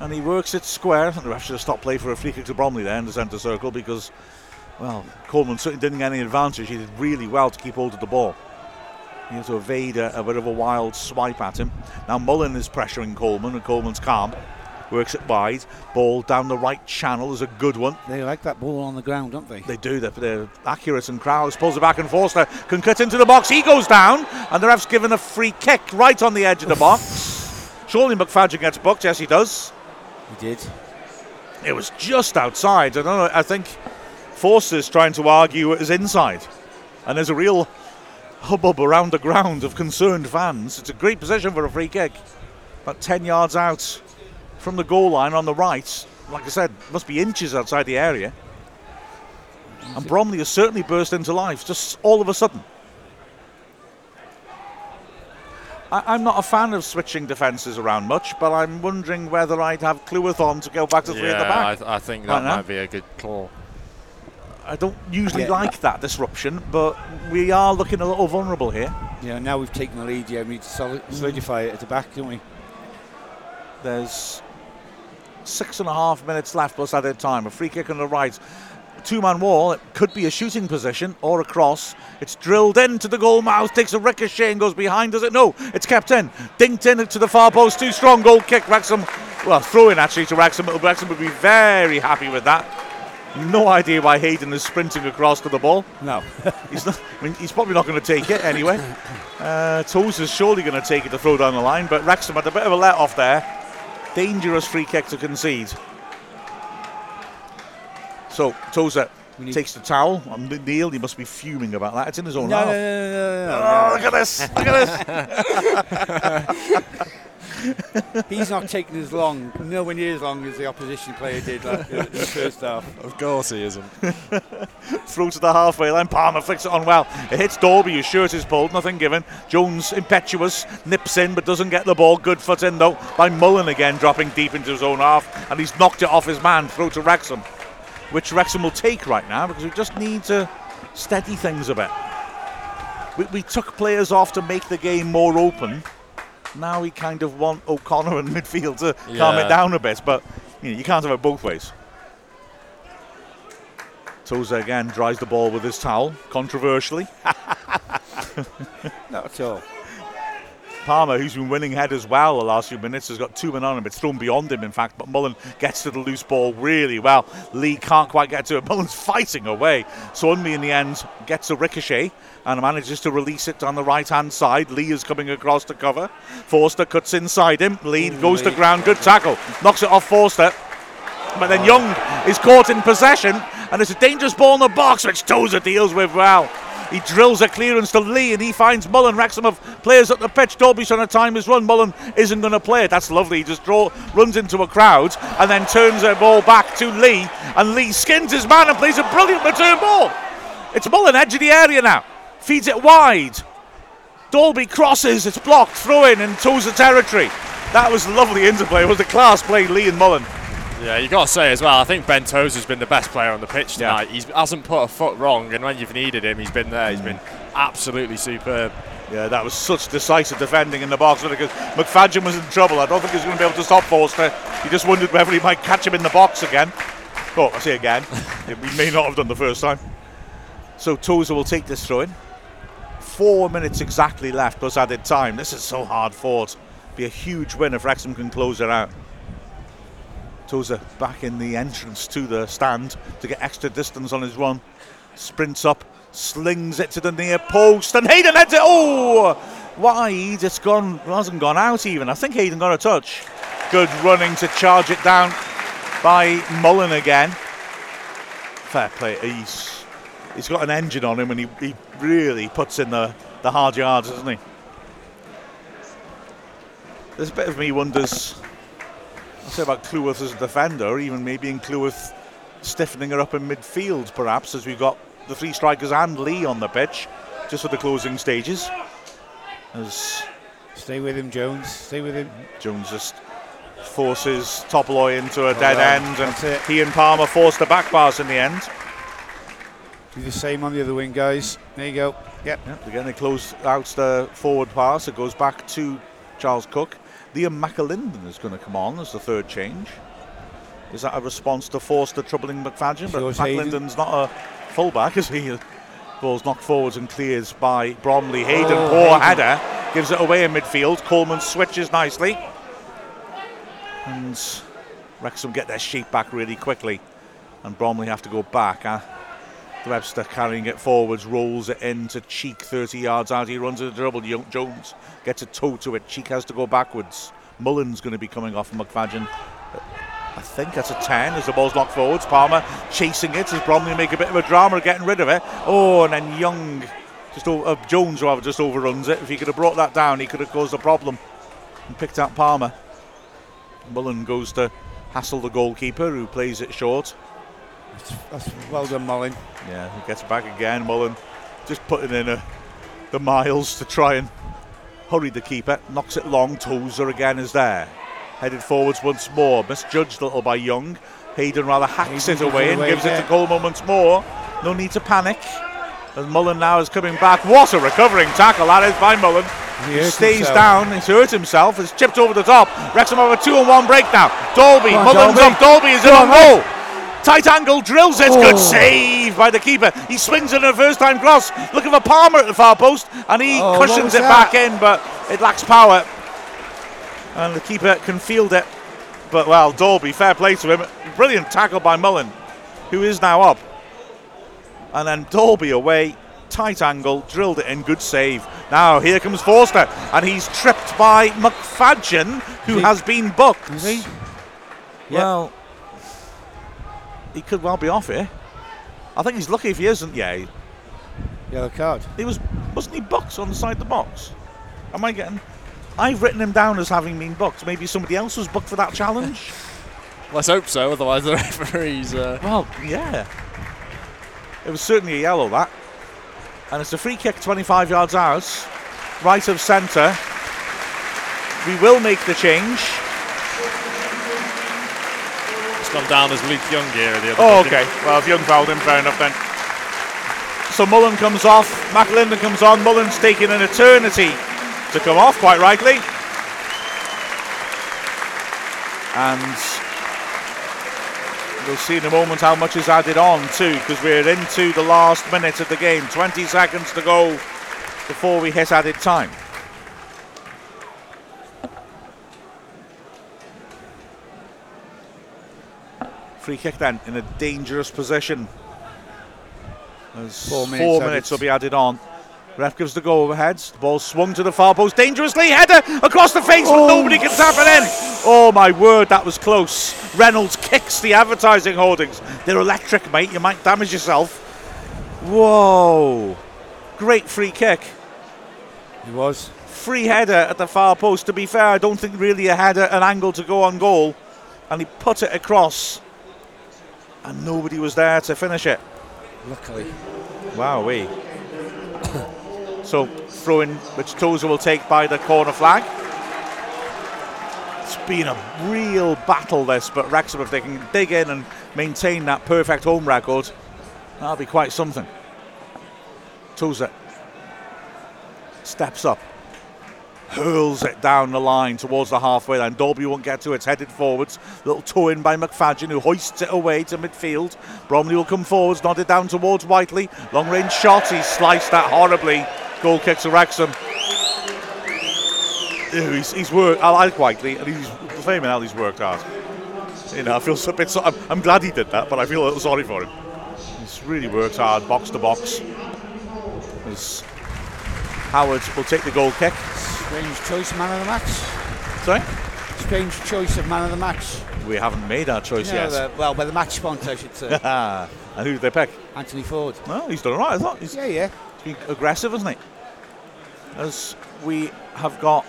And he works it square. I think the ref should have stopped play for a free kick to Bromley there in the centre circle because, well, Coleman certainly didn't get any advantage. He did really well to keep hold of the ball. He had to evade a, a bit of a wild swipe at him. Now Mullen is pressuring Coleman, and Coleman's calm. Works it wide. Ball down the right channel is a good one. They like that ball on the ground, don't they? They do. They're, they're accurate and Krause pulls it back and Forster can cut into the box. He goes down and the ref's given a free kick right on the edge of the box. Surely McFadzean gets booked. Yes, he does. He did. It was just outside. I don't know. I think Forster's trying to argue it was inside. And there's a real hubbub around the ground of concerned fans. It's a great position for a free kick. About 10 yards out from the goal line on the right. Like I said, must be inches outside the area. And Bromley has certainly burst into life just all of a sudden. I, I'm not a fan of switching defences around much, but I'm wondering whether I'd have Cleworth on to go back to three at the yeah, I, back. th- I think that now? might be a good call. I don't usually Yeah. like that disruption, but we are looking a little vulnerable here. Yeah, now we've taken the lead. Yeah, we need to solid, mm. solidify it at the back, don't we? There's six and a half minutes left plus added time. A free kick on the right. Two man wall. It could be a shooting position or a cross. It's drilled into the goal mouth, takes a ricochet and goes behind. Does it? No. It's kept in. Dinked in to the far post. Too strong. Goal kick. Wrexham. Well, throw in actually to Wrexham. Wrexham would be very happy with that. No idea why Hayden is sprinting across to the ball. No. He's, not, I mean, he's probably not going to take it anyway. Uh, Toes is surely going to take it to throw down the line, but Wrexham had a bit of a let off there. Dangerous free kick to concede. So Tozer takes the towel. And Neil, he must be fuming about that. It's in his own No, half. no, no, no, no, Oh, no, look at this! Look at this! He's not taking as long, nowhere near as long as the opposition player did like, in the first half. Of course he isn't. Through to the halfway line. Palmer flicks it on well. It hits Dalby. His shirt is pulled. Nothing given. Jones, impetuous, nips in but doesn't get the ball. Good foot in though by Mullen again, dropping deep into his own half. And he's knocked it off his man. Throw to Wrexham. Which Wrexham will take right now because we just need to steady things a bit. We, we took players off to make the game more open. Now we kind of want O'Connor in midfield to calm it down a bit, but you, know, you can't have it both ways. Tozer again dries the ball with his towel, controversially. Not at all. Palmer, who's been winning head as well the last few minutes, has got two men on him. It's thrown beyond him, in fact, but Mullen gets to the loose ball really well. Lee can't quite get to it. Mullen's fighting away. Sowunmi, in the end, gets a ricochet and manages to release it on the right hand side. Lee is coming across to cover. Forster cuts inside him. Lee goes to ground. Good tackle. Knocks it off Forster. But then Young is caught in possession, and it's a dangerous ball in the box, which Tozer deals with well. He drills a clearance to Lee, and he finds Mullen. Wrexham of players up the pitch. Dalby's trying to time his run. Mullen isn't going to play it. That's lovely. He just draw, runs into a crowd and then turns the ball back to Lee, and Lee skins his man and plays a brilliant return ball. It's Mullen, edge of the area now. Feeds it wide. Dalby crosses, it's blocked, throw in, and Tozer territory. That was lovely interplay. It was a class play, Lee and Mullen. Yeah, you got to say as well. I think Ben Tozer has been the best player on the pitch Yeah. tonight. He hasn't put a foot wrong, and when you've needed him, he's been there. He's mm. been absolutely superb. Yeah, that was such decisive defending in the box because McFadzean was in trouble. I don't think he was going to be able to stop Forster. He just wondered whether he might catch him in the box again. Oh, I say again. we may not have done the first time. So Tozer will take this throw in. Four minutes exactly left plus added time. This is so hard fought. Be a huge win if Wrexham can close it out. Tozer back in the entrance to the stand to get extra distance on his run. Sprints up, slings it to the near post, and Hayden heads it. Oh, wide. It's gone. Hasn't gone out even. I think Hayden got a touch. Good running to charge it down by Mullen again. Fair play. He's he's got an engine on him, and he, he really puts in the the hard yards, doesn't he? There's a bit of me wonders. I say about Cleworth as a defender, even maybe in Cleworth stiffening her up in midfield, perhaps, as we've got the three strikers and Lee on the pitch, just for the closing stages. As Stay with him, Jones. Stay with him. Jones just forces Topalli into a Well dead done. end, and That's he and Palmer force the back pass in the end. Do the same on the other wing, guys. There you go. Yep. Yep, again, they close out the forward pass. It goes back to Charles Cook. Liam McAlinden is going to come on as the third change. Is that a response to Forster troubling McFadzean? But. McAlinden's not a fullback, is he? Ball's knocked forwards and clears by Bromley. Hayden, Oh, poor Hayden. header, gives it away in midfield. Coleman switches nicely. And Wrexham get their shape back really quickly. And Bromley have to go back. Uh, Webster carrying it forwards, rolls it into Cheek 30 yards out. He runs into trouble. Yo- Jones gets a toe to it. Cheek has to go backwards. Mullen's going to be coming off McFadden. I think that's a 10 as the ball's knocked forwards. Palmer chasing it as Bromley make a bit of a drama getting rid of it. Oh, and then Young, just o- uh, Jones rather, just overruns it. If he could have brought that down, he could have caused a problem and picked out Palmer. Mullen goes to hassle the goalkeeper who plays it short. That's well done, Mullen. Yeah, he gets back again. Mullen just putting in a, the miles to try and hurry the keeper. Knocks it long. Tozer again is there. Headed forwards once more. Misjudged a little by Young. Hayden rather hacks Hayden it away it and away gives it to. Coleman once more. No need to panic. As Mullen now is coming back. What a recovering tackle that is by Mullen. He He stays himself. down. He's hurt himself. He's chipped over the top. Wrexham have a two and one break now. Dalby. On, Mullen's Dalby. up. Dalby is in Go on on, goal. Tight angle drills it. Oh. Good save by the keeper. He swings it in a first time cross. Looking for Palmer at the far post. And he Oh, cushions it that? back in, but it lacks power. And the keeper can field it. But well, Dalby, fair play to him. Brilliant tackle by Mullen, who is now up. And then Dalby away, tight angle, drilled it in, good save. Now here comes Forster, and he's tripped by McFadzean, who has been booked. Well, he could well be off here. I think he's lucky if he isn't. Yeah, Yellow card. he was wasn't he booked on the side of the box? Am I getting? I've written him down as having been booked. Maybe somebody else was booked for that challenge. Let's hope so, otherwise the referee's. Uh, well, yeah. It was certainly a yellow that, and it's a free kick, 25 yards out, right of centre. We will make the change. Gone down as Luke Young here. The other Oh, okay. Well, if Young fouled him, fair enough then. So Mullen comes off, McAlinden comes on. Mullen's taking an eternity to come off, quite rightly. And we'll see in a moment how much is added on too, because we're into the last minute of the game. 20 seconds to go before we hit added time. Free kick then in a dangerous position. As Four four minutes minutes, will be added on. Ref gives the go overhead. The ball swung to the far post dangerously. Header across the face, but oh. nobody can tap it in. Oh my word, that was close. Reynolds kicks the advertising hoardings. They're electric, mate. You might damage yourself. Whoa. Great free kick. He was. Free header at the far post. To be fair, I don't think really a header, an angle to go on goal. And he put it across. And nobody was there to finish it. Luckily. Wow, we. so throwing, which Tozer will take by the corner flag. It's been a real battle this, but Wrexham, if they can dig in and maintain that perfect home record, that'll be quite something. Tozer steps up, hurls it down the line towards the halfway line. Dalby won't get to it, it's headed forwards. Little toe in by McFadzean, who hoists it away to midfield. Bromley will come forwards, nodded down towards Whitely. Long range shot, he's sliced that horribly. Goal kick to Wrexham. He's, he's worked. I like Whitely, and he's flaming hell. He's worked hard. You know, I feel a bit. So, I'm, I'm glad he did that, but I feel a little sorry for him. He's really worked hard, box to box. As Howard will take the goal kick. Strange choice, man of the match. Sorry, Strange choice of man of the match. we haven't made our choice No, yet. the- well, by the match sponsor, I should say. and who did they pick? Anthony Forde. No, he's done all right. I thought he's Yeah, yeah. been aggressive, hasn't he? As we have got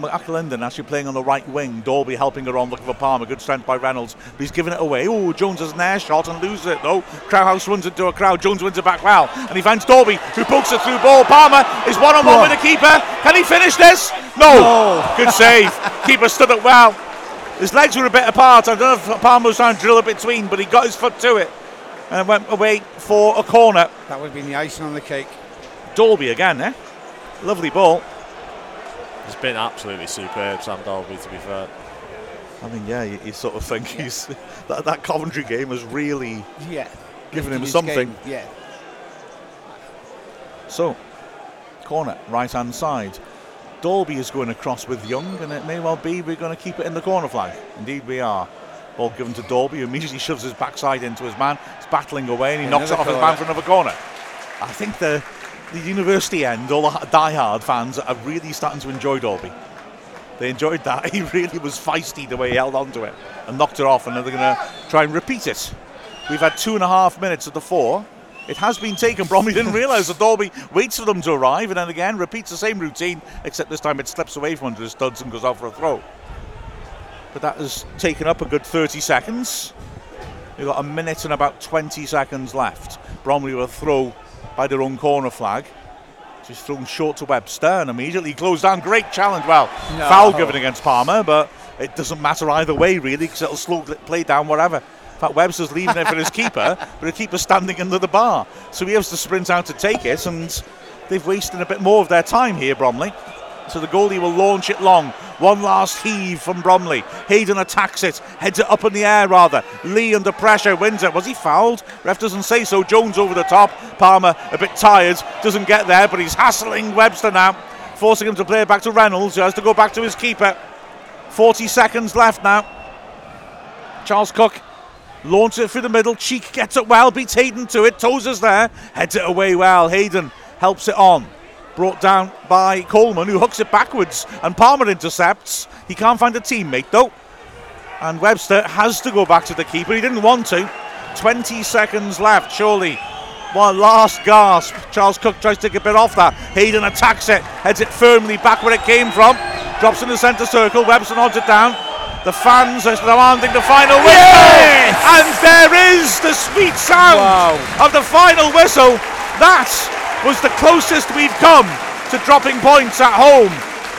McAlinden actually playing on the right wing, Dalby helping her on, looking for Palmer. Good strength by Reynolds, but he's giving it away. Oh, Jones has an air shot and loses it though. Krauhaus runs into a crowd. Jones wins it back well, and he finds Dalby, who pokes it through ball. Palmer is one on one with the keeper. Can he finish this? No. Good save. keeper stood it well. His legs were a bit apart. I don't know if Palmer was trying to drill a between, but he got his foot to it and went away for a corner. That would have been the icing on the cake. Dalby again, eh? Lovely ball. He's been absolutely superb, Sam Dalby, to be fair. I mean, yeah, you, you sort of think he's that, that Coventry game has really Yeah. given him something. game, Yeah. So, corner, right hand side. Dalby is going across with Young, and it may well be we're going to keep it in the corner flag. Indeed, we are. Ball given to Dalby, who immediately shoves his backside into his man. He's battling away, and he knocks it Another off his corner. man for another corner. I think the the university end, all the die-hard fans are really starting to enjoy Dalby. They enjoyed that. He really was feisty the way he held on to it and knocked it off, and they're going to try and repeat it. We've had two and a half minutes of the four. It has been taken. Bromley didn't realise that Dalby waits for them to arrive and then again repeats the same routine, except this time it slips away from under his studs and goes out for a throw. But that has taken up a good 30 seconds. We've got a minute and about 20 seconds left. Bromley will throw by their own corner flag. Just thrown short to Webster and immediately closed down. Great challenge. Well, No. foul given against Palmer, but it doesn't matter either way, really, because it'll slow the play down whatever. In fact, Webster's leaving it for his keeper, but the keeper's standing under the bar. So he has to sprint out to take it, and they've wasted a bit more of their time here, Bromley. So the goalie will launch it long. One last heave from Bromley. Hayden attacks it, heads it up in the air rather. Lee under pressure wins it. Was he fouled? Ref doesn't say so. Jones over the top. Palmer a bit tired, doesn't get there, but he's hassling Webster now, forcing him to play it back to Reynolds, who has to go back to his keeper. 40 seconds left now. Charles Cook launches it through the middle. Cheek gets it well, beats Hayden to it. Tozer's there, heads it away well. Hayden helps it on. Brought down by Coleman, who hooks it backwards, and Palmer intercepts. He can't find a teammate though. And Webster has to go back to the keeper. He didn't want to. 20 seconds left, surely. One last gasp. Charles Cook tries to get a bit off that. Hayden attacks it, heads it firmly back where it came from. Drops in the centre circle. Webster nods it down. The fans are demanding the final whistle. Yes! And there is the sweet sound Wow. of the final whistle. That was the closest we've come to dropping points at home.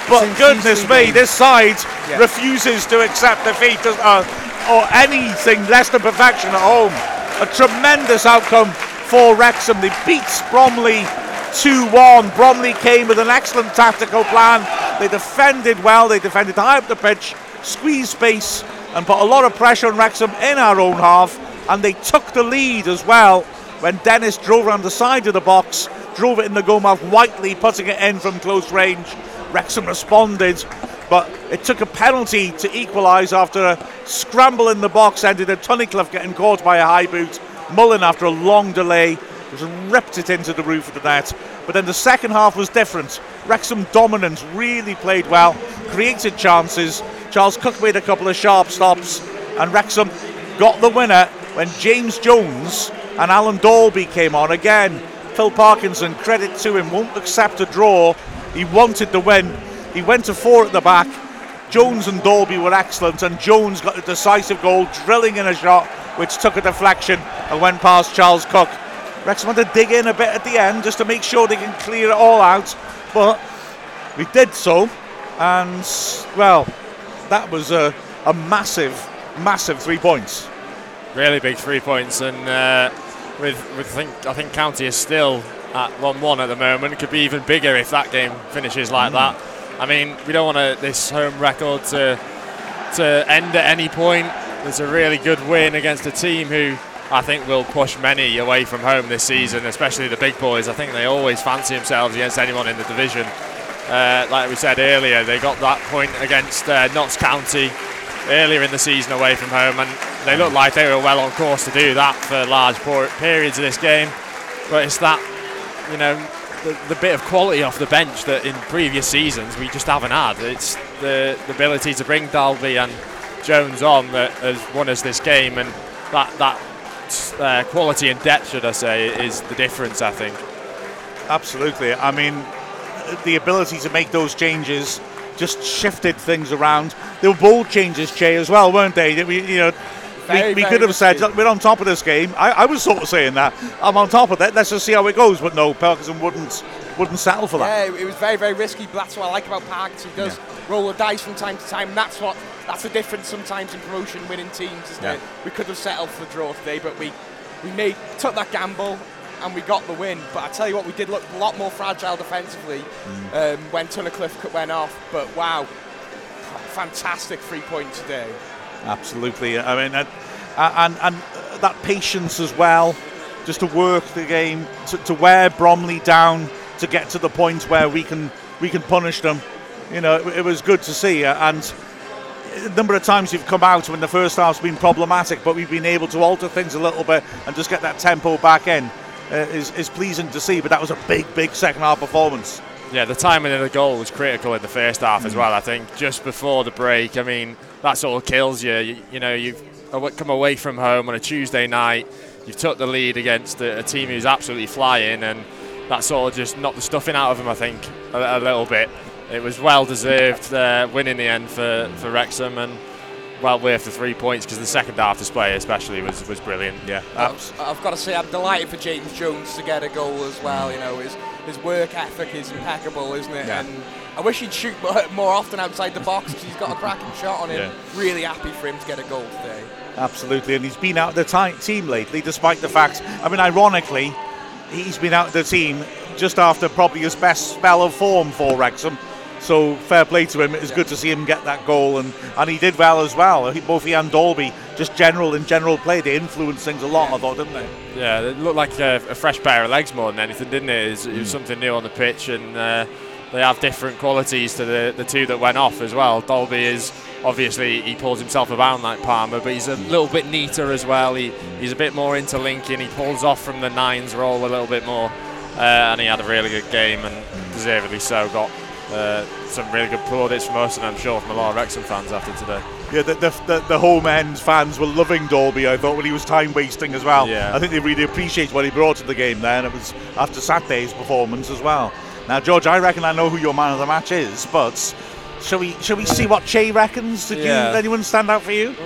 But Since goodness me, this side Yeah. refuses to accept defeat uh, or anything less than perfection at home. A tremendous outcome for Wrexham. They beat Bromley 2-1. Bromley came with an excellent tactical plan. They defended well. They defended high up the pitch, squeezed space, and put a lot of pressure on Wrexham in our own half. And they took the lead as well when Dennis drove around the side of the box, drove it in the goal mouth, Whitely putting it in from close range. Wrexham responded, but it took a penalty to equalise after a scramble in the box ended in Tunnicliffe getting caught by a high boot. Mullen, after a long delay, just ripped it into the roof of the net. But then the second half was different. Wrexham dominant, really played well, created chances. Charles Cook made a couple of sharp stops, and Wrexham got the winner when James Jones and Alan Dalby came on again. Phil Parkinson, credit to him, won't accept a draw. He wanted the win. He went to four at the back. Jones and Dalby were excellent, and Jones got a decisive goal, drilling in a shot which took a deflection and went past Charles Cook. Wrexham had to dig in a bit at the end just to make sure they can clear it all out, but we did so, and well, that was a, a massive, massive three points. Really big three points, and uh, with with I think I think County is still at one-one at the moment. It could be even bigger if that game finishes like that. I mean, we don't want to, this home record to to end at any point. It's a really good win against a team who I think will push many away from home this season, especially the big boys. I think they always fancy themselves against anyone in the division. Uh, like we said earlier, they got that point against uh, Notts County earlier in the season away from home, and they looked like they were well on course to do that for large periods of this game. But it's that, you know, the, the bit of quality off the bench that in previous seasons we just haven't had. It's the, the ability to bring Dalby and Jones on that has won us this game, and that that uh, quality and depth, should I say, is the difference. I think. Absolutely. I mean, the ability to make those changes just shifted things around. There were ball changes, Che, as well, weren't they? We, you know, Very, we, we very could have said, we're on top of this game. I, I was sort of saying that. I'm on top of it. Let's just see how it goes. But no, Parkinson wouldn't wouldn't settle for that. Yeah, it was very, very risky, but that's what I like about Parks. He does roll the dice from time to time, that's what that's the difference sometimes in promotion winning teams, isn't Yeah. it? We could have settled for the draw today, but we we made took that gamble and we got the win. But I tell you what, we did look a lot more fragile defensively Mm. um, when Tunnicliffe went off. But wow, fantastic three point today. Absolutely. I mean, and, and and that patience as well, just to work the game, to, to wear Bromley down, to get to the point where we can we can punish them. You know, it, it was good to see. uh, And a number of times you've come out when the first half's been problematic, but we've been able to alter things a little bit and just get that tempo back in. Uh, is, is pleasing to see, but that was a big, big second half performance. Yeah, the timing of the goal was critical in the first half as well. I think just before the break. I mean, that sort of kills you. You, you know, you've come away from home on a Tuesday night. You've took the lead against a, a team who's absolutely flying, and that sort of just knocked the stuffing out of them. I think a, a little bit. It was well deserved uh, win in the end for, for Wrexham, and well worth the three points because the second half display especially was, was brilliant. Yeah, I've, I've got to say, I'm delighted for James Jones to get a goal as well. You know, his his work ethic is impeccable, isn't it? Yeah. And I wish he'd shoot more, more often outside the box because he's got a cracking shot on him. Yeah. Really happy for him to get a goal today. Absolutely, and he's been out of the ti- team lately, despite the fact. I mean, ironically, he's been out of the team just after probably his best spell of form for Wrexham. So fair play to him. It's good to see him get that goal, and, and he did well as well. Both he and Dalby, just general in general play, they influenced things a lot. I thought, didn't they? Yeah, it looked like a, a fresh pair of legs more than anything, didn't it? It was, it was Mm. something new on the pitch, and uh, they have different qualities to the, the two that went off as well. Dalby is obviously he pulls himself around like Palmer, but he's a little bit neater as well. He, he's a bit more interlinking. He pulls off from the nines role a little bit more, uh, and he had a really good game and deservedly so. Got uh, some really good plaudits from us, and I'm sure from a lot of Wrexham fans after today. Yeah, the, the, the, the home end fans were loving Dalby. I thought when he was time wasting as well. Yeah. I think they really appreciate what he brought to the game there, and it was after Saturday's performance as well. Now, George, I reckon I know who your man of the match is, but shall we shall we see what Che reckons? Did Yeah. you anyone stand out for you? It's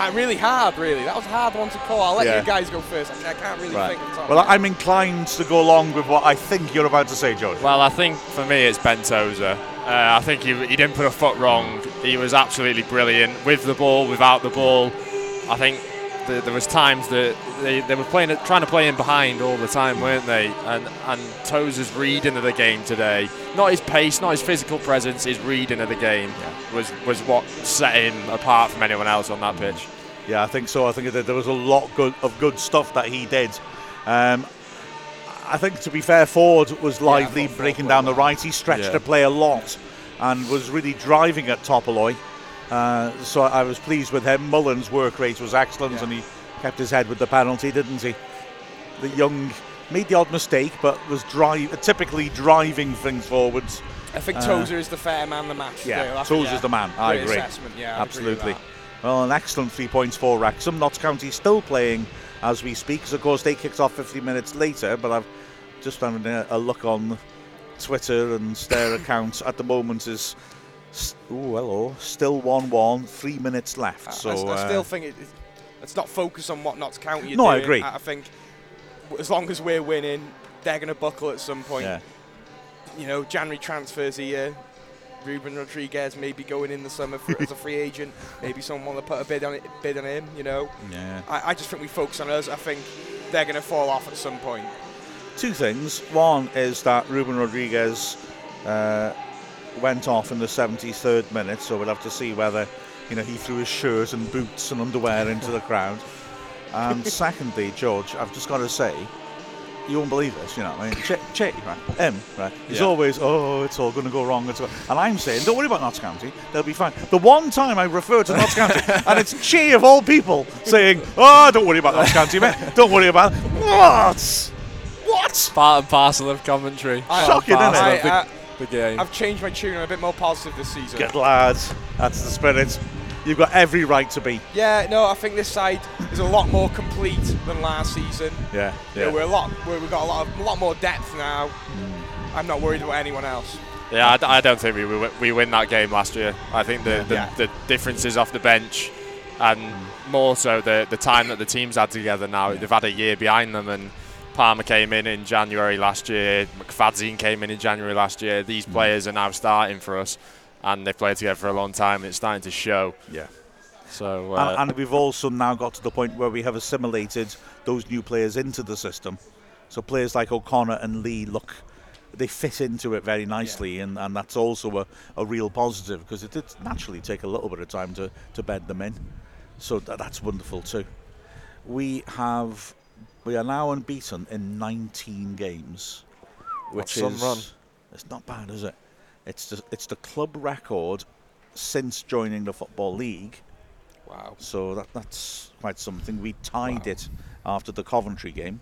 ha- really hard, really. That was a hard one to call. I'll let Yeah. you guys go first. Actually, I can't really think of top Well, I'm inclined to go along with what I think you're about to say, George. Well, I think for me it's Ben Tozer. Uh, I think he, he didn't put a foot wrong. He was absolutely brilliant with the ball, without the ball. I think th- there was times that they, they were playing, trying to play in behind all the time, weren't they? And and Tozer's reading of the game today, not his pace, not his physical presence, his reading of the game was was what set him apart from anyone else on that pitch. Yeah, I think so. I think there was a lot good, of good stuff that he did. Um, I think, to be fair, Forde was lively Forde breaking down the right. He stretched Yeah. the play a lot and was really driving at Topalli. Uh, so I was pleased with him. Mullen's work rate was excellent Yeah. and he kept his head with the penalty, didn't he? The young made the odd mistake, but was typically driving things forwards. I think Uh, Tozer is the fair man, the match. Yeah, Tozer's the man. I great agree. Assessment. Yeah, I'd agree Absolutely. Well, an excellent three points for Wrexham. Notts County still playing as we speak, because of course they kicked off 50 minutes later. But I've just having a, a look on Twitter and their account at the moment is. Oh, hello. Still 1 1, three minutes left. I- so I, I uh, still think it, it's- let's not focus on what Notts County are No, I agree. I, I think as long as we're winning, they're going to buckle at some point. yeah. You know, January transfers here. Ruben Rodrigues maybe going in the summer for, as a free agent. Maybe someone will put a bid on it, bid on him. You know, Yeah. I, I just think we focus on us. I think they're going to fall off at some point. Two things. One is that Ruben Rodrigues uh, went off in the 73rd minute, so we'll have to see whether you know he threw his shirt and boots and underwear into the crowd. Um, and secondly, George, I've just got to say, you won't believe this, you know. What I mean, Che, che right, M, right? He's Yeah. always, oh, it's all going to go wrong. It's all-" and I'm saying, don't worry about Notts County, they'll be fine. The one time I refer to Notts County, and it's Che of all people saying, oh, don't worry about Notts County, mate. Don't worry about what? What? Part and parcel of commentary. Shocking, isn't it? of the, I, the game. I've changed my tune. I'm a bit more positive this season. Good lads. That's the spirit. You've got every right to be. Yeah, no, I think this side is a lot more complete than last season. Yeah, You know, we're a lot. We're, we've got a lot of a lot more depth now. Mm. I'm not worried about anyone else. Yeah, I, d- I don't think we wi- we win that game last year. I think the the, Yeah. the differences off the bench, and more so the the time that the teams had together. Now they've had a year behind them, and Palmer came in in January last year. McFadzean came in in January last year. These Mm. players are now starting for us, and they've played together for a long time. And it's starting to show. Yeah. So uh, and, and we've also now got to the point where we have assimilated those new players into the system. So players like O'Connor and Lee look, they fit into it very nicely, and, and that's also a, a real positive because it did naturally take a little bit of time to, to bed them in. So tha- that's wonderful too. We have, we are now unbeaten in 19 games, which is run. it's not bad, is it? It's the, it's the club record since joining the football league. Wow. So that, that's quite something. We tied it after the Coventry game,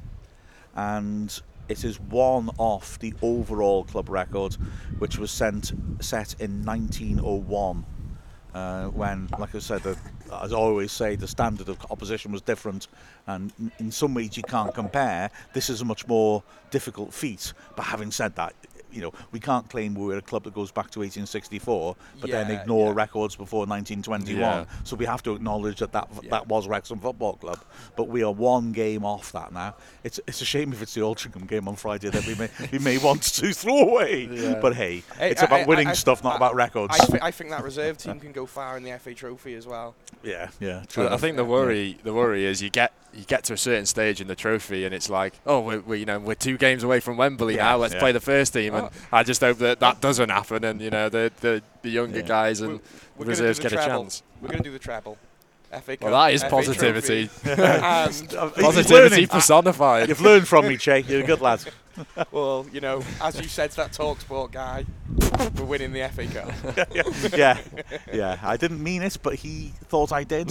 and it is one off the overall club record, which was sent, set in 1901. Uh, when, like I said, the, as I always say, the standard of opposition was different, and in- in some ways you can't compare. This is a much more difficult feat. But having said that, you know, we can't claim we're a club that goes back to 1864, but then ignore yeah. records before 1921. Yeah. So we have to acknowledge that that, Yeah. that was Wrexham Football Club. But we are one game off that now. It's it's a shame if it's the Altrincham game on Friday that we may we may want to throw away. But hey, Hey, it's I- about I- winning I- stuff, not I- about records. I, thi- I think that reserve team can go far in the FA Trophy as well. yeah, yeah, true. I, I enough. think the worry, the worry is you get you get to a certain stage in the trophy, and it's like, oh, we're, we you know we're two games away from Wembley Yeah, now. Let's yeah. play the first team, and Oh. I just hope that that doesn't happen, and you know the the, the younger Yeah. guys and We're- We're the gonna do reserves the get a chance. We're going to do the treble. FA Cup. Well, that is FA positivity. And Positivity personified. You've learned from me, Che. You're a good lad. well, you know, as you said to that Talksport guy, we're winning the FA Cup. yeah, yeah. I didn't mean it, but he thought I did,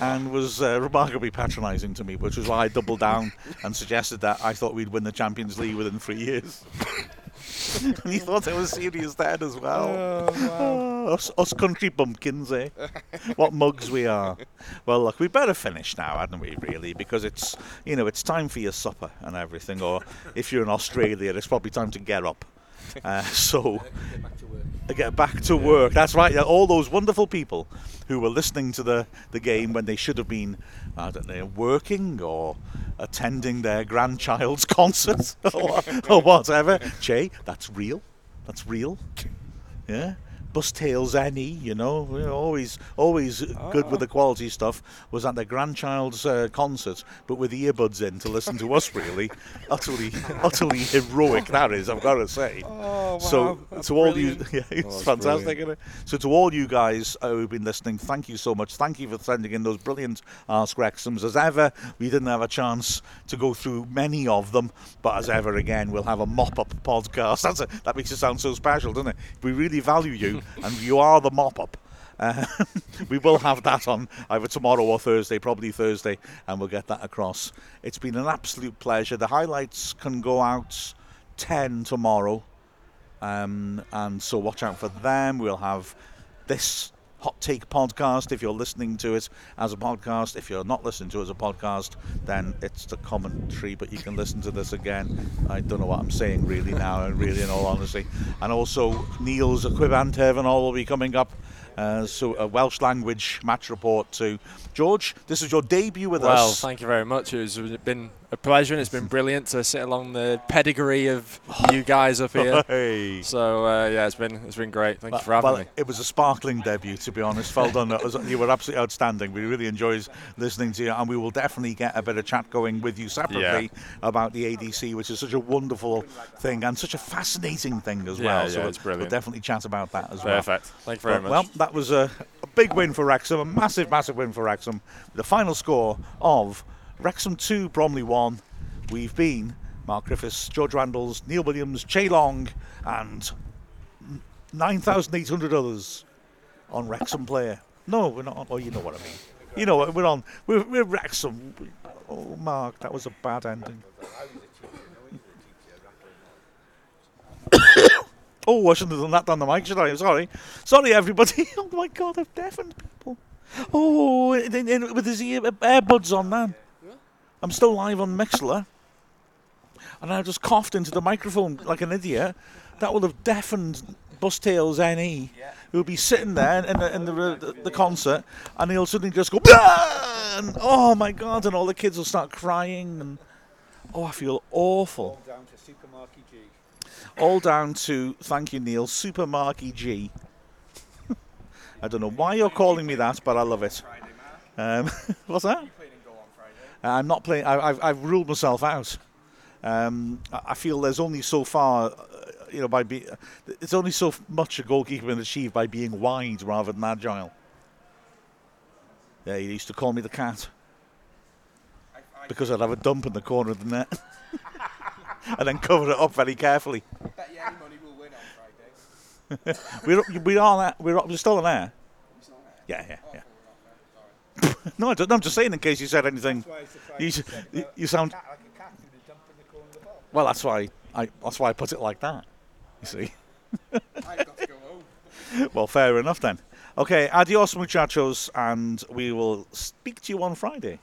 and was uh, remarkably patronising to me, which was why I doubled down and suggested that I thought we'd win the Champions League within three years. and he thought it was serious then as well. Oh, us, us country bumpkins, eh? what mugs we are. Well, look, we better finish now, hadn't we? Really, because it's you know it's time for your supper and everything. Or if you're in Australia, it's probably time to get up. Uh, so get back to work. That's right. All those wonderful people who were listening to the, the game when they should have been, I don't know, working or attending their grandchild's concert or, or whatever. Che, that's real. That's real. Yeah. Bus Tales any, you know, we're always always good with the quality stuff. Was at their grandchild's uh, concert, but with earbuds in to listen to us. Really, utterly, utterly heroic. That is, I've got to say. Oh, So to all you, yeah, it's that's fantastic. Isn't it? So to all you guys uh, who've been listening, thank you so much. Thank you for sending in those brilliant Ask Wrexhams. As ever, we didn't have a chance to go through many of them, but as ever, again, we'll have a mop-up podcast. That's a, that makes it sound so special, doesn't it? We really value you, and you are the mop-up. Uh, we will have that on either tomorrow or Thursday, probably Thursday, and we'll get that across. It's been an absolute pleasure. The highlights can go out 10 tomorrow. Um, and so watch out for them. We'll have this hot take podcast if you're listening to it as a podcast. If you're not listening to it as a podcast, then it's the commentary, but you can listen to this again. I don't know what I'm saying really now, really in all honesty. And also Neil's Equiband Terminal will be coming up. Uh, so a Welsh language match report too. George, this is your debut with Well, us. thank you very much. It's been a pleasure, and it's been brilliant to sit along the pedigree of you guys up here. Hey. So uh, yeah, it's been it's been great. Thank you for having well, me. It was a sparkling debut, to be honest. Well done. Was- you were absolutely outstanding. We really enjoyed listening to you, and we will definitely get a bit of chat going with you separately about the ADC, which is such a wonderful thing and such a fascinating thing as Yeah, well. yeah, so it's brilliant. We'll definitely chat about that as well. Perfect. Thank you very But, much. Well, that was a, a big win for Wrexham, a massive, massive win for Wrexham. The final score of Wrexham 2, Bromley 1. We've been Mark Griffiths, George Randalls, Neil Williams, Che Long, and 9,800 others on Wrexham Player. No, we're not on. Oh, you know what I mean. You know what? We're on. We're, we're Wrexham. Oh, Mark, that was a bad ending. oh, I shouldn't have done that down the mic, should I? I'm sorry. Sorry, everybody. Oh, my God, I've deafened people. Oh, in, with his ear, earbuds on, man. I'm still live on Mixlr. And I just coughed into the microphone like an idiot. That would have deafened Bus Tails NE, who'll be sitting there in the, in the, the, the concert, and he'll suddenly just go, and oh my god, and all the kids will start crying, and oh, I feel awful. Down to Super G. All down to thank you, Neil, Super Marky G. I don't know why you're calling me that, but I love it. Um, what's that? I'm not playing. I, I've, I've ruled myself out. Um, I feel there's only so far, uh, you know, by be, it's only so much a goalkeeper can achieve by being wide rather than agile. Yeah, he used to call me the cat because I'd have a dump in the corner of the net and then cover it up very carefully. Bet you any money we'll win on Friday. We're we are. We're, we're still on air. Yeah, yeah, yeah. no, I I'm just saying in case you said anything. You, you, uh, you sound Cat like a cat with a dump in the corner of the ball. well. That's why I. That's why I put it like that. You see. I've got to go home. Well, fair enough then. Okay, adios muchachos, and we will speak to you on Friday.